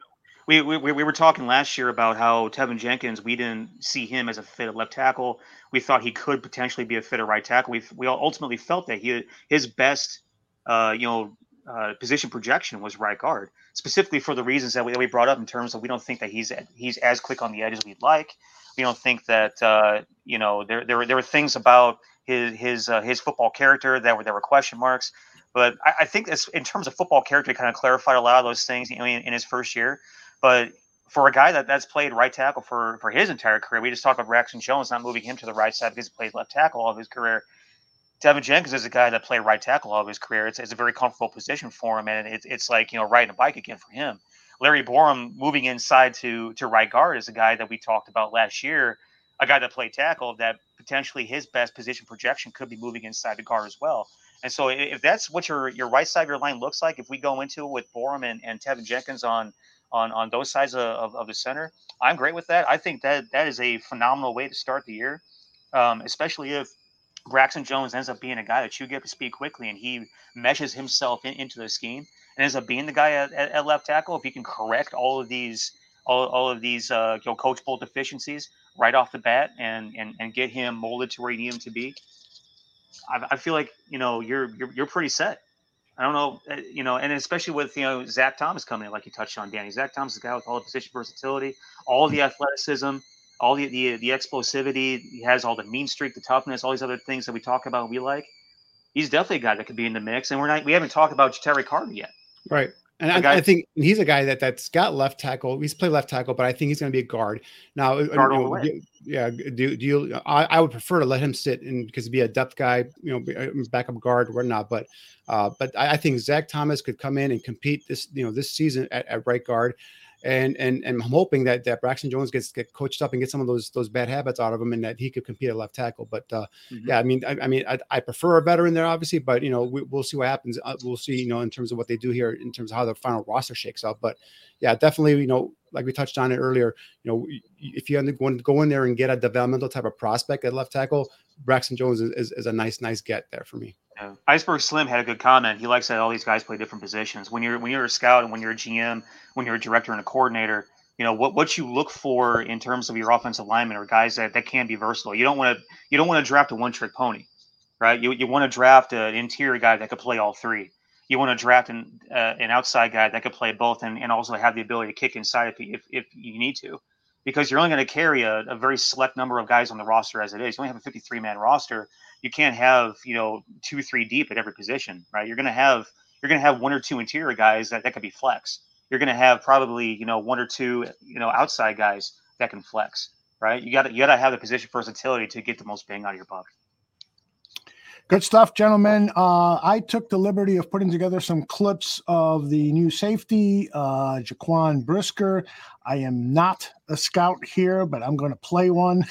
we, we, we were talking last year about how Teven Jenkins, we didn't see him as a fit at left tackle. We thought he could potentially be a fit at right tackle. We, we ultimately felt that he his best, uh, you know, uh, position projection was right guard, specifically for the reasons that we, that we brought up in terms of we don't think that he's he's as quick on the edge as we'd like. We don't think that uh, you know there there were, there were things about his his uh, his football character that were there were question marks. But I, I think this, in terms of football character, kind of clarified a lot of those things you know, in, in his first year. But for a guy that that's played right tackle for for his entire career, we just talked about Braxton Jones not moving him to the right side because he played left tackle all of his career. Teven Jenkins is a guy that played right tackle all of his career. It's, it's a very comfortable position for him, and it's it's like you know riding a bike again for him. Larry Borom moving inside to to right guard is a guy that we talked about last year, a guy that played tackle that potentially his best position projection could be moving inside the guard as well. And so if that's what your your right side of your line looks like, if we go into it with Borom and, and Teven Jenkins on on on those sides of, of, of, the center, I'm great with that. I think that that is a phenomenal way to start the year, um, especially if Braxton Jones ends up being a guy that you get to speed quickly and he meshes himself in, into the scheme and ends up being the guy at, at, at, left tackle. If he can correct all of these, all, all of these, uh, you know, coachable deficiencies right off the bat and, and, and get him molded to where you need him to be. I, I feel like, you know, you're, you're, you're pretty set. I don't know, uh, you know, and especially with, you know, Zach Thomas coming in, like you touched on, Danny. Zach Thomas is a guy with all the position versatility, all the athleticism, all the, the the explosivity. He has all the mean streak, the toughness, all these other things that we talk about. we like. He's definitely a guy that could be in the mix, and we're not. We haven't talked about Terry Carter yet. Right. And I, guy, I, think he's a guy that that's got left tackle. He's played left tackle, but I think he's going to be a guard. Now, uh, guard you know, yeah, do, do you? I, I, would prefer to let him sit and because be a depth guy, you know, uh, backup guard or whatnot. But, uh, but I, I, think Zach Thomas could come in and compete this, you know, this season at, at right guard and and and I'm hoping that that Braxton Jones gets get coached up and get some of those those bad habits out of him, and that he could compete at left tackle. But uh, mm-hmm. yeah, I mean, I, I mean, I, I, prefer a veteran there, obviously, but you know, we, will see what happens. Uh, we'll see, you know, in terms of what they do here, in terms of how the final roster shakes out. But yeah, definitely, you know, like we touched on it earlier, you know, if you want to go in there and get a developmental type of prospect at left tackle, Braxton Jones is, is, is a nice, nice get there for me. Yeah. Iceberg Slim had a good comment. He likes that all these guys play different positions. When you're when you're a scout and when you're a GM, when you're a director and a coordinator, you know what what you look for in terms of your offensive linemen are guys that, that can be versatile. You don't want to you don't want to draft a one trick pony, right? You you want to draft an interior guy that could play all three. You want to draft an uh, an outside guy that could play both and, and also have the ability to kick inside if if, if you need to, because you're only going to carry a, a very select number of guys on the roster as it is. You only have a 53 man roster you can't have you know two three deep at every position right you're going to have you're going to have one or two interior guys that, that could be flex you're going to have probably you know one or two you know outside guys that can flex right you got to you got to have the position versatility to get the most bang out of your buck Good stuff, gentlemen. Uh, I took the liberty of putting together some clips of the new safety, uh, Jaquan Brisker. I am not a scout here, but I'm going to play one.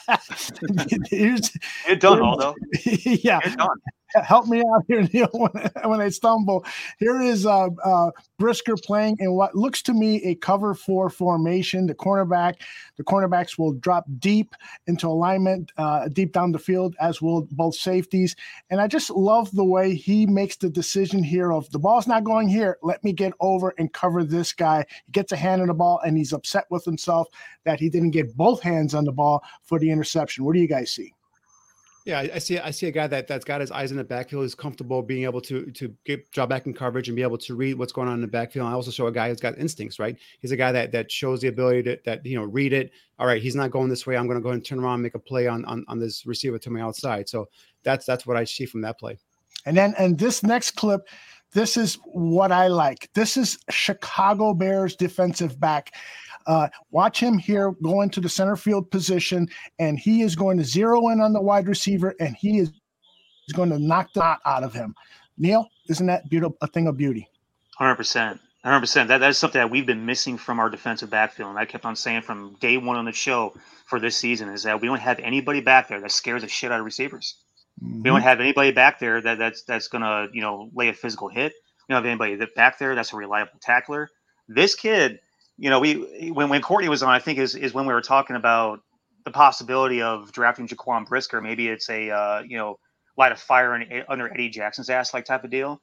<laughs> Here's, You're done, Aldo. <laughs> yeah. You're done help me out here, <laughs> Neil, when, when I stumble. Here is uh, uh, Brisker playing in what looks to me a cover four formation. The cornerback, the cornerbacks will drop deep into alignment, uh, deep down the field, as will both safeties. And I just love the way he makes the decision here of the ball's not going here. Let me get over and cover this guy. He gets a hand on the ball, and he's upset with himself that he didn't get both hands on the ball for the interception. What do you guys see? Yeah, I see. I see a guy that that's got his eyes in the backfield, is comfortable being able to to get draw back in coverage and be able to read what's going on in the backfield. I also show a guy who's got instincts, right? He's a guy that that shows the ability to that you know read it. All right, he's not going this way. I'm going to go and turn around, and make a play on on on this receiver to my outside. So that's that's what I see from that play. And then and this next clip, this is what I like. This is Chicago Bears defensive back. Uh, watch him here go into the center field position, and he is going to zero in on the wide receiver, and he is going to knock the knot out of him. Neil, isn't that beautiful? A thing of beauty. Hundred percent. 100%. That, that is something that we've been missing from our defensive backfield. And I kept on saying from day one on the show for this season is that we don't have anybody back there that scares the shit out of receivers. Mm-hmm. We don't have anybody back there that that's that's gonna you know lay a physical hit. We don't have anybody that back there that's a reliable tackler. This kid you know, we when when Courtney was on, I think is is when we were talking about the possibility of drafting Jaquan Brisker. Maybe it's a uh, you know light a fire in, under Eddie Jackson's ass like type of deal.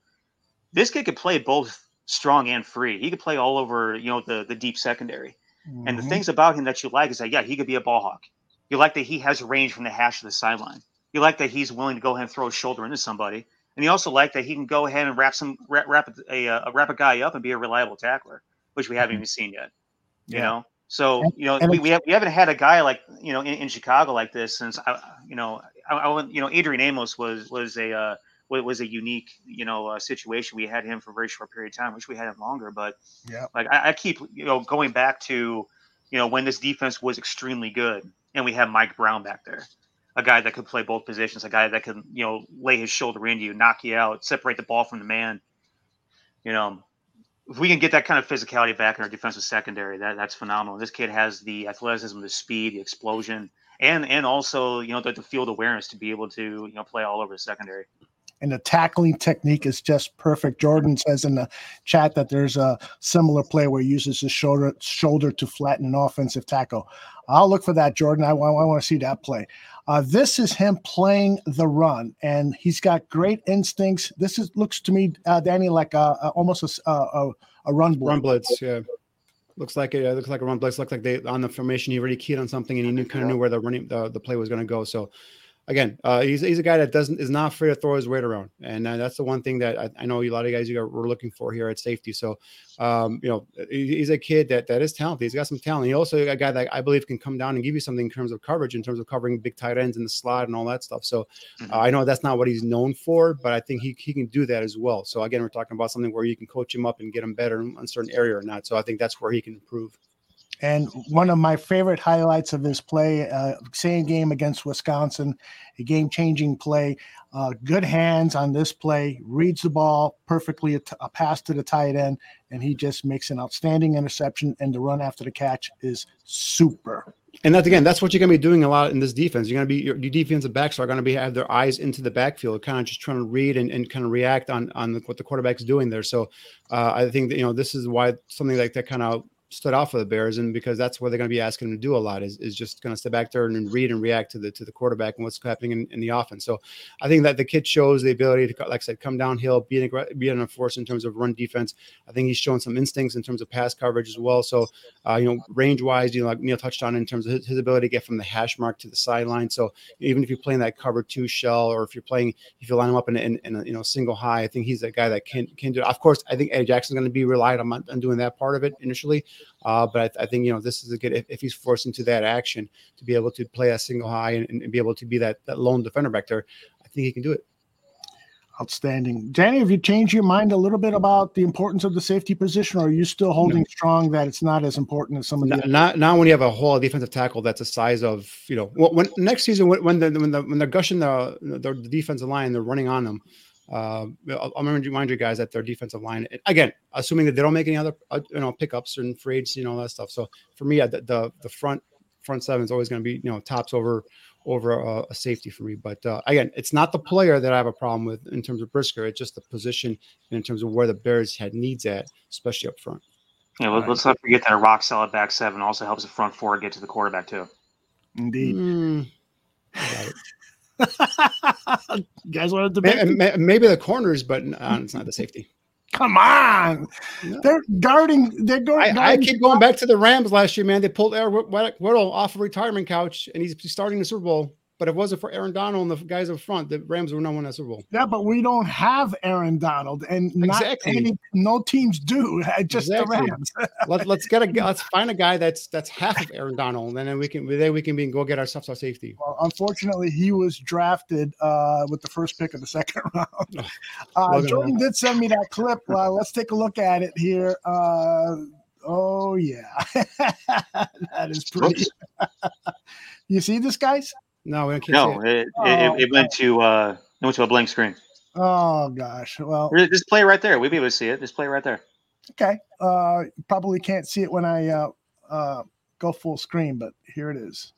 This kid could play both strong and free. He could play all over you know the the deep secondary. Mm-hmm. And the mm-hmm. things about him that you like is that yeah, he could be a ball hawk. You like that he has range from the hash to the sideline. You like that he's willing to go ahead and throw a shoulder into somebody. And you also like that he can go ahead and wrap some wrap, wrap a, a, wrap a guy up and be a reliable tackler which we haven't mm-hmm. even seen yet. You yeah. know, so you know we, we, have, we haven't had a guy like you know in, in Chicago like this since I you know I, I you know Adrian Amos was was a uh, was a unique you know uh, situation. We had him for a very short period of time. Wish we had him longer, but yeah, like I, I keep you know going back to you know when this defense was extremely good and we had Mike Brown back there a guy that could play both positions, a guy that can, you know, lay his shoulder into you, knock you out, separate the ball from the man. You know, if we can get that kind of physicality back in our defensive secondary, that that's phenomenal. This kid has the athleticism, the speed, the explosion, and and also you know the, the field awareness to be able to you know play all over the secondary. And the tackling technique is just perfect. Jordan says in the chat that there's a similar play where he uses his shoulder shoulder to flatten an offensive tackle. I'll look for that, Jordan. I, I, I want to see that play. Uh, this is him playing the run, and he's got great instincts. This is looks to me, uh, Danny, like a, a almost a, a, a run blitz. Run blitz, yeah. Looks like it. Looks like a run blitz. Looks like they on the formation. He already keyed on something, and he knew kind of knew where the running the, the play was going to go. So again, uh, he's, he's a guy that doesn't is not afraid to throw his weight around, and uh, that's the one thing that I, I, know a lot of guys you were looking for here at safety. So, um, you know, he's a kid that that is talented. He's got some talent. He also a guy that I believe can come down and give you something in terms of coverage, in terms of covering big tight ends in the slot and all that stuff. So, mm-hmm. uh, I know that's not what he's known for, but I think he, he can do that as well. So again, we're talking about something where you can coach him up and get him better in a certain area or not. So I think that's where he can improve. And one of my favorite highlights of his play, uh, same game against Wisconsin, a game changing play. Uh, good hands on this play, reads the ball perfectly, a, t- a pass to the tight end, and he just makes an outstanding interception. And the run after the catch is super. And that again, that's what you're going to be doing a lot in this defense. You're going to be your, your defensive backs are going to be have their eyes into the backfield, kind of just trying to read and, and kind of react on on the, what the quarterback's doing there. So uh, I think that you know this is why something like that kind of stood out for the Bears, and because that's where they're going to be asking him to do a lot is, is just going to step back there and read and react to the to the quarterback and what's happening in, in, the offense. So I think that the kid shows the ability to, like I said, come downhill, be an be an force in terms of run defense. I think he's shown some instincts in terms of pass coverage as well. So uh, you know, range wise, you know, like Neil touched on in terms of his, his, ability to get from the hash mark to the sideline. So even if you're playing that cover two shell, or if you're playing, if you line him up in, in, in a you know single high, I think he's a guy that can can do it. Of course, I think Eddie Jackson's going to be relied on, on doing that part of it initially. Uh, but I, I, think you know this is a good if, if, he's forced into that action to be able to play a single high and, and, be able to be that that lone defender back there. I think he can do it. Outstanding, Danny. Have you changed your mind a little bit about the importance of the safety position, or are you still holding no. strong that it's not as important as some of the? Not, not, not when you have a whole defensive tackle that's the size of you know when next season when when, the, when, the, when they're gushing the the defensive line, they're running on them. Uh, I'll, I'll remind you guys that their defensive line, again, assuming that they don't make any other, uh, you know, pickups and frades, you know, all that stuff. So for me, the the, the front front seven is always going to be, you know, tops over over a, a safety for me. But uh, again, it's not the player that I have a problem with in terms of Brisker. It's just the position and in terms of where the Bears had needs at, especially up front. Yeah, let, us not forget that a rock solid back seven also helps the front four get to the quarterback too. Indeed. <laughs> Mm, you <laughs> guys want to debate? Maybe, maybe the corners, but uh, it's not the safety. Come on, no. they're guarding. They're going. I, I, keep going back to the Rams last year, man. They pulled Eric Weddle off a retirement couch, and he's starting the Super Bowl. But if it wasn't for Aaron Donald and the guys up front, the Rams were not win that Super Bowl. Yeah, but we don't have Aaron Donald, and not Exactly. any, no teams do. <laughs> Just Exactly. the Rams. <laughs> Let, let's get a let's find a guy that's that's half of Aaron Donald, and then we can then we can be go get ourselves our safety. Well, unfortunately, he was drafted uh, with the first pick of the second <laughs> round. Uh, Jordan did send me that clip. Uh, let's take a look at it here. Uh, oh yeah, that is pretty. you see this, guys? No, we can't No, see it. it, it, it went to uh, it went to a blank screen. Oh gosh. Well, Just play right there. We'd be able to see it. Just play right there. okay. Uh, probably can't see it when I uh, uh, go full screen, but here it is.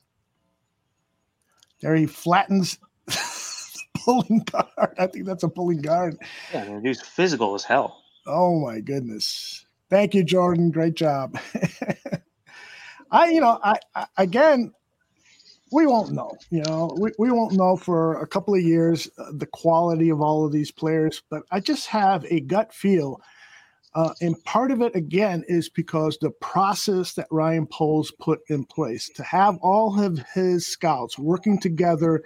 There he flattens <laughs> the pulling guard. I think that's a pulling guard. Yeah, dude's physical as hell. Oh my goodness. Thank you, Jordan. Great job. <laughs> I, you know, I, I again, we won't know. You know, we, we won't know for a couple of years uh, the quality of all of these players, but I just have a gut feel. Uh, and part of it, again, is because the process that Ryan Poles put in place to have all of his scouts working together.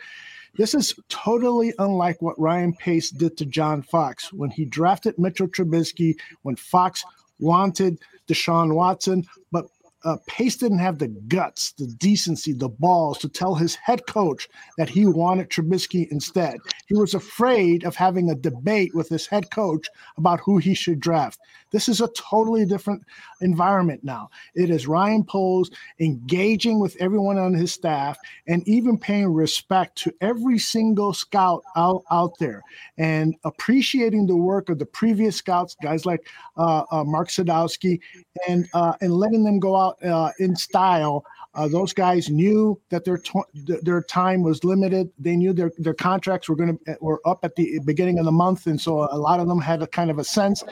This is totally unlike what Ryan Pace did to John Fox when he drafted Mitchell Trubisky, when Fox wanted Deshaun Watson, but uh, Pace didn't have the guts, the decency, the balls to tell his head coach that he wanted Trubisky instead. He was afraid of having a debate with his head coach about who he should draft. This is a totally different environment now. It is Ryan Poles engaging with everyone on his staff and even paying respect to every single scout out, out there and appreciating the work of the previous scouts, guys like uh, uh, Mark Sadowski, and uh, and letting them go out uh, in style. Uh, those guys knew that their th- their time was limited. They knew their their contracts were going to were up at the beginning of the month, and so a lot of them had a kind of a sense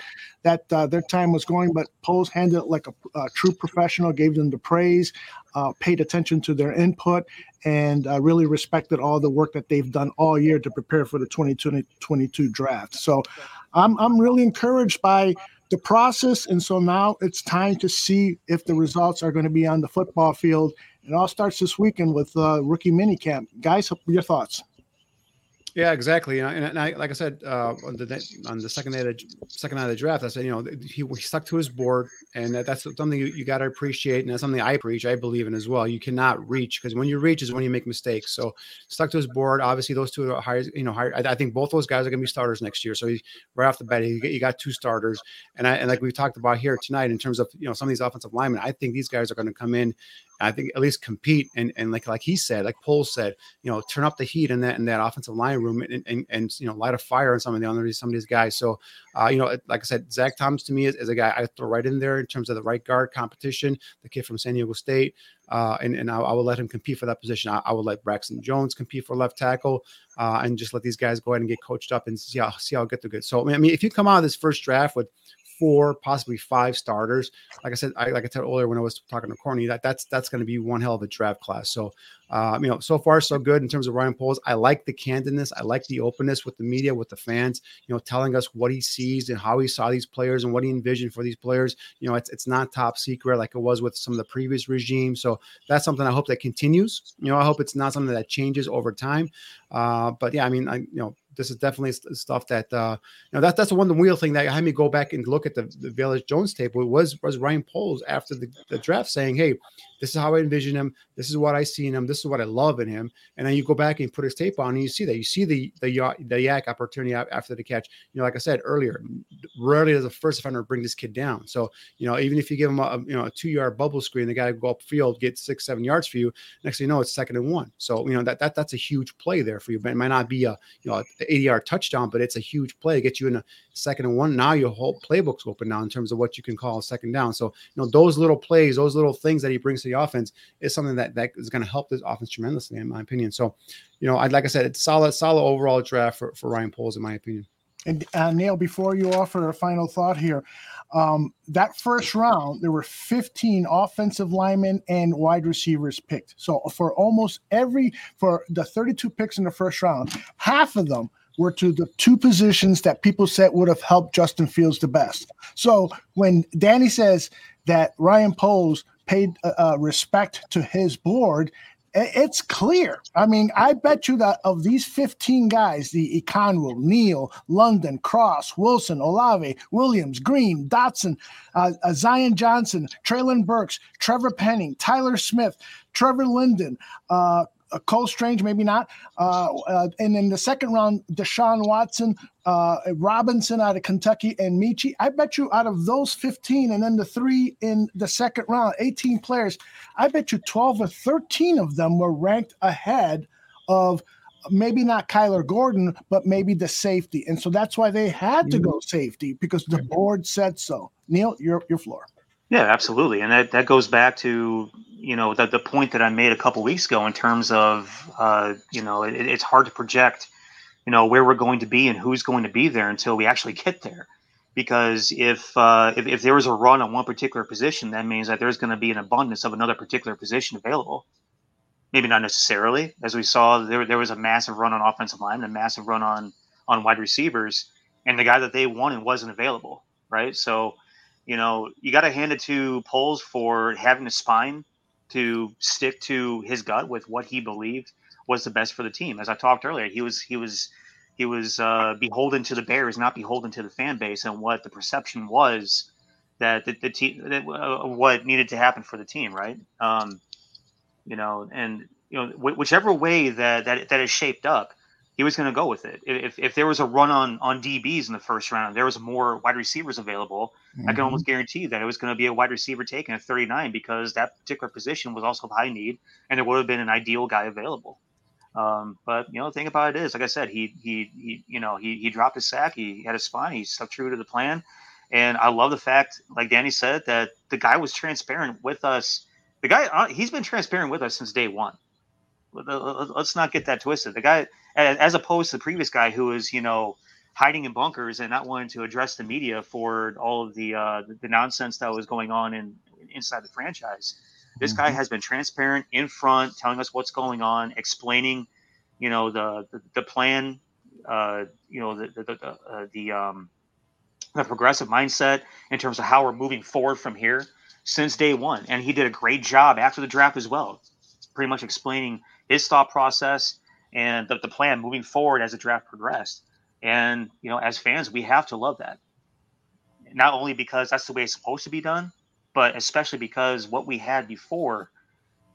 that uh, their time was going. But Poles handled it like a, a true professional, gave them the praise, uh, paid attention to their input, and uh, really respected all the work that they've done all year to prepare for the 2022 draft. So I'm I'm really encouraged by the process. And so now it's time to see if the results are going to be on the football field. It all starts this weekend with uh, rookie minicamp. Guys, your thoughts? Yeah, exactly. And, I, and I, like I said, uh, on the on the second day of the, second night of the draft, I said, you know, he, he stuck to his board, and that, that's something you, you got to appreciate, and that's something I preach, I believe in as well. You cannot reach because when you reach is when you make mistakes. So stuck to his board. Obviously, those two are higher. You know, higher, I, I think both those guys are going to be starters next year. So he, right off the bat, you, you got two starters, and I and like we talked about here tonight in terms of you know some of these offensive linemen, I think these guys are going to come in I think at least compete and and like like he said, like Paul said, you know, turn up the heat in that in that offensive line room and and, and you know light a fire on some of the under some of these guys. So uh, you know, like I said, Zach Thomas to me is, is a guy I throw right in there in terms of the right guard competition. The kid from San Diego State, uh, and and I, I will let him compete for that position. I, I will let Braxton Jones compete for left tackle, uh, and just let these guys go ahead and get coached up and see how see how get the good. So I mean, if you come out of this first draft with four, possibly five starters. Like I said, I like I said earlier when I was talking to Corny, that that's that's going to be one hell of a draft class. So, uh, you know, so far so good in terms of Ryan Poles. I like the candidness. I like the openness with the media, with the fans. You know, telling us what he sees and how he saw these players and what he envisioned for these players. You know, it's it's not top secret like it was with some of the previous regimes. So that's something I hope that continues. You know, I hope it's not something that changes over time. Uh, but yeah, I mean, I you know this is definitely st- stuff that uh, you know that that's the one the wheel thing that had me go back and look at the, the Velus Jones tape. It was was Ryan Poles after the, the draft saying, "Hey, this is how I envision him. This is what I see in him. This is what I love in him." And then you go back and put his tape on, and you see that you see the the the YAC opportunity after the catch. You know, like I said earlier, rarely does a first offender bring this kid down. So you know, even if you give him a you know a two yard bubble screen, the guy go upfield, get six seven yards for you. Next thing you know, it's second and one. So you know that that that's a huge play there for you. But it might not be a you know 80 yard touchdown, but it's a huge play. It gets you in a second and one. Now your whole playbook's open now in terms of what you can call a second down. So you know those little plays, those little things that he brings to the offense is something that that is going to help this offense tremendously, in my opinion. So you know, I'd like I said, it's solid, solid overall draft for, for Ryan Poles, in my opinion. And uh, Neil, before you offer a final thought here, um, that first round, there were 15 offensive linemen and wide receivers picked. So for almost every, for the 32 picks in the first round, half of them were to the two positions that people said would have helped Justin Fields the best. So when Danny says that Ryan Poles paid uh, uh, respect to his board, it's clear. I mean, I bet you that of these 15 guys, the Ekwonu, Neal, London, Cross, Wilson, Olave, Williams, Green, Dotson, uh, uh, Zion Johnson, Treylon Burks, Trevor Penning, Tyler Smith, Trevor Linden, uh, Cole Strange, maybe not. Uh, uh, and in the second round, Deshaun Watson, uh, Robinson out of Kentucky, and Metchie. I bet you out of those 15 and then the three in the second round, 18 players, I bet you 12 or 13 of them were ranked ahead of maybe not Kyler Gordon, but maybe the safety. And so that's why they had to go mm-hmm. safety because the board said so. Neil, your, your floor. Yeah, absolutely. And that, that goes back to you know the, the point that I made a couple weeks ago in terms of uh, you know it, it's hard to project you know where we're going to be and who's going to be there until we actually get there. Because if, uh, if if there was a run on one particular position that means that there's going to be an abundance of another particular position available. Maybe not necessarily. As we saw there, there was a massive run on offensive line a massive run on on wide receivers and the guy that they wanted wasn't available right? So you know you got to hand it to Poles for having a spine to stick to his gut with what he believed was the best for the team. As I talked earlier, he was he was he was uh, beholden to the Bears, not beholden to the fan base, and what the perception was that the, the team that, uh, what needed to happen for the team, right? Um, you know, and you know, wh- whichever way that that that is shaped up, he was going to go with it. If, if there was a run on on DBs in the first round, there was more wide receivers available. Mm-hmm. I can almost mm-hmm. guarantee that it was going to be a wide receiver taken at 39 because that particular position was also of high need, and there would have been an ideal guy available. Um, but you know, the thing about it is, like I said, he he he you know he he dropped his sack, he had a spine, he stuck true to the plan, and I love the fact, like Danny said, that the guy was transparent with us. The guy uh, he's been transparent with us since day one. Let's not get that twisted. The guy as opposed to the previous guy who was, you know, hiding in bunkers and not wanting to address the media for all of the uh, the nonsense that was going on in inside the franchise. This mm-hmm. guy has been transparent in front, telling us what's going on, explaining, you know, the the, the plan, uh, you know, the the the, uh, the um, the progressive mindset in terms of how we're moving forward from here since day one. And he did a great job after the draft as well, pretty much explaining his thought process and the, the plan moving forward as the draft progressed. And you know, as fans, we have to love that. Not only because that's the way it's supposed to be done, but especially because what we had before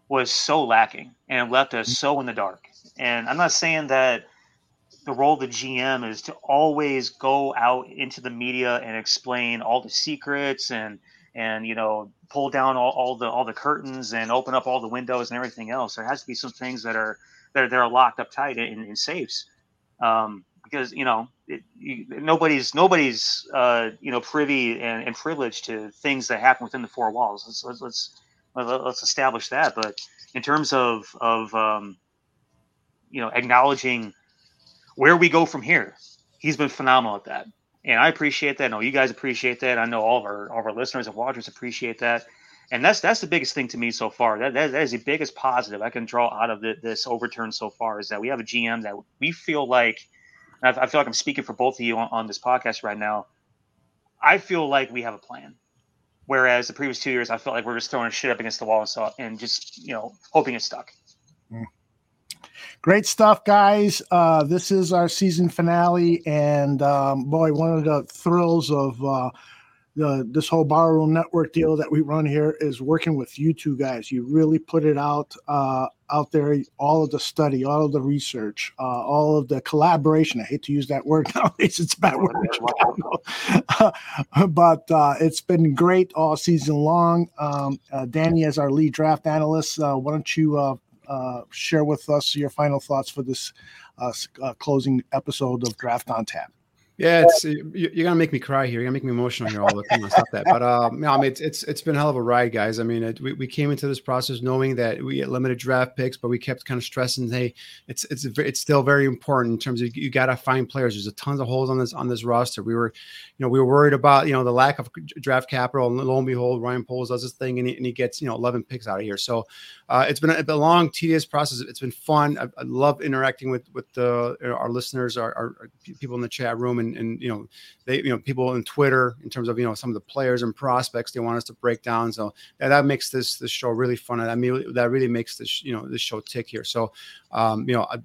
was so lacking and left us so in the dark. And I'm not saying that the role of the GM is to always go out into the media and explain all the secrets and and you know pull down all, all the all the curtains and open up all the windows and everything else. There has to be some things that are that are, they're locked up tight in, in safes um, because you know it, you, nobody's nobody's uh, you know privy and, and privileged to things that happen within the four walls. Let's let's let's, let's establish that. But in terms of of um, you know acknowledging where we go from here, he's been phenomenal at that, and I appreciate that. I know you guys appreciate that. I know all of our all of our listeners and watchers appreciate that and that's that's the biggest thing to me so far. That that, that is the biggest positive I can draw out of the, this overturn so far is that we have a GM that we feel like. I, I feel like I'm speaking for both of you on, on, this podcast right now. I feel like we have a plan, whereas the previous two years I felt like we are just throwing shit up against the wall and so and just you know hoping it stuck. Mm. Great stuff, guys. Uh, this is our season finale, and um, boy, one of the thrills of. Uh, the this whole barroom network deal that we run here is working with you two guys. You really put it out uh, out there, all of the study, all of the research, uh, all of the collaboration. I hate to use that word <laughs> nowadays; it's a bad word. <laughs> <laughs> but uh, it's been great all season long. Um, uh, Danny, as our lead draft analyst, uh, why don't you uh, share with us your final thoughts for this closing episode of Draft on Tap? Yeah, it's you, are gonna make me cry here. You're gonna make me emotional here. All the time. Stop that. But um, no, I mean, it's it's it's been a hell of a ride, guys. I mean, it, we, we came into this process knowing that we get limited draft picks, but we kept kind of stressing, hey, it's it's it's still very important in terms of you got to find players. There's a tons of holes on this on this roster. We were, you know, we were worried about you know the lack of draft capital, and lo and behold, Ryan Poles does this thing, and he, and he gets you know 11 picks out of here. So uh, it's been a, a, long, tedious process. It's been fun. I, I love interacting with with the, our listeners, our, our people in the chat room, and and and you know they you know people on Twitter in terms of you know some of the players and prospects they want us to break down. So yeah, that makes this this show really fun, and I mean that really makes this you know this show tick here. So um, you know. I,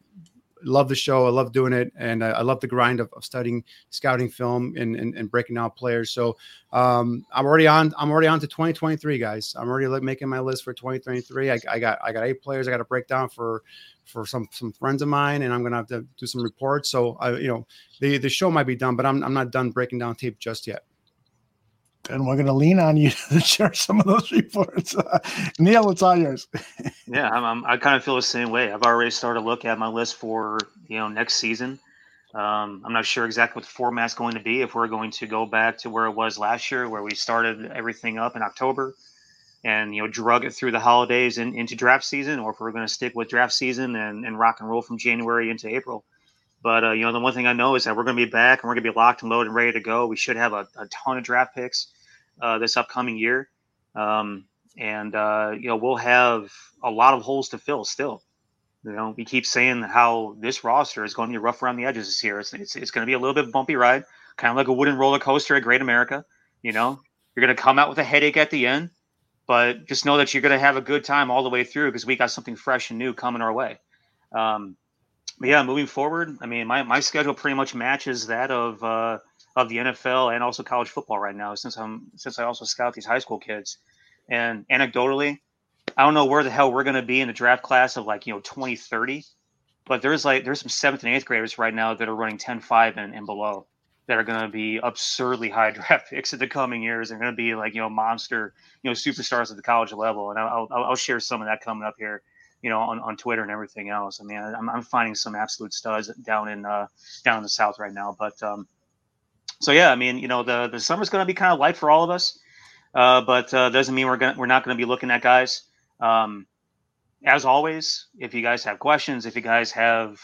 love the show. I love doing it, and I, I love the grind of, of, studying scouting film and, and, and breaking down players. So um, I'm already on. I'm already on to 2023, guys. I'm already like, making my list for 2023. I, I got I got eight players. I got to break down for for some some friends of mine, and I'm gonna have to do some reports. So I, you know, the the show might be done, but I'm I'm not done breaking down tape just yet. And we're going to lean on you <laughs> to share some of those reports. Uh, <laughs> Neil, it's all yours. <laughs> yeah, I'm, I'm, i kind of feel the same way. I've already started to look at my list for you know next season. Um, I'm not sure exactly what the format's going to be. If we're going to go back to where it was last year, where we started everything up in October, and you know drug it through the holidays and into draft season, or if we're going to stick with draft season and, and rock and roll from January into April. But uh, you know the one thing I know is that we're going to be back and we're going to be locked and loaded and ready to go. We should have a, a ton of draft picks uh, this upcoming year, um, and uh, you know we'll have a lot of holes to fill still. You know, we keep saying how this roster is going to be rough around the edges this year. It's, it's, it's going to be a little bit bumpy ride, kind of like a wooden roller coaster at Great America. You know, you're going to come out with a headache at the end, but just know that you're going to have a good time all the way through because we got something fresh and new coming our way. Um, but yeah, moving forward, I mean, my, my schedule pretty much matches that of uh, of the NFL and also college football right now. Since I'm since I also scout these high school kids, and anecdotally, I don't know where the hell we're going to be in the draft class of like you know 2030, but there's like there's some seventh and eighth graders right now that are running 10-5 and, and below that are going to be absurdly high <laughs> draft picks in the coming years. They're going to be like you know monster, you know superstars at the college level, and I'll, I'll, I'll share some of that coming up here, you know, on, on Twitter and everything else. I mean, I'm, I'm finding some absolute studs down in uh, down in the South right now. But um, so yeah, I mean, you know, the the summer's going to be kind of light for all of us, uh, but uh, doesn't mean we're going we're not going to be looking at guys. Um, as always, if you guys have questions, if you guys have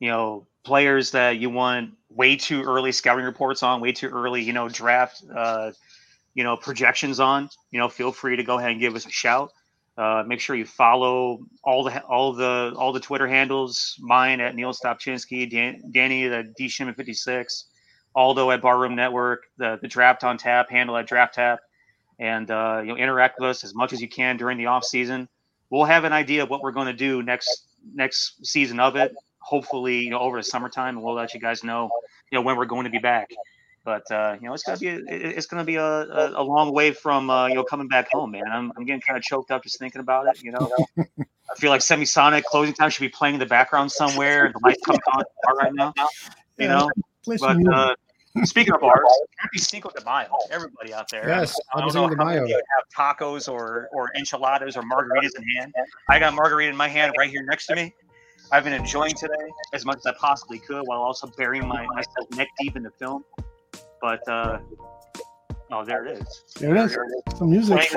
you know players that you want way too early scouting reports on, way too early, you know, draft, uh, you know, projections on, you know, feel free to go ahead and give us a shout. Uh, make sure you follow all the all the all the Twitter handles. Mine at Neil Stopchinski, Dan, Danny the D Shimon fifty six, Aldo at Barroom Network, the the Draft on Tap handle at Draft Tap, and uh, you know interact with us as much as you can during the off season. We'll have an idea of what we're going to do next next season of it. Hopefully you know over the summertime and we'll let you guys know you know when we're going to be back. But uh, you know it's gonna be it's gonna be a, a, a long way from uh, you know coming back home man. I'm, I'm getting kind of choked up just thinking about it you know. <laughs> I feel like semisonic closing time should be playing in the background somewhere the lights coming on right now you know. but uh, Speaking of <laughs> bars, happy Cinco de Mayo, everybody out there. Yes, I don't know how many of you have tacos or or enchiladas or margaritas in hand. I got a margarita in my hand right here next to me. I've been enjoying today as much as I possibly could while also burying my, myself neck deep in the film. But uh, oh, there it is. There it is. There it is. Some music. He's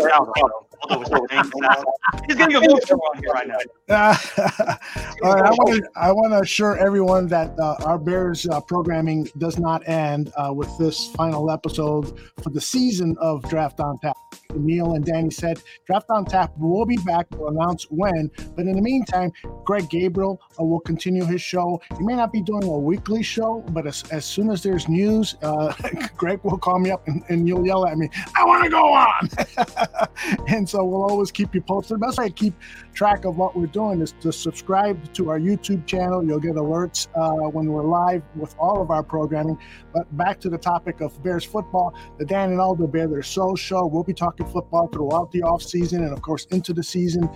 getting a move on here right now. Uh, <laughs> all right, I want to I want to assure everyone that uh, our Bears uh, programming does not end uh, with this final episode for the season of Draft on Tap. Neil and Danny said, Draft on Tap will be back. We'll announce when. But in the meantime, Greg Gabriel uh, will continue his show. He may not be doing a weekly show, but as, as soon as there's news, uh, <laughs> Greg will call me up and, and you'll yell at me, I want to go on. <laughs> and so we'll always keep you posted. Best way to keep track of what we're doing is to subscribe to our YouTube channel. You'll get alerts uh, when we're live with all of our programming. But back to the topic of Bears football, the Dan and Aldo Bear Their Soul show. We'll be talking football throughout the off season and, of course, into the season.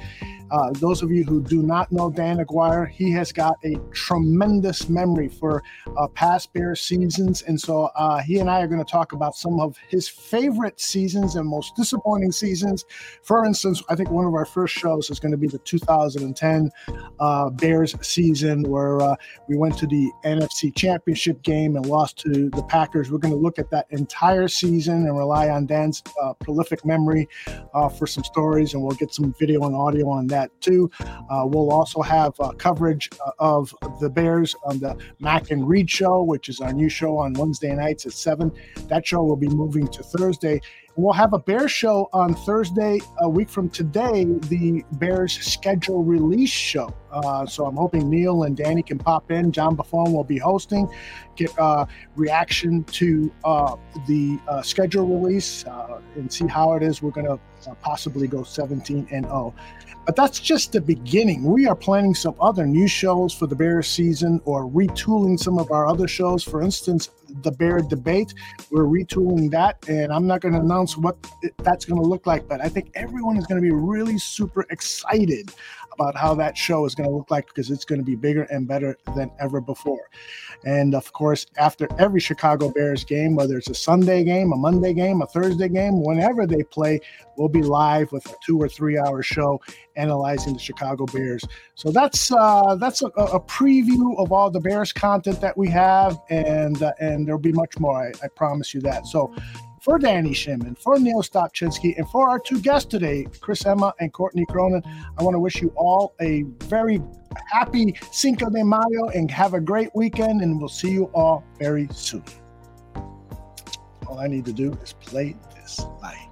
Uh, those of you who do not know Dan Aguirre, he has got a tremendous memory for uh, past Bears seasons. And so uh, he and I are going to talk about some of his favorite seasons and most disappointing seasons. For instance, I think one of our first shows is going to be the 2010 uh, Bears season where uh, we went to the NFC Championship game and lost to the Packers. We're going to look at that entire season and rely on Dan's uh, prolific memory for some stories, and we'll get some video and audio on that that too. Uh, we'll also have uh, coverage uh, of the Bears on the Mac and Reed show, which is our new show on Wednesday nights at 7. That show will be moving to Thursday. We'll have a Bears show on Thursday, a week from today, the Bears schedule release show. Uh, so I'm hoping Neil and Danny can pop in. John Buffon will be hosting, get uh, reaction to uh, the uh, schedule release uh, and see how it is. We're going to possibly go 17 and 0. But that's just the beginning. We are planning some other new shows for the Bears season or retooling some of our other shows. For instance, the Bear Debate, we're retooling that. And I'm not going to announce what that's going to look like, but I think everyone is going to be really super excited about how that show is going to look like because it's going to be bigger and better than ever before. And of course, after every Chicago Bears game, whether it's a Sunday game, a Monday game, a Thursday game, whenever they play, we'll be live with a two or three hour show analyzing the Chicago Bears. So that's uh, that's a, a preview of all the Bears content that we have, and uh, and there'll be much more. I, I promise you that. So for Danny Shimon, for Neil Stopchinsky, and for our two guests today, Chris Emma and Courtney Cronin. I want to wish you all a very happy Cinco de Mayo and have a great weekend, and we'll see you all very soon. All I need to do is play this light.